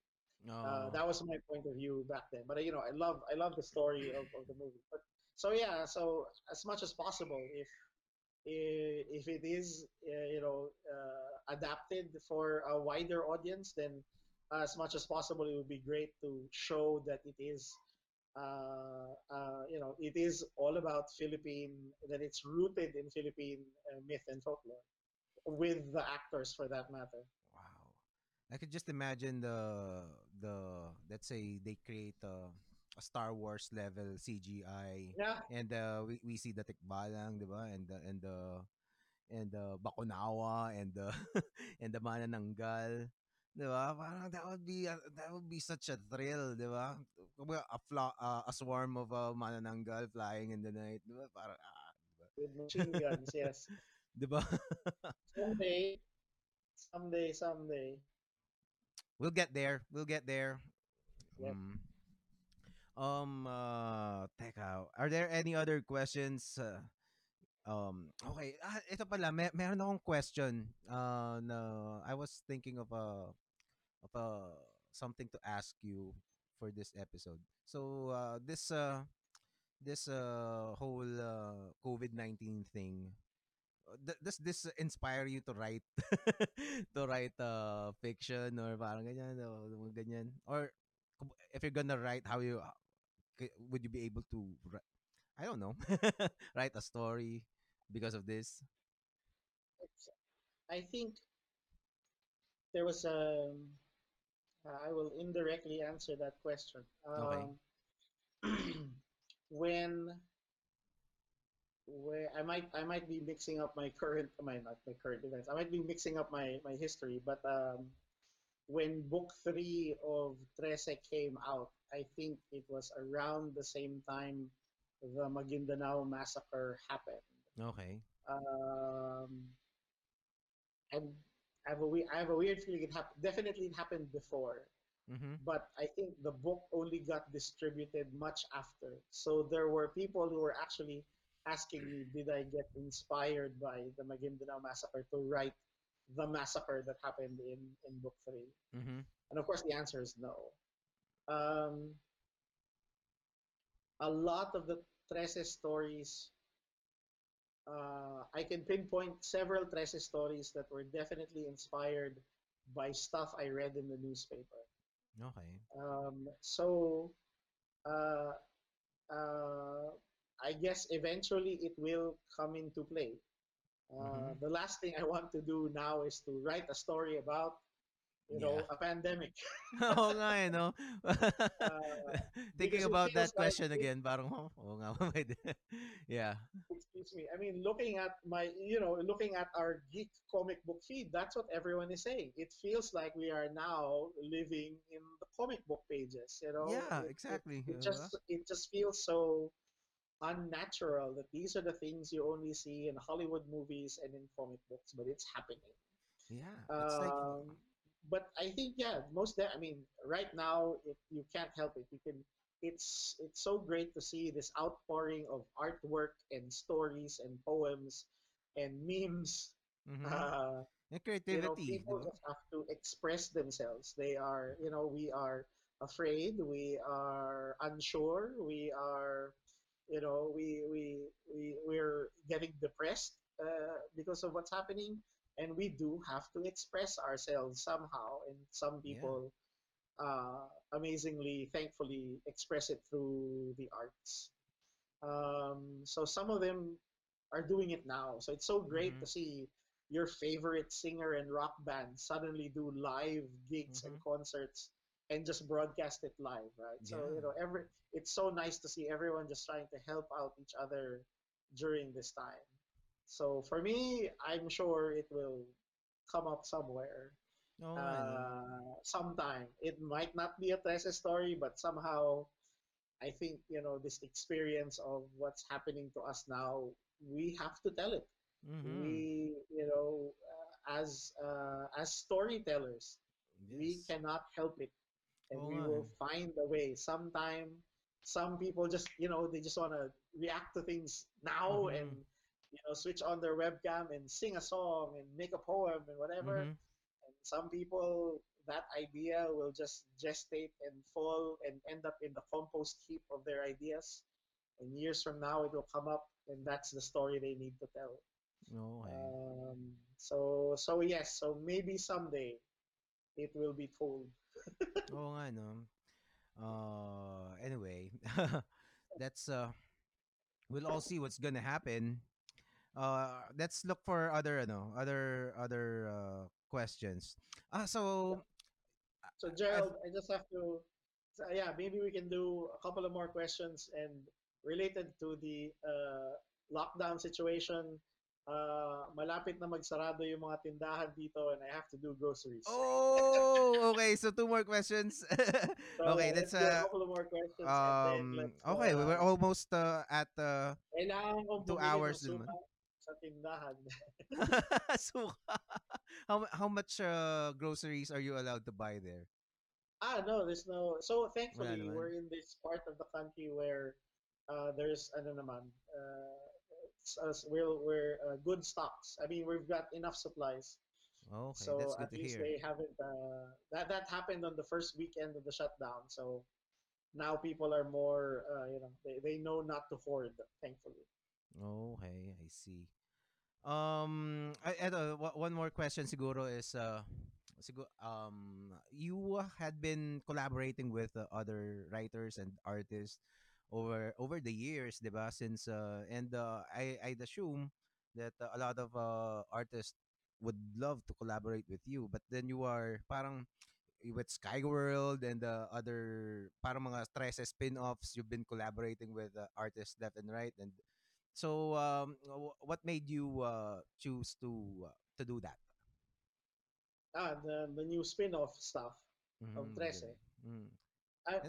Oh. uh, that was my point of view back then. But uh, you know I love I love the story of, of the movie. But so yeah so as much as possible if if it is uh, you know uh, adapted for a wider audience then as much as possible it would be great to show that it is uh, uh, you know it is all about Philippine that it's rooted in Philippine uh, myth and folklore with the actors for that matter Wow. I could just imagine the the let's say they create a, a Star Wars level CGI yeah and uh, we, we see the Tikbalang, 'di ba? And the and the and the Bakunawa and the (laughs) and the Manananggal. 'Di ba? Parang that would be a, that would be such a thrill, 'di ba? A fla, uh, a swarm of uh, Manananggal flying in the night, 'di ba? Parang ah, 'di ba? with machine guns yes (laughs) 'Di ba? (laughs) someday someday someday we'll get there. We'll get there. Yep. Mm. Um, uh, teka, are there any other questions? Uh, um, okay, ah, ito pala, may, meron akong question. Uh, na I was thinking of a, of a, something to ask you for this episode. So, uh, this, uh, this, uh, whole, uh, COVID-19 thing, th- does this inspire you to write (laughs) to write uh, fiction or parang ganyan o ganyan or if you're gonna write how you uh, would you be able to wri- I don't know (laughs) write a story because of this I think there was a. I will indirectly answer that question. Okay. Um, (clears throat) when where I might I might be mixing up my current my not my current events. I might be mixing up my my history, but um, when book three of Trese came out, I think it was around the same time the Maguindanao massacre happened. okay Um, and I have a we- I have a weird feeling it happened. Definitely, it happened before, mm-hmm. but I think the book only got distributed much after. So there were people who were actually asking me, did I get inspired by the Maguindanao massacre to write the massacre that happened in in book three? Mm-hmm. And of course, the answer is no. Um, a lot of the Trese stories, uh, I can pinpoint several Trese stories that were definitely inspired by stuff I read in the newspaper. okay Um, so, uh, uh, I guess eventually it will come into play. Uh, Mhm. The last thing I want to do now is to write a story about, you know, a pandemic. (laughs) oo nga eh no (laughs) Uh, (laughs) thinking about that feels like question again parang oh, oo nga yeah excuse me. I mean, looking at my, you know, looking at our geek comic book feed, that's what everyone is saying. It feels like we are now living in the comic book pages. You know, yeah It- it- exactly It, diba? just, it just feels so. Unnatural that these are the things you only see in Hollywood movies and in comic books, but it's happening. Yeah, it's like Um, but I think yeah, most de- I mean, right now it, you can't help it. You can. It's it's so great to see this outpouring of artwork and stories and poems and memes. mhm. Uh, Yung you know, creativity, people just have to express themselves. They are, you know, we are afraid, we are unsure, we are, you know, we we we we're getting depressed uh, because of what's happening, and we do have to express ourselves somehow. And some Yeah. people, uh, amazingly, thankfully, express it through the arts. Um, so some of them are doing it now. So it's so great Mhm. to see your favorite singer and rock band suddenly do live gigs and Mhm. concerts and just broadcast it live, right? So you know, every it's so nice to see everyone just trying to help out each other during this time. So for me, I'm sure it will come up somewhere no? uh, sometime. It might not be a Trese story, but somehow I think you know this experience of what's happening to us now. We have to tell it. Mhm. We, you know, uh, as uh, as storytellers, we cannot help it, and we will find a way. Sometime, some people just you know they just want to react to things now and Mhm. you know switch on their webcam and sing a song and make a poem and whatever Mhm. and some people, that idea will just gestate and fall and end up in the compost heap of their ideas. And years from now, it will come up, and that's the story they need to tell. Okay. Um, so, so yes, so maybe someday it will be told. Oo nga, no? Uh, anyway, (laughs) that's uh, we'll all see what's gonna happen. Uh, let's look for other, ano, other, other uh, questions. Ah, so So, I've, I just have to, so, yeah, maybe we can do a couple of more questions and related to the uh, lockdown situation. Uh, malapit na magsarado yung mga tindahan dito and I have to do groceries. oh, okay. So two more questions. (laughs) So okay, let's do a uh, couple more questions then um, let's, okay, we were uh, almost uh, at uh, two hours suka sa tindahan. (laughs) so, how how much uh, groceries are you allowed to buy there? ah, no, there's no, so thankfully, we're in this part of the country where uh, there's, ano naman, uh, it's, uh, we're, we're uh, good stocks. I mean, we've got enough supplies. Okay, So that's at to least hear. they haven't. Uh, that that happened on the first weekend of the shutdown. So now people are more. Uh, you know, they, they know not to hoard. Thankfully. Okay, I see. Um, I, eto, wa- one more question siguro is uh, siguro, um, you had been collaborating with uh, other writers and artists over over the years, diba? Since uh, and uh, I I'd assume that uh, a lot of uh, artists would love to collaborate with you, but then you are parang with Skyworld and the other parang mga Trece spin-offs you've been collaborating with uh, artists left and right and so um wh- what made you uh choose to uh, to do that Ah, the the new spin-off stuff of mm-hmm, Trece. mm. I,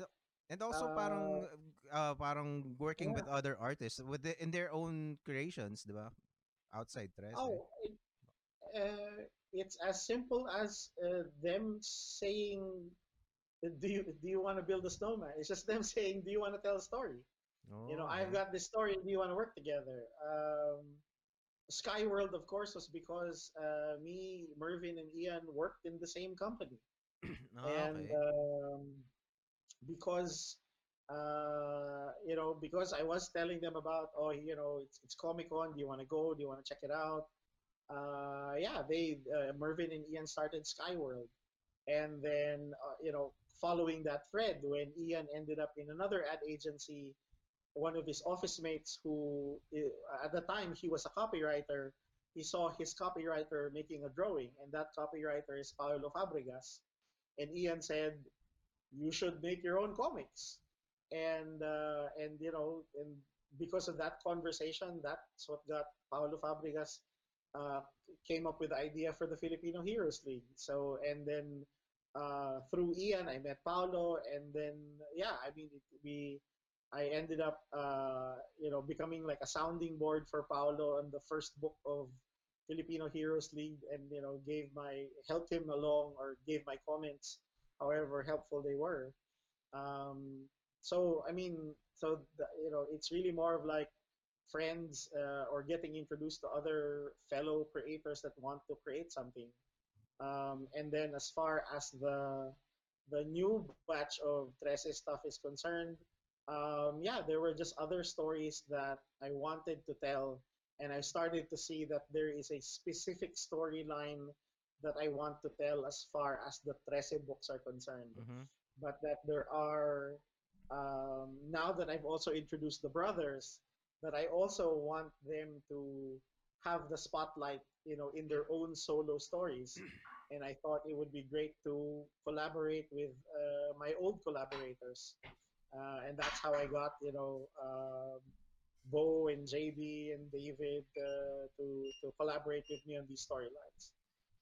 and, also uh, parang uh parang working yeah. with other artists with the, in their own creations diba outside Trese Oh, it, uh, it's as simple as uh, them saying, uh, "Do you do you want to build a snowman?" It's just them (laughs) saying, "Do you want to tell a story?" You know, oh, I've got this story. Do you want to work together? Um, Skyworld, of course, was because uh, me, Mervin, and Ian worked in the same company, oh, (clears throat) and okay um, because uh, you know, because I was telling them about, oh, you know, it's it's Comic Con. Do you want to go? Do you want to check it out? Uh, yeah, they uh, Mervin and Ian started Skyworld, and then uh, you know, following that thread, when Ian ended up in another ad agency one of his office mates who at the time he was a copywriter he saw his copywriter making a drawing and that copywriter is Paolo Fabregas and Ian said you should make your own comics. And uh, and you know and because of that conversation that's what got Paolo Fabregas uh, came up with the idea for the Filipino Heroes League. So and then uh, through Ian I met Paolo and then yeah I mean it, we I ended up, uh, you know, becoming like a sounding board for Paolo on the first book of Filipino Heroes League, and you know, gave my helped him along or gave my comments, however helpful they were. Um, so I mean, so the, you know, it's really more of like friends uh, or getting introduced to other fellow creators that want to create something. Um, and then as far as the the new batch of Trese stuff is concerned, um, yeah, there were just other stories that I wanted to tell, and I started to see that there is a specific storyline that I want to tell as far as the Trese books are concerned. Mm-hmm. But that there are um, now that I've also introduced the brothers, that I also want them to have the spotlight, you know, in their own solo stories. (clears throat) And I thought it would be great to collaborate with uh, my old collaborators, uh, and that's how I got, you know, um, Bo and JB and David uh, to to collaborate with me on these storylines.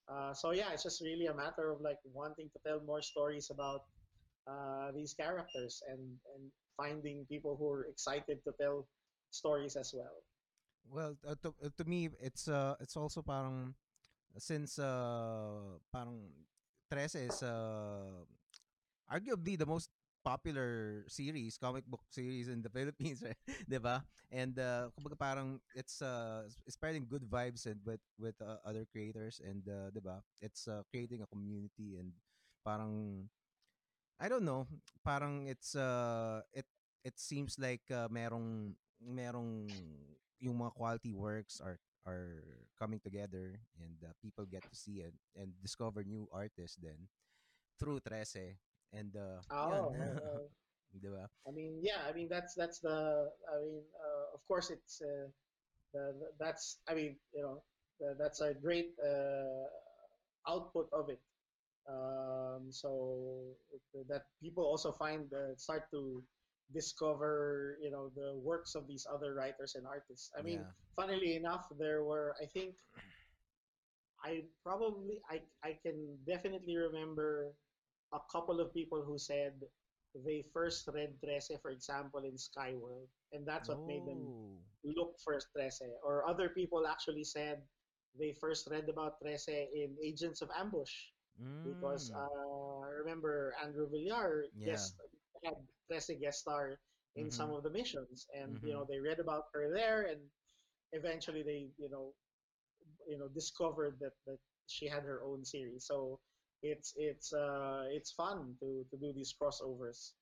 Uh, so yeah, it's just really a matter of like wanting to tell more stories about uh, these characters and and finding people who are excited to tell stories as well. Well, uh, to, uh, to me, it's uh, it's also parang since uh, parang Trese is uh, arguably the most popular series, comic book series in the (laughs) Philippines, right? (laughs) And uh, parang it's uh, spreading good vibes and with with uh, other creators and uh, 'di? It's uh, creating a community and parang I don't know, parang it's uh it it seems like uh, merong merong yung mga quality works are are coming together and uh, people get to see it and discover new artists then through Trese and uh. Oh, uh, (laughs) 'Di ba? I mean, yeah, I mean that's that's the. I mean, uh, of course, it's uh, the, the- that's. I mean, you know, the, that's a great uh, output of it. Um, so it, that people also find uh, start to discover, you know, the works of these other writers and artists. I mean, Yeah. funnily enough, there were. I think I probably I I can definitely remember a couple of people who said they first read Trese, for example, in Skyworld, and that's what made them Oh. look for Trese. Or other people actually said they first read about Trese in Agents of Ambush because Mm. uh, I remember Andrew Villar Yeah. guest had Trese guest star in some Mhm. of the missions, and you Mhm. know they read about her there, and eventually they you know you know discovered that that she had her own series. So it's it's uh it's fun to to do these crossovers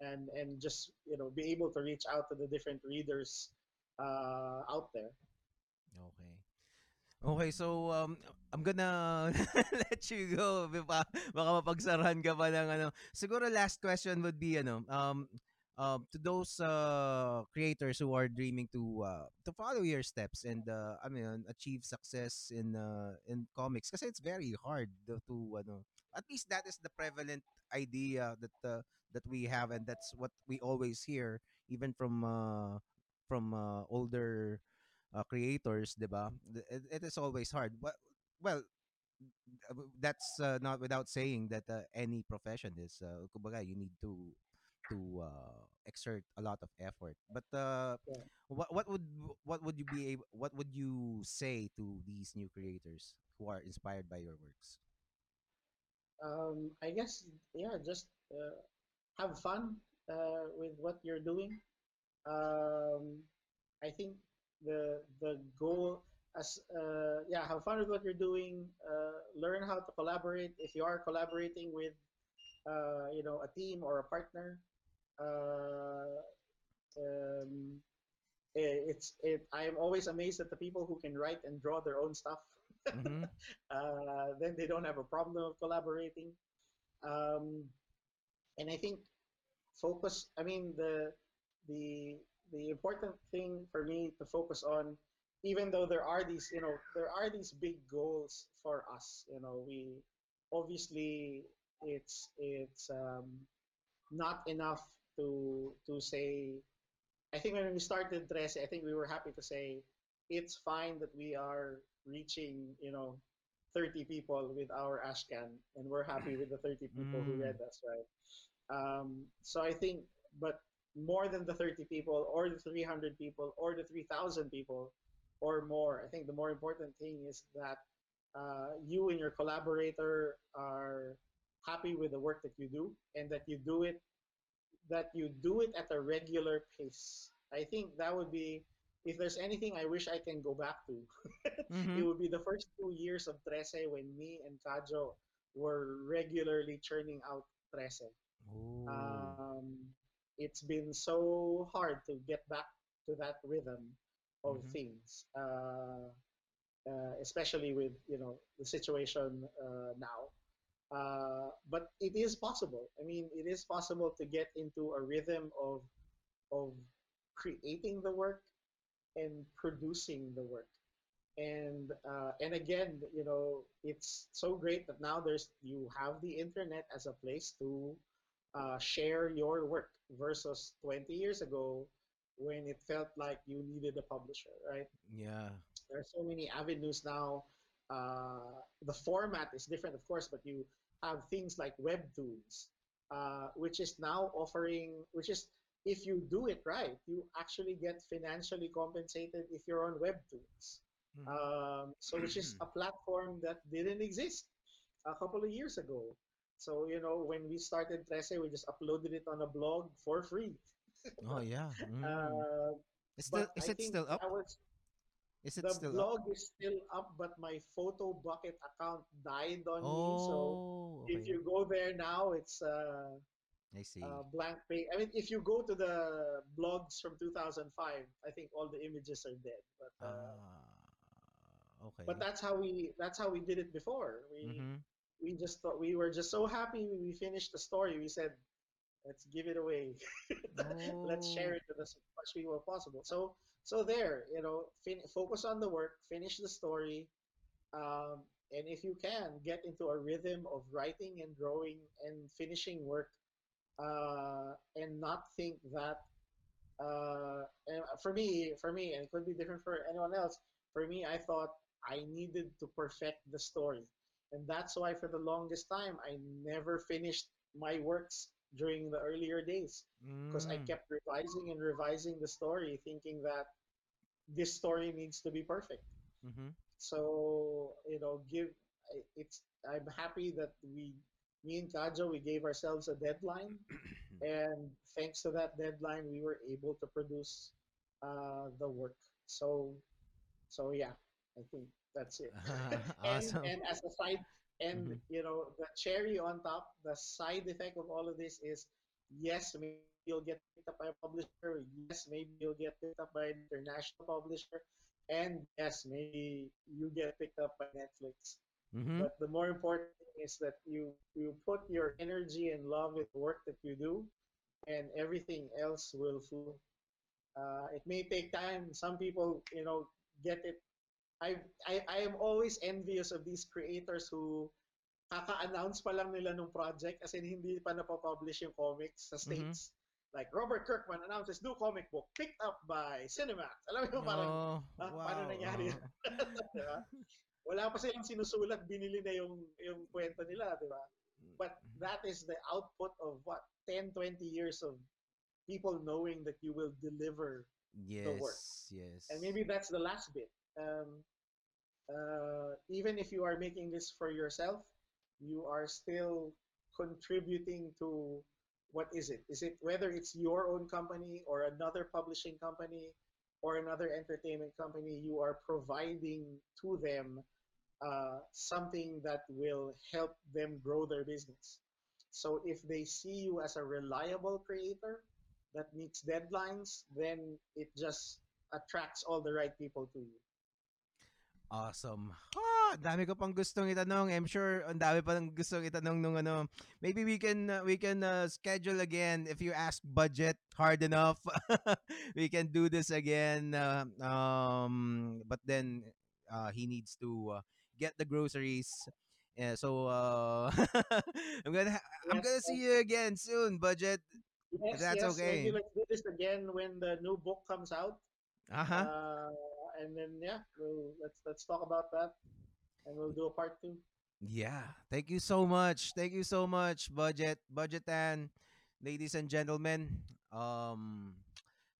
and and just you know be able to reach out to the different readers uh out there. Okay. Okay, so um I'm gonna (laughs) let you go. Baka, mapagsarahan ka pa ng ano. Siguro last question would be ano, um um to those uh creators who are dreaming to uh to follow your steps and uh I mean achieve success in uh in comics because it's very hard to, ano at least that is the prevalent idea that uh, that we have and that's what we always hear even from uh from uh, older uh, creators, 'di ba? It, it is always hard. But well, that's uh, not without saying that uh, any profession is uh, you need to to uh, exert a lot of effort. But uh, Yeah. what what would what would you be able, what would you say to these new creators who are inspired by your works? Um, I guess yeah, just uh, have fun uh, with what you're doing. Um, I think the the goal as uh, yeah, have fun with what you're doing. Uh, learn how to collaborate. If you are collaborating with uh, you know a team or a partner, uh, um, i- it's it. I'm always amazed at the people who can write and draw their own stuff. Mhm. (laughs) uh, then they don't have a problem of collaborating. Um, and I think focus. I mean the the the important thing for me to focus on, even though there are these you know there are these big goals for us. You know we obviously it's it's um, not enough to to say. I think when we started Trese, I think we were happy to say it's fine that we are reaching you know 30 people with our ashcan and we're happy with the 30 (clears throat) people who Mm. read us right um, so i think but more than the 30 people or the 300 people or the 3000 people or more i think the more important thing is that uh, you and your collaborator are happy with the work that you do and that you do it that you do it at a regular pace i think that would be if there's anything i wish i can go back to (laughs) Mm-hmm. it would be the first two years of Trese when me and Kajo were regularly churning out Trese. Um, it's been so hard to get back to that rhythm of Mhm. things, uh, uh, especially with you know the situation uh, now. Uh, but it is possible. I mean, it is possible to get into a rhythm of of creating the work and producing the work and uh, and again you know it's so great that now there's you have the internet as a place to uh, share your work versus 20 years ago when it felt like you needed a publisher right yeah. there are so many avenues now uh, the format is different of course but you have things like webtoons uh, which is now offering which is if you do it right you actually get financially compensated if you're on webtoons Mhm. um, so which is (clears throat) a platform that didn't exist a couple of years ago. So you know when we started Trese, we just uploaded it on a blog for free. oh yeah. Mm. (laughs) Uh, It's still, but is it still up? was- Is it the still up? blog is still up, but my photo bucket account died on me. So Oh, if you go there now, it's uh, I see. uh, blank page. I mean, if you go to the blogs from 2005, I think all the images are dead. But uh, Ah, okay. but that's how we that's how we did it before. We Mhm. we just thought we were just so happy we finished the story. We said, let's give it away. (laughs) let's share Oh. it with as much people as possible. So so there, you know, fin- focus on the work, finish the story, um, and if you can, get into a rhythm of writing and drawing and finishing work, uh, and not think that. Uh, and for me, for me, and it could be different for anyone else. For me, I thought I needed to perfect the story, and that's why for the longest time I never finished my works during the earlier days because I Mm. kept revising and revising the story, thinking that this story needs to be perfect. Mhm. So you know, give it's. I'm happy that we, me and Kajo, we gave ourselves a deadline, (coughs) and thanks to that deadline, we were able to produce uh, the work. So, so yeah, I think that's it. (laughs) awesome. and, and as a side and Mhm. you know the cherry on top the side effect of all of this is yes maybe you'll get picked up by a publisher. Yes maybe you'll get picked up by an international publisher. And yes maybe you get picked up by netflix. Mhm. but the more important thing is that you you put your energy and love in the work that you do and everything else will flow. Uh, it may take time. Some people you know get it I, I I am always envious of these creators who kaka-announce pa lang nila nung project as in hindi pa napapublish yung comics sa States. Like Robert Kirkman announces new comic book picked up by Cinemax. Alam mo yung parang ah, wow. paano nangyari yun? (laughs) di? Wala pa silang sinusulat, binili na yung yung kwento nila, di ba? But that is the output of what 10 20 years of people knowing that you will deliver yes, work. yes. and maybe that's the last bit. Um, uh, even if you are making this for yourself, you are still contributing to what is it? Is it whether it's your own company or another publishing company or another entertainment company? You are providing to them uh, something that will help them grow their business. So if they see you as a reliable creator that meets deadlines, then it just attracts all the right people to you. Awesome. Ah, dami ko pang gustong itanong. I'm sure ang dami pa ng gustong itanong nung ano. Maybe we can uh, we can uh, schedule again if you ask Budjette hard enough. (laughs) we can do this again. Uh, um but then uh, he needs to uh, get the groceries. Yeah, so uh, (laughs) I'm gonna ha- I'm gonna see you again soon, Budjette. Yes, that's yes, okay. Maybe let's do this again when the new book comes out. Uh-huh. Uh, and then yeah, we'll, let's let's talk about that, and we'll do a part two. Yeah. Thank you so much. Thank you so much, Budjette. Budjette and ladies and gentlemen. Um,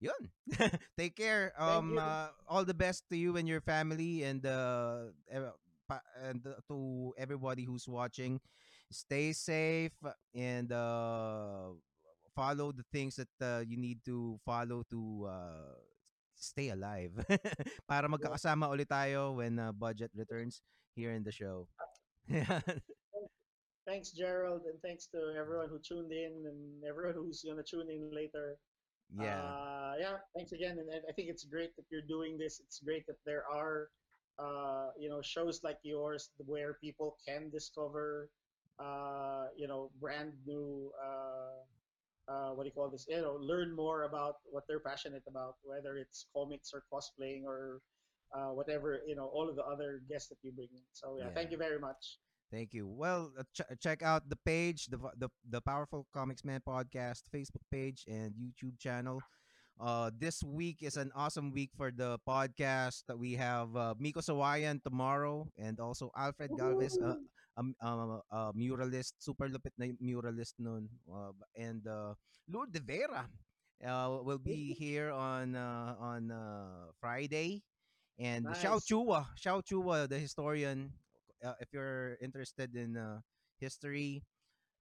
yun. (laughs) Take care. Um, uh, all the best to you and your family, and uh, and uh, to everybody who's watching. Stay safe and uh, follow the things that uh, you need to follow to uh, stay alive. (laughs) Para magkakasama ulit tayo when uh, Budjette returns here in the show. (laughs) Thanks, Jerald, and thanks to everyone who tuned in and everyone who's gonna tune in later. yeah. Uh, yeah. Thanks again, and, and I think it's great that you're doing this. It's great that there are, uh, you know, shows like yours where people can discover, uh, you know, brand new. Uh, uh, what do you call this? You know, learn more about what they're passionate about, whether it's comics or cosplaying or uh, whatever. You know, all of the other guests that you bring in. So yeah, thank you very much. Thank you. Well, uh, ch- check out the page, the, the the Powerful Komiksman podcast Facebook page and YouTube channel. Uh, this week is an awesome week for the podcast. That we have uh, Mico Suayan tomorrow, and also Alfred Galvez, uh, a, m- uh, a muralist, super lupit na muralist nun, uh, and uh, Lourdes de Vera uh, will be here on uh, on uh, Friday, and Xiao Chua, Xiao Chua, the historian, uh, if you're interested in uh, history,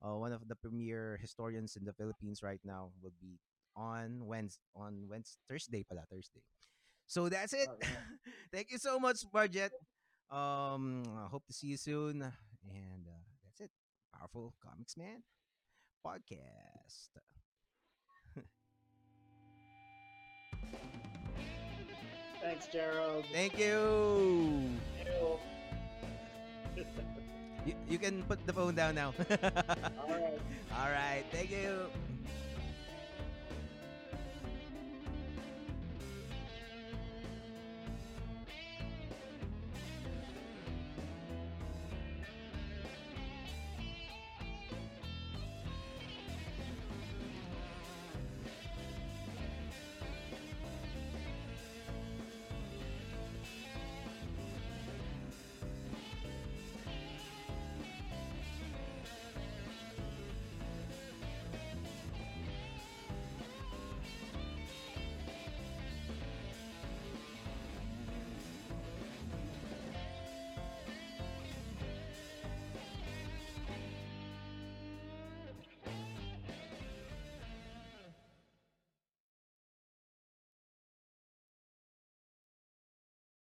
uh, one of the premier historians in the Philippines right now will be on Wednesday, on Wednesday, Thursday pala, Thursday. So that's it. (laughs) Thank you so much, Budjette. Um, I hope to see you soon. And uh, that's it. Powerful Komiksman podcast. Thanks, Jerald. Thank you. You. (laughs) You, you can put the phone down now. (laughs) All right. All right. Thank you.